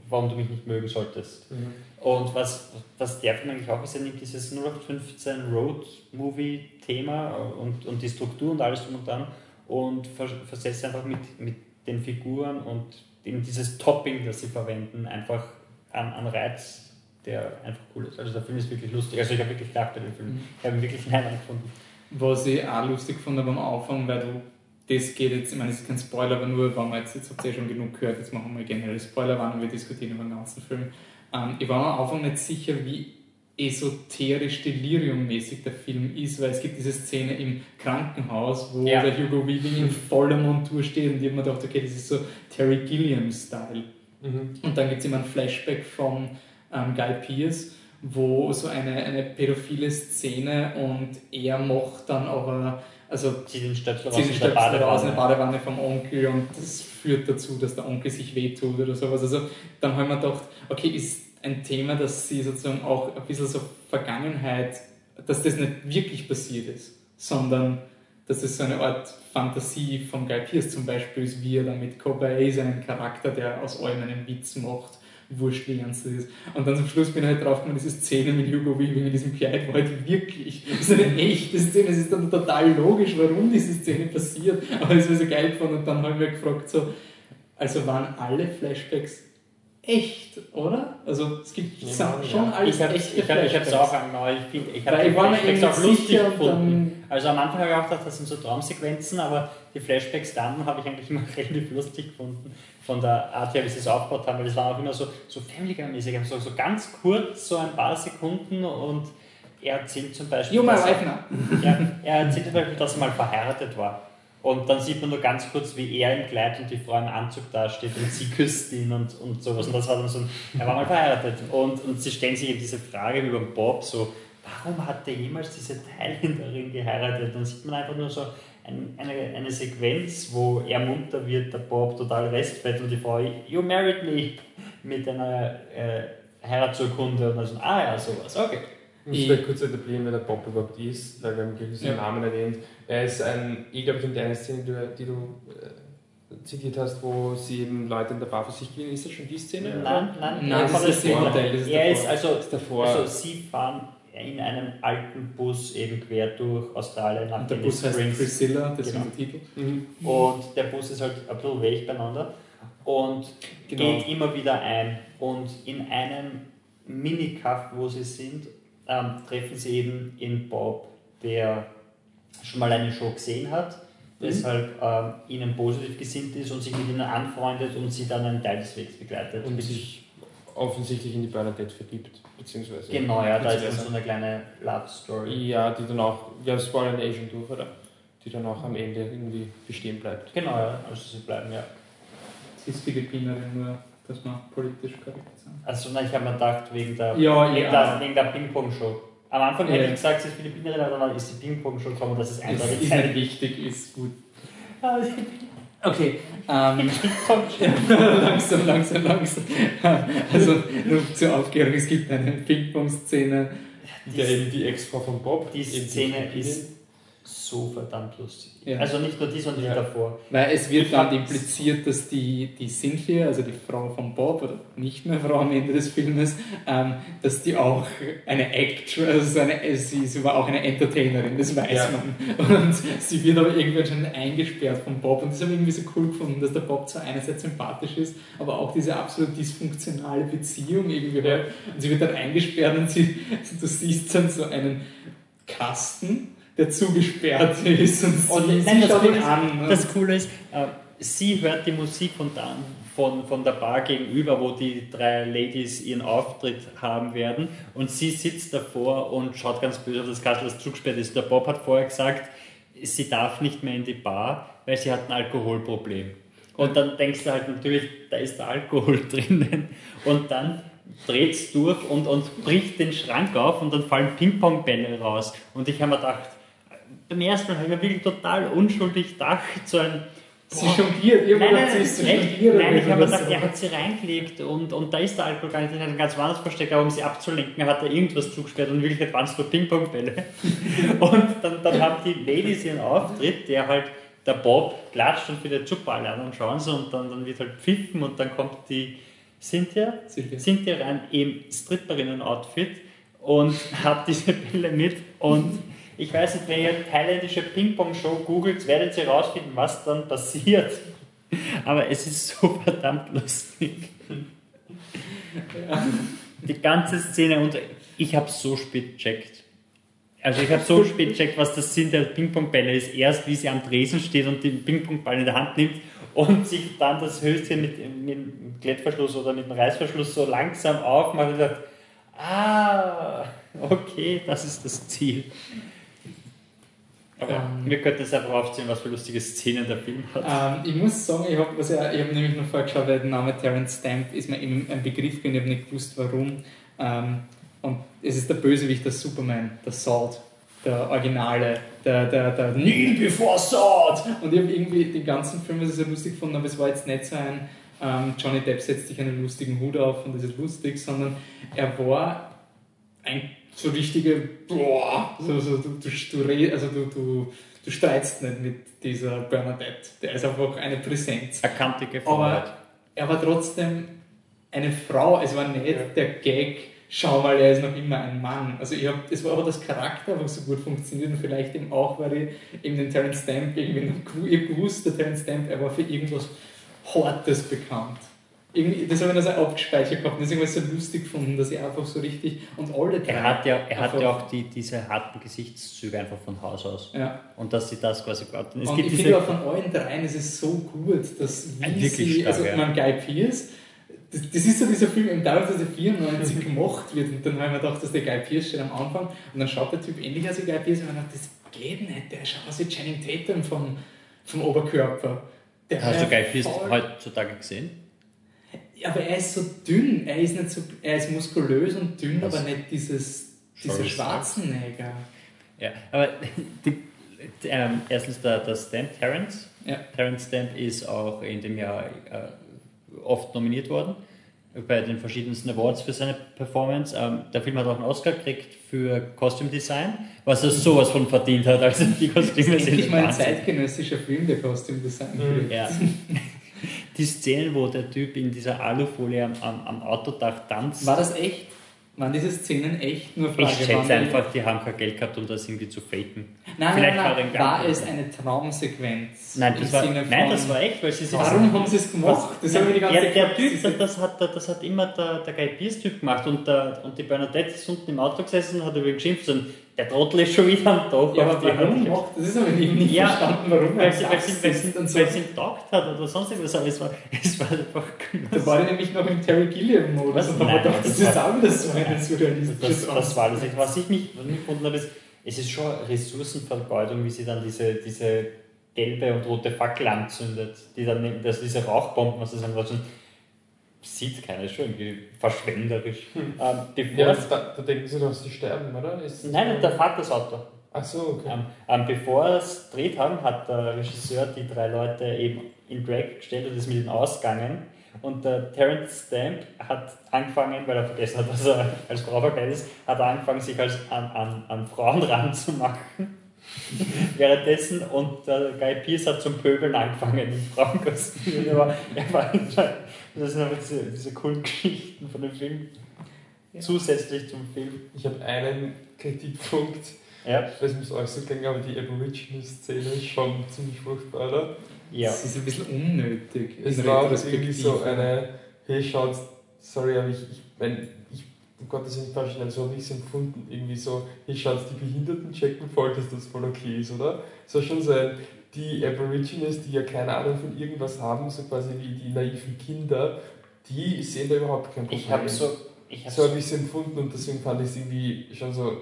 warum du mich nicht mögen solltest. Mhm. Und was, was der Film eigentlich auch ist, er nimmt dieses 0815 Road Movie Thema und, und die Struktur und alles drum und dran und versetzt einfach mit, mit den Figuren und in dieses Topping, das sie verwenden, einfach an, an Reiz, der einfach cool ist. Also der Film ist wirklich lustig. Also ich habe wirklich gedacht bei dem Film. Mhm. Ich habe ihn wirklich hinein gefunden. Was ich auch lustig fand am Anfang, weil du das geht jetzt, ich meine, es ist kein Spoiler, aber nur, wenn wir jetzt, jetzt habt ihr schon genug gehört, jetzt machen wir generell Spoiler, wann wir diskutieren über den ganzen Film. Ähm, ich war am Anfang nicht sicher, wie esoterisch deliriummäßig der Film ist, weil es gibt diese Szene im Krankenhaus, wo Ja. der Hugo Weaving in voller Montur steht und ich habe mir gedacht, okay, das ist so Terry Gilliam-Style. Mhm. Und dann gibt es immer ein Flashback von ähm, Guy Pearce, wo so eine, eine pädophile Szene und er macht dann aber, also Zieht den Stöpsel raus der Stöpsel raus in der Badewanne. Badewanne vom Onkel und das führt dazu, dass der Onkel sich wehtut oder sowas. Also dann haben wir gedacht, okay, ist ein Thema, dass sie sozusagen auch ein bisschen so Vergangenheit, dass das nicht wirklich passiert ist, sondern dass es so eine Art Fantasie von Guy Pearce zum Beispiel ist, wie er dann mit Cobain seinen Charakter, der aus allem einen Witz macht, wurscht wie ernst das ist. Und dann zum Schluss bin ich halt drauf gekommen, diese Szene mit Hugo Weaving in diesem Kleid war halt wirklich, das ist eine echte Szene, es ist dann total logisch, warum diese Szene passiert, aber es war so geil gefunden und dann habe ich mich gefragt, so, also waren alle Flashbacks echt, oder? Also es gibt Ja, schon ja. alles Ich habe echte ich hab, ich hab's Flashbacks. auch angenommen. Ich, find- ich habe mir Flashbacks auch lustig gefunden. Also am Anfang habe ich auch gedacht, das sind so Traumsequenzen, aber die Flashbacks dann habe ich eigentlich immer relativ lustig gefunden. Von der Art her, wie sie es aufgebaut haben, weil das war auch immer so, so Family Guy-mäßig, so, so ganz kurz, so ein paar Sekunden und er erzählt zum Beispiel, my dass er- ja, er erzählt zum Beispiel, dass er mal verheiratet war. Und dann sieht man nur ganz kurz, wie er im Kleid und die Frau im Anzug dasteht und sie küsst ihn und, und sowas. Und das war dann so, ein- er war mal verheiratet. Und, und sie stellen sich eben diese Frage über Bob so, warum hat der jemals diese Thailänderin geheiratet? Dann sieht man einfach nur so ein, eine, eine Sequenz, wo er munter wird, der Bob total restfett und die Frau, you married me, mit einer äh, Heiratsurkunde und dann so, ah ja, sowas, okay. Ich muss vielleicht kurz etablieren, wer der Bob überhaupt ist, weil wir haben gleich seinen Ja. Namen erwähnt. Er ist ein, ich glaube, in der Szene, die du, die du äh, zitiert hast, wo sie eben Leute in der Bar für sich gewinnen. Ist das schon die Szene? Nein, nein, Nein, er das von ist der das. Gegenteil, das ist Er davor. ist also, ist davor. also sie fahren in einem alten Bus eben quer durch Australien nach Und der Bus heißt Springs. Priscilla, das Genau. ist der Titel. Mhm. Und der Bus ist halt ein bisschen weich beieinander und Genau. geht immer wieder ein. Und in einem Mini-Kaff, wo sie sind, ähm, treffen sie eben in Bob, der schon mal eine Show gesehen hat, deshalb ähm, ihnen positiv gesinnt ist und sich mit ihnen anfreundet und sie dann einen Teil des Wegs begleitet. Und sich offensichtlich in die Bernadette vergibt, beziehungsweise. Genau, ja, da ist dann so eine kleine Love Story. Ja, die dann auch, ja, spoilern eh schon durch, oder? Die dann auch am Ende irgendwie bestehen bleibt. Genau, ja, also sie bleiben ja. Sie ist Philippinerin, nur dass wir politisch korrekt sind. Also nein, ich habe mir gedacht, wegen der, Ja, wegen ja. der, wegen der Ping-Pong-Show. Am Anfang hätte Ja. ich gesagt, sie ist Philippinerin, aber dann ist die Ping-Pong-Show gekommen, das ist Ist, eindeutig ist nicht wichtig, ist gut. Okay, ähm, langsam, langsam, langsam. Also, nur zur Aufklärung, es gibt eine Ping-Pong-Szene. Der eben die Ex-Frau von Bob. Die Szene ist so verdammt lustig. Ja. Also nicht nur die, sondern die Ja. davor. Weil es wird Ich dann impliziert, dass die, die Cynthia, also die Frau von Bob, oder nicht mehr Frau am Ende des Filmes, ähm, dass die auch eine Actress, also so eine, sie, sie war auch eine Entertainerin, das weiß Ja. man. Und sie wird aber irgendwann schon eingesperrt von Bob. Und das habe ich irgendwie so cool gefunden, dass der Bob zwar einerseits sympathisch ist, aber auch diese absolut dysfunktionale Beziehung irgendwie hat. Und sie wird dann eingesperrt und sie, du siehst dann so einen Kasten, der zugesperrt ist und, Und sie, nein, sie das ihn ist- an. Das Coole ist, äh, sie hört die Musik von, da, von, von der Bar gegenüber, wo die drei Ladies ihren Auftritt haben werden. Und sie sitzt davor und schaut ganz böse auf das Kastel, das zugesperrt ist. Der Bob hat vorher gesagt, sie darf nicht mehr in die Bar, weil sie hat ein Alkoholproblem. Und dann denkst du halt natürlich, da ist der Alkohol drinnen. Und dann dreht es durch und, und bricht den Schrank auf und dann fallen Ping-Pong-Bälle raus. Und ich habe mir gedacht, beim ersten Mal habe ich mir wirklich total unschuldig gedacht, so ein. Sie jongliert, ihr Nein, nein, sie ist so nein, nein, ich habe gedacht, er hat sie reingelegt und, und da ist der Alkohol gar nicht, den hat er ganz woanders versteckt, aber um sie abzulenken, hat er irgendwas zugesperrt und in Wirklichkeit waren es nur Ping-Pong-Bälle. Und dann, dann haben die Ladies ihren Auftritt, der halt, der Bob klatscht und wieder super, alle anderen schauen sie und dann, dann wird halt pfiffen und dann kommt die Cynthia, Cynthia. Cynthia rein im Stripperinnen-Outfit und hat diese Bälle mit und ich weiß nicht, wenn ihr thailändische Ping-Pong-Show googelt, werdet ihr herausfinden, was dann passiert. Aber es ist so verdammt lustig. Die ganze Szene und ich habe so spät gecheckt. Also ich habe so spät gecheckt, was das sind der Ping-Pong-Bälle ist. Erst wie sie am Dresen steht und den Ping-Pong-Ball in der Hand nimmt und sich dann das Höschen mit, mit dem Klettverschluss oder mit dem Reißverschluss so langsam aufmacht und sagt, ah, Okay, das ist das Ziel. Aber Ähm. wir könnten jetzt einfach aufzählen, was für lustige Szenen der Film hat. Ähm, ich muss sagen, ich habe ja, ich hab nämlich noch vorgeschaut, weil der Name Terence Stamp ist mir eben ein Begriff gewesen, ich habe nicht gewusst warum. Ähm, und es ist der Bösewicht, der Superman, der Sword, der Originale, der, der, der Kneel before Sword! Und ich habe irgendwie den ganzen Film, was ich so lustig gefunden habe, es war jetzt nicht so ein ähm, Johnny Depp setzt sich einen lustigen Hut auf und das ist lustig, sondern er war ein so richtige, boah, so, so, du, du, du, also du, du, du streitst nicht mit dieser Bernadette. Der ist einfach eine Präsenz. Erkannte Gefahr. Aber er war trotzdem eine Frau, es war nicht Ja. der Gag, schau mal, er ist noch immer ein Mann. Also ich hab, es war aber das Charakter, was so gut funktioniert und vielleicht eben auch, weil ich eben den Terence Stamp irgendwie noch gew- ich hab gewusst, der Terence Stamp, er war für irgendwas Hartes bekannt. Irgendwie, das habe ich noch so abgespeichert gehabt. Deswegen habe ich es so lustig gefunden, dass er einfach so richtig und alle drei. Er hat ja, er hat ja auch die, diese harten Gesichtszüge einfach von Haus aus. Ja. Und dass sie das quasi gerade. Es und gibt ich diese, finde auch von allen dreien, es ist so gut, dass wie sie, stark, also ja. mein Guy Pearce, das, das ist so dieser Film, im dadurch, dass er 94 gemacht wird und dann habe ich mir gedacht, dass der Guy Pearce steht am Anfang und dann schaut der Typ ähnlich aus wie Guy Pearce und ich mir gedacht, das geht nicht, der schaut aus wie Channing Tatum vom, vom Oberkörper. Der hast du Guy voll- heutzutage gesehen? Aber er ist so dünn, er ist nicht so, er ist muskulös und dünn, Was? aber nicht dieses, dieser Charles Schwarzenegger. Ja, aber die, ähm, erstens der, der Stamp, Terence. Ja. Terence Stamp ist auch in dem Jahr äh, oft nominiert worden bei den verschiedensten Awards für seine Performance. Ähm, der Film hat auch einen Oscar gekriegt für Costume Design, was er sowas von verdient hat. Also die Kostüme sind Endlich mal ein zeitgenössischer Film, der Costume Design kriegt. Ja. Die Szenen, wo der Typ in dieser Alufolie am, am, am Autodach tanzt. War das echt? Waren diese Szenen echt? Nur Frage. ich schätze einfach, die haben kein Geld gehabt, um das irgendwie zu faken. Nein, Vielleicht nein, nein. War Gang- es eine Traumsequenz? Nein, das war, nein, das war echt, weil sie sich Warum haben sie es gemacht? Das habe ich die ganze ja, der Typ, das, das, hat, das hat immer der, der Guy Pearce-Typ gemacht und, der, und die Bernadette ist unten im Auto gesessen und hat über ihn geschimpft und der Trottel ist schon wieder am Tag. Ja, aber die warum macht das? ist aber eben nicht Ja, verstanden, warum Weil er sie, weil sie, weil sie, und so. weil sie ihn taugt hat oder sonst irgendwas, aber es war, es war einfach Da war ich nämlich noch im Terry Gilliam-Modus und habe Nein, gedacht, das das ist war- auch wieder so ein surrealistisches Das, das war das. Was ich mich, gefunden habe, ist, es ist schon Ressourcenvergeudung, wie sie dann diese, diese gelbe und rote Fackel anzündet, die dann, also diese Rauchbomben, was das einfach schon sieht keiner, ist schon irgendwie verschwenderisch. Ähm, bevor Ja, da, da denken sie doch, sie sterben, oder? Ist nein, der fährt das Auto. Ach so, okay. Ähm, ähm, bevor es dreht haben, hat der Regisseur die drei Leute eben in Drag gestellt und ist mit ihnen ausgegangen. Und der Terence Stamp hat angefangen, weil er vergessen hat, dass er als Frau verkleidet ist, hat er angefangen, sich als an, an, an Frauen ranzumachen. Währenddessen und der Guy Pearce hat zum Pöbeln angefangen im Frauenkostüm. Er war, er war, das sind einfach diese, diese coolen Geschichten von dem Film. Zusätzlich zum Film. Ich habe einen Kritikpunkt, Ja. ich weiß nicht, ob es euch so ging, aber die Aborigine-Szene ist schon ziemlich furchtbar, oder? ja. Das ist ein bisschen unnötig. Es war Retrospektive. irgendwie so eine, hey, schaut, sorry, aber ich, ich, mein, ich um Gottes Willen falsch nicht so habe ich es empfunden, irgendwie so, hey, schaut, die Behinderten checken voll, dass das voll okay ist, oder? Es war schon so ein, die Aborigines, die ja keine Ahnung von irgendwas haben, so quasi wie die naiven Kinder, die sehen da überhaupt kein Problem. Ich habe so. Ich hab so habe ich es empfunden und deswegen fand ich es irgendwie schon so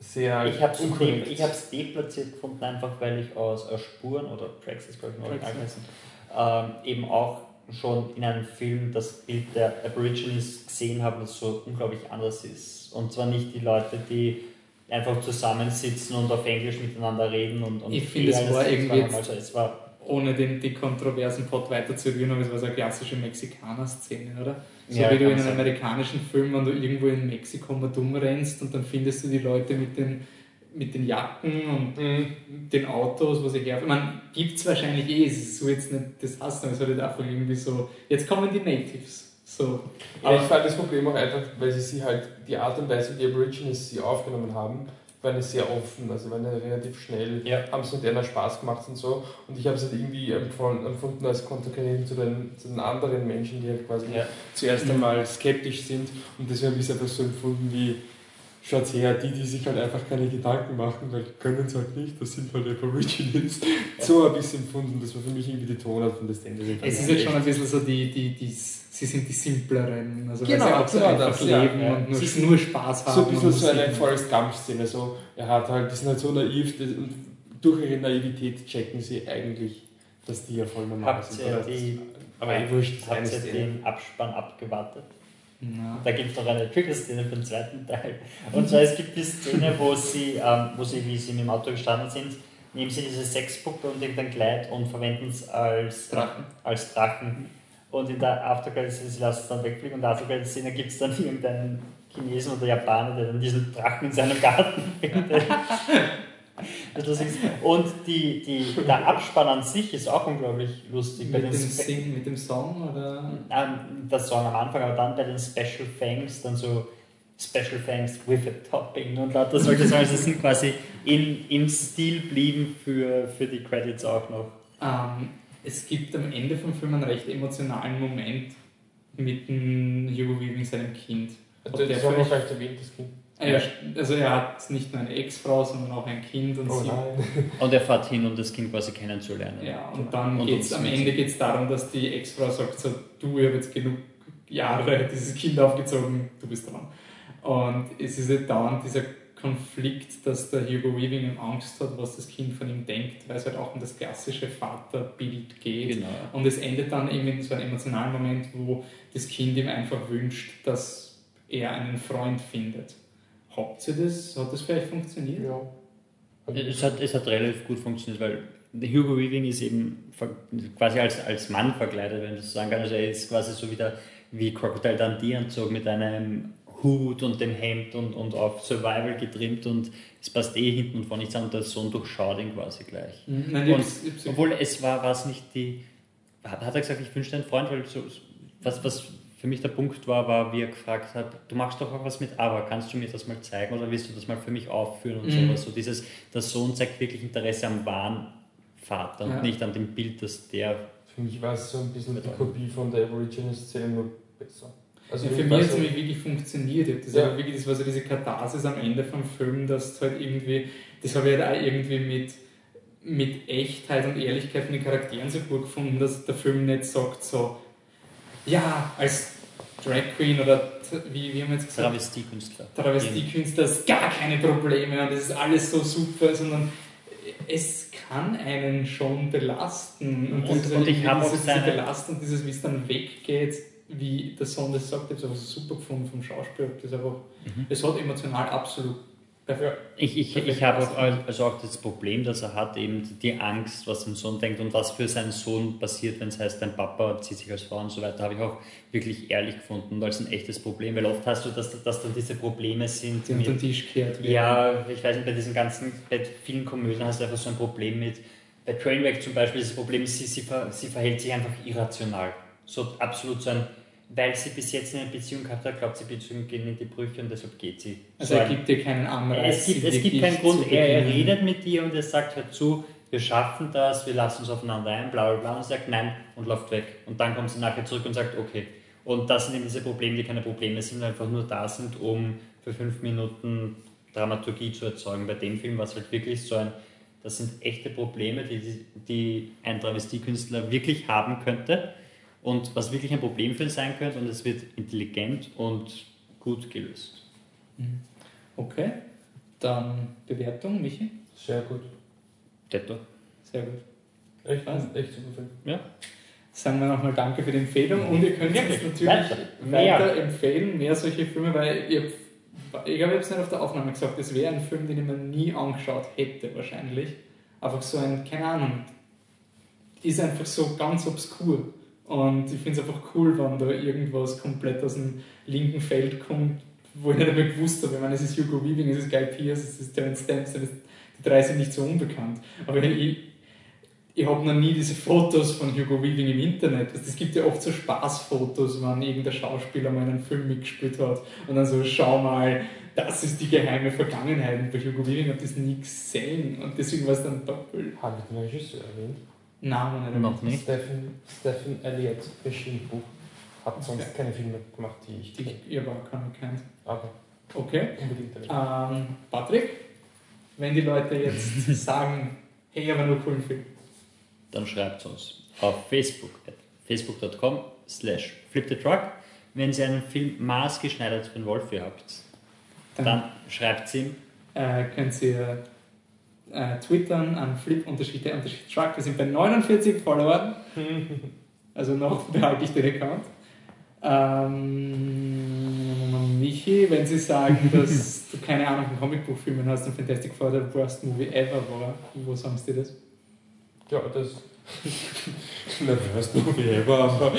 sehr Ich habe es unkorrekt. ich hab's deplatziert gefunden, einfach weil ich aus, Spuren oder Tracks, das glaube ich noch Tracks, heißen, ähm, eben auch schon in einem Film das Bild der Aborigines gesehen habe, das so unglaublich anders ist. Und zwar nicht die Leute, die einfach zusammensitzen und auf Englisch miteinander reden und, und Ich finde, es war irgendwie also es war ohne den, die kontroversen Plot weiterzurühren, aber es war so eine klassische Mexikaner-Szene, oder? So Ja, wie du in einem sein. amerikanischen Film, wenn du irgendwo in Mexiko mal dumm rennst und dann findest du die Leute mit den, mit den Jacken und Mhm. den Autos, was ich her. Man gibt es wahrscheinlich eh, es ist so jetzt nicht das Hassen, aber es war halt einfach irgendwie so, jetzt kommen die Natives. So. Aber ich fand das Problem auch einfach, weil sie sie halt, die Art und Weise, wie die Aborigines sie aufgenommen haben, war eine sehr offen, also war eine relativ schnell, Ja. haben es mit einer Spaß gemacht und so. Und ich habe es halt irgendwie empfunden als konterkarierend zu den, zu den anderen Menschen, die halt quasi Ja. zuerst einmal skeptisch sind. Und deswegen habe ich es einfach so empfunden wie, schaut her, die, die sich halt einfach keine Gedanken machen, weil können es halt nicht, das sind halt Aborigines, so ein bisschen empfunden, das war für mich irgendwie die Tonart von das Ende. Es ist jetzt schon ein bisschen so die, die, die, sie sind die simpleren, also Genau, weil sie auch so genau einfach das, leben ja. und nur, Sie nur Spaß haben. so ein bisschen und so eine. Forrest Gump-Szene, so, er hat halt, die sind halt so naiv das- und durch ihre Naivität checken sie eigentlich, dass die ja voll normal Habt sind. ihr die- aber eh wurscht, Habt ihr den Abspann abgewartet? Ja. Da gibt es noch eine Trigger-Szene für den zweiten Teil. Und zwar, es gibt die Szene, wo sie, ähm, wo sie, wie sie mit dem Auto gestanden sind, nehmen sie diese Sexpuppe und irgendein Kleid und verwenden es als Drachen. Als Drachen. Und in der Aftercredit-Szene, sie lassen es dann wegfliegen und in der Aftercredit-Szene gibt es dann irgendeinen Chinesen oder Japaner, der dann diesen Drachen in seinem Garten findet. Das lustig ist. Und die, die, der Abspann an sich ist auch unglaublich lustig. Bei Mit den dem, Sing, mit dem Song oder? ähm, das Song am Anfang, aber dann bei den Special Thanks dann so Special Thanks with a Topping und lauter solche Sachen. Also es sind quasi in, im Stil blieben für, für die Credits auch noch. Ähm, es gibt am Ende vom Film einen recht emotionalen Moment mit dem Hugo Weaving, seinem Kind. Ob Das der wir vielleicht- vielleicht erwähnt, das Kind. Ja, also er hat nicht nur eine Ex-Frau, sondern auch ein Kind und Oh sie nein. Und er fährt hin, um das Kind quasi kennenzulernen. Ja, und dann Und geht's, am Ende geht es darum, dass die Ex-Frau sagt, so, du, ich habe jetzt genug Jahre dieses Kind aufgezogen, du bist dran. Und es ist halt dauernd dieser Konflikt, dass der Hugo Weaving Angst hat, was das Kind von ihm denkt, weil es halt auch um das klassische Vaterbild geht. Genau. Und es endet dann eben in so einem emotionalen Moment, wo das Kind ihm einfach wünscht, dass er einen Freund findet. Habt ihr das? Hat das vielleicht funktioniert? Ja. Es hat, es hat relativ gut funktioniert, weil Hugo Weaving ist eben quasi als, als Mann verkleidet, wenn man das so sagen kann. Also er ist quasi so wieder wie Crocodile Dundee anzogen mit einem Hut und dem Hemd und, und auf Survival getrimmt und es passt eh hinten und vorne nichts an und der Sohn durchschaut ihn quasi gleich. Mhm. Nein, ich Und, ich obwohl es war, war es nicht die. Hat, hat er gesagt, ich wünsche dir einen Freund, weil so, was, was für mich der Punkt war, war, wie er gefragt hat, du machst doch auch was mit Aber, kannst du mir das mal zeigen oder willst du das mal für mich aufführen und Mhm. sowas. So dieses, der Sohn zeigt wirklich Interesse am wahren Vater und Ja. nicht an dem Bild, das der. Für mich war es so ein bisschen die Kopie von der Aborigines-Szene, nur besser. Also Ja, für ich mich hat es nämlich wirklich funktioniert. Das, Ja. war wirklich, das war so diese Katharsis am Ende vom Film, dass halt irgendwie, das habe ich halt auch irgendwie mit, mit Echtheit und Ehrlichkeit von den Charakteren so gut gefunden, dass der Film nicht sagt so, ja, als Drag Queen oder wie, wie haben wir jetzt gesagt, Travestiekünstler. Travestiekünstler ist gar keine Probleme und es ist alles so super, sondern es kann einen schon belasten. Und- ist und ich habe auch seine- Belastung, dieses, wie es dann weggeht, wie der Sohn das sagt, ich habe es super gefunden vom Schauspiel. Das einfach, Mhm. es hat emotional absolut perfekt. Ich, ich, ich habe auch, also auch das Problem, dass er hat, eben die Angst, was sein Sohn denkt und was für seinen Sohn passiert, wenn es heißt, dein Papa zieht sich als Frau und so weiter, habe ich auch wirklich ehrlich gefunden und als ein echtes Problem, weil oft hast du, dass, dass dann diese Probleme sind. Die unter den Mit, Tisch kehrt. werden. ja, ich weiß nicht, bei diesen ganzen, bei vielen Komödien hast du einfach so ein Problem mit, bei Trainwreck zum Beispiel, das Problem ist, sie, sie, ver, sie verhält sich einfach irrational. So absolut so ein, weil sie bis jetzt eine Beziehung gehabt hat, glaubt sie, Beziehungen gehen in die Brüche und deshalb geht sie. Also so er gibt dir keinen Anreiz. es gibt, es gibt keinen Grund, er, er redet mit dir und er sagt halt zu, wir schaffen das, wir lassen uns aufeinander ein, bla bla bla, und sagt nein und läuft weg. Und dann kommt sie nachher zurück und sagt, okay. Und das sind eben diese Probleme, die keine Probleme sind, einfach nur da sind, um für fünf Minuten Dramaturgie zu erzeugen. Bei dem Film war es halt wirklich so ein, das sind echte Probleme, die, die, die ein Travestiekünstler wirklich haben könnte und was wirklich ein Problem für ihn sein könnte und es wird intelligent und gut gelöst. Okay, dann Bewertung, Michi? Sehr gut. Detto. Sehr gut. Echt, Was? echt super Film. Ja. Sagen wir nochmal Danke für die Empfehlung und ihr könnt Wirklich? uns natürlich Weiter. weiter, Mehr. empfehlen, mehr solche Filme, weil ihr, ich glaube, ich habe es nicht auf der Aufnahme gesagt, das wäre ein Film, den ich mir nie angeschaut hätte, wahrscheinlich. Einfach so ein, keine Ahnung, ist einfach so ganz obskur. Und ich finde es einfach cool, wenn da irgendwas komplett aus dem linken Feld kommt, wo ich nicht einmal gewusst habe. Ich meine, es ist Hugo Weaving, es ist Guy Pearce, es ist Terence Stamps, die drei sind nicht so unbekannt. Aber ich, ich habe noch nie diese Fotos von Hugo Weaving im Internet. Also Es gibt ja oft so Spaßfotos, wenn irgendein Schauspieler mal einen Film mitgespielt hat und dann so, schau mal, das ist die geheime Vergangenheit. Und bei Hugo Weaving habe ich das nie gesehen und deswegen war es dann doppelt. Haben wir den Regisseur erwähnt? Namen nicht. Noch nicht. Stephen, Stephen Elliott, Maschinenbuch. Hat sonst Okay. keine Filme gemacht, die ich Die, kenne. ihr war keiner kennt. Aber Okay. Unbedingt. Ähm, Patrick, wenn die Leute jetzt sagen, hey, aber nur coolen Film. Dann schreibt uns auf Facebook, at facebook.com slash flipthetruck. Wenn ihr einen Film maßgeschneidert für den Wolfi habt, Dann, dann schreibt ihm. äh, könnt ihr äh, twittern an flip-truck. Wir sind bei 49 Followern. Also noch behalte ich den Account. Ähm, Michi, wenn Sie sagen, dass du keine Ahnung von Comicbuchfilmen hast und Fantastic Four der worst movie ever war, wo sagen Sie das? Ja, das. Du, wie ever.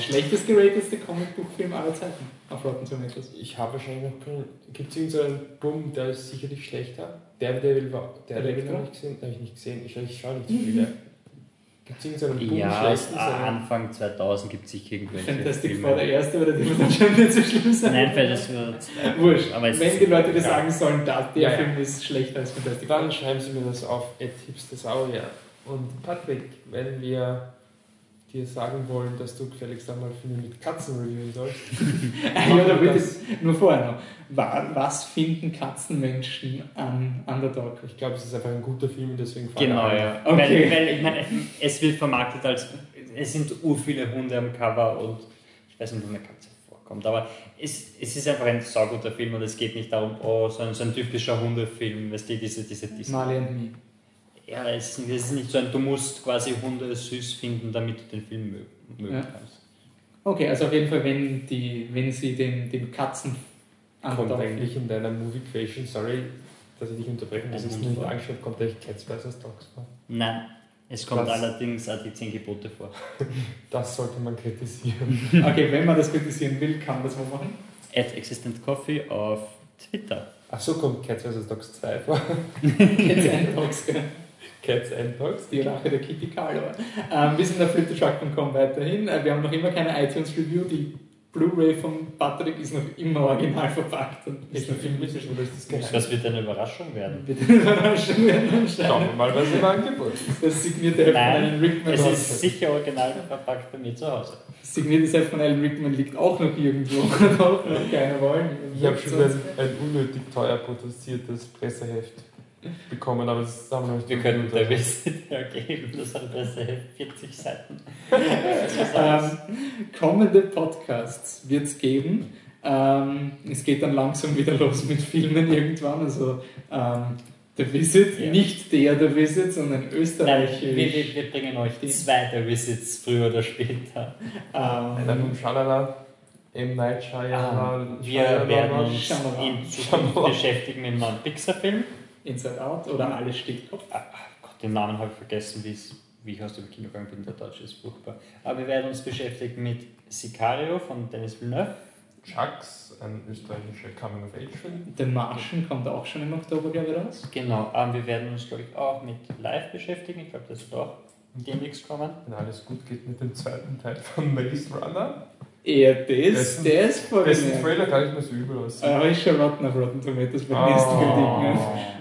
Schlechtest geratedste Comicbuchfilm aller Zeiten auf Rotten Tomatoes. Ich habe wahrscheinlich noch keinen. Gibt es irgendeinen Bumm, der ist sicherlich schlechter? Daredevil war. Daredevil habe ich gesehen. Habe ich nicht gesehen. Ich, ich schaue nicht so viele. Gibt es irgendeinen Bumm, Ja, schlechten? Anfang 2000 gibt es sicher irgendwelche Fantastic. Four der erste, aber der wird dann schon nicht so schlimm sein. Nein, Fantastic Four Äh, Wurscht. Aber Wenn die Leute das Ja. sagen sollen, dass der Ja, ja. Film ist schlechter als Fantastic Four. Dann schreiben Sie mir das auf @hipstersaurier. Und Patrick, wenn wir dir sagen wollen, dass du gefälligst einmal Filme mit Katzen reviewen sollst, ja, da das- es nur vorher noch. Wa- Was finden Katzenmenschen an Underdog? ich glaube, es ist einfach ein guter Film, deswegen fahren Genau, ja. Okay. Weil, weil ich meine, es wird vermarktet als, es sind ur viele Hunde am Cover und ich weiß nicht, wo eine Katze vorkommt, aber es, es ist einfach ein sauguter Film und es geht nicht darum, oh, so ein, so ein typischer Hundefilm, weißt du, diese, diese, diese. Marley and Me. Ja, es ist, es ist nicht so ein, du musst quasi Hunde süß finden, damit du den Film mögen, mögen Ja. kannst. Okay, also auf jeden Fall, wenn, die, wenn sie den, den Katzen Kommt eigentlich in deiner Movie Creation, sorry, dass ich dich unterbreche, das ist nicht angeschaut, kommt echt Cats vs. Dogs vor. Nein, es kommt Was? allerdings auch die zehn Gebote vor. Das sollte man kritisieren. Okay, wenn man das kritisieren will, kann man das wo machen? At Existent Coffee auf Twitter. Ach so, kommt Cats vs. Dogs 2 vor. Jetzt ein Dogs, gell? Cats and Dogs. Die Rache der Kitty Carlo. Ähm, wir sind auf flipthetruck.com weiterhin. Äh, wir haben noch immer keine iTunes-Review. Die Blu-ray von Patrick ist noch immer original verpackt. Und Ist noch viel ist das? Das wird eine Überraschung werden. Bitte überraschen werden Schauen wir mal, was im Angebot ist. Das signierte Heft von Alan Rickman. Es ist sicher original verpackt bei mir zu Hause. Das signierte Heft von Alan Rickman liegt auch noch irgendwo. Auch noch keiner wollen. Ich habe schon ein, ein unnötig teuer produziertes Presseheft bekommen, aber das haben wir nicht Wir können der Visit ergeben, das hat besser 40 Seiten. Ähm, kommende Podcasts wird es geben. Ähm, es geht dann langsam wieder los mit Filmen irgendwann. Also ähm, The Visit, Ja. nicht der The Visit, sondern Nein, wir, österreichisch. wir, wir bringen euch zwei der Visits früher oder später. Dann Ähm, und Schalala, M. Night Shyamalan. Ah, Wir werden uns in Zukunft beschäftigen mit einem neuen Pixar-Film. Inside Out oder Alles steht Kopf. Ah, ah, Gott, den Namen habe ich vergessen, wie ich aus dem Kino gegangen bin. Der Deutsche ist furchtbar. Aber wir werden uns beschäftigen mit Sicario von Dennis Villeneuve. Chucks, ein österreichischer Coming-of-Age-Film. The Martian kommt auch schon im Oktober, glaube ich, raus. Genau, ähm, wir werden uns, glaube ich, auch mit Live beschäftigen. Ich glaube, das wird auch demnächst kommen. Wenn alles gut geht mit dem zweiten Teil von Maze Runner. Eher das, ist voll Dessen geil. Trailer gar nicht mehr so übel aussieht. Aber ist schon Rotten auf Rotten Tomatoes beim nächsten Ding.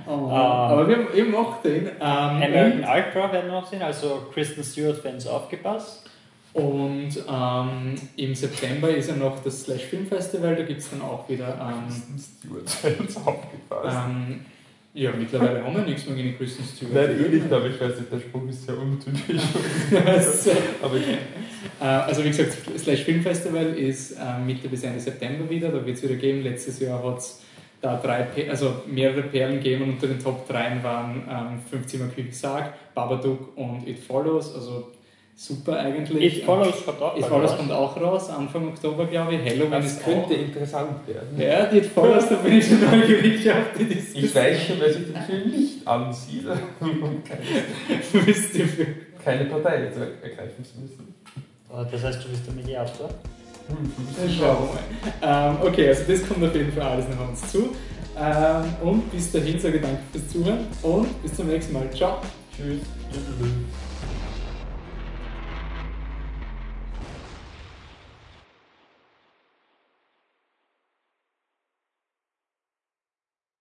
Oh, aber wir, ich mochte ihn. Ähm, American und Ultra werden wir noch sehen, also Kristen Stewart-Fans aufgepasst. und ähm, im September ist ja noch das Slash Film Festival, da gibt es dann auch wieder. Ähm, Kristen Stewart Fans aufgepasst. ähm, ja, mittlerweile haben wir nichts mehr gegen Kristen Stewart. Nein, eh nicht, aber ich weiß nicht, der Spruch ist sehr untypisch. Also, aber Äh, also wie gesagt, Slash Film Festival ist äh, Mitte bis Ende September wieder, da wird es wieder geben. Letztes Jahr hat es da drei, also mehrere Perlen gegeben und unter den Top 3 waren ähm, Zimmer Küche Sarg, Babadook und It Follows, also super eigentlich. It Follows kommt auch It Follows raus. kommt auch raus, Anfang Oktober glaube ich. Halloween das ist könnte auch. interessant werden. Ja, die It Follows, da bin ich schon neugierig auf die Diskussion. Ich weiß schon, wer sich den Film nicht ansieht, um für- keine Partei zu ergreifen zu müssen. Oh, Das heißt, du bist der Mediator? Schauen wir mal. Ähm, okay, also das kommt auf jeden Fall alles noch auf uns zu. Ähm, und bis dahin sage ich danke fürs Zuhören und bis zum nächsten Mal. Ciao. Tschüss.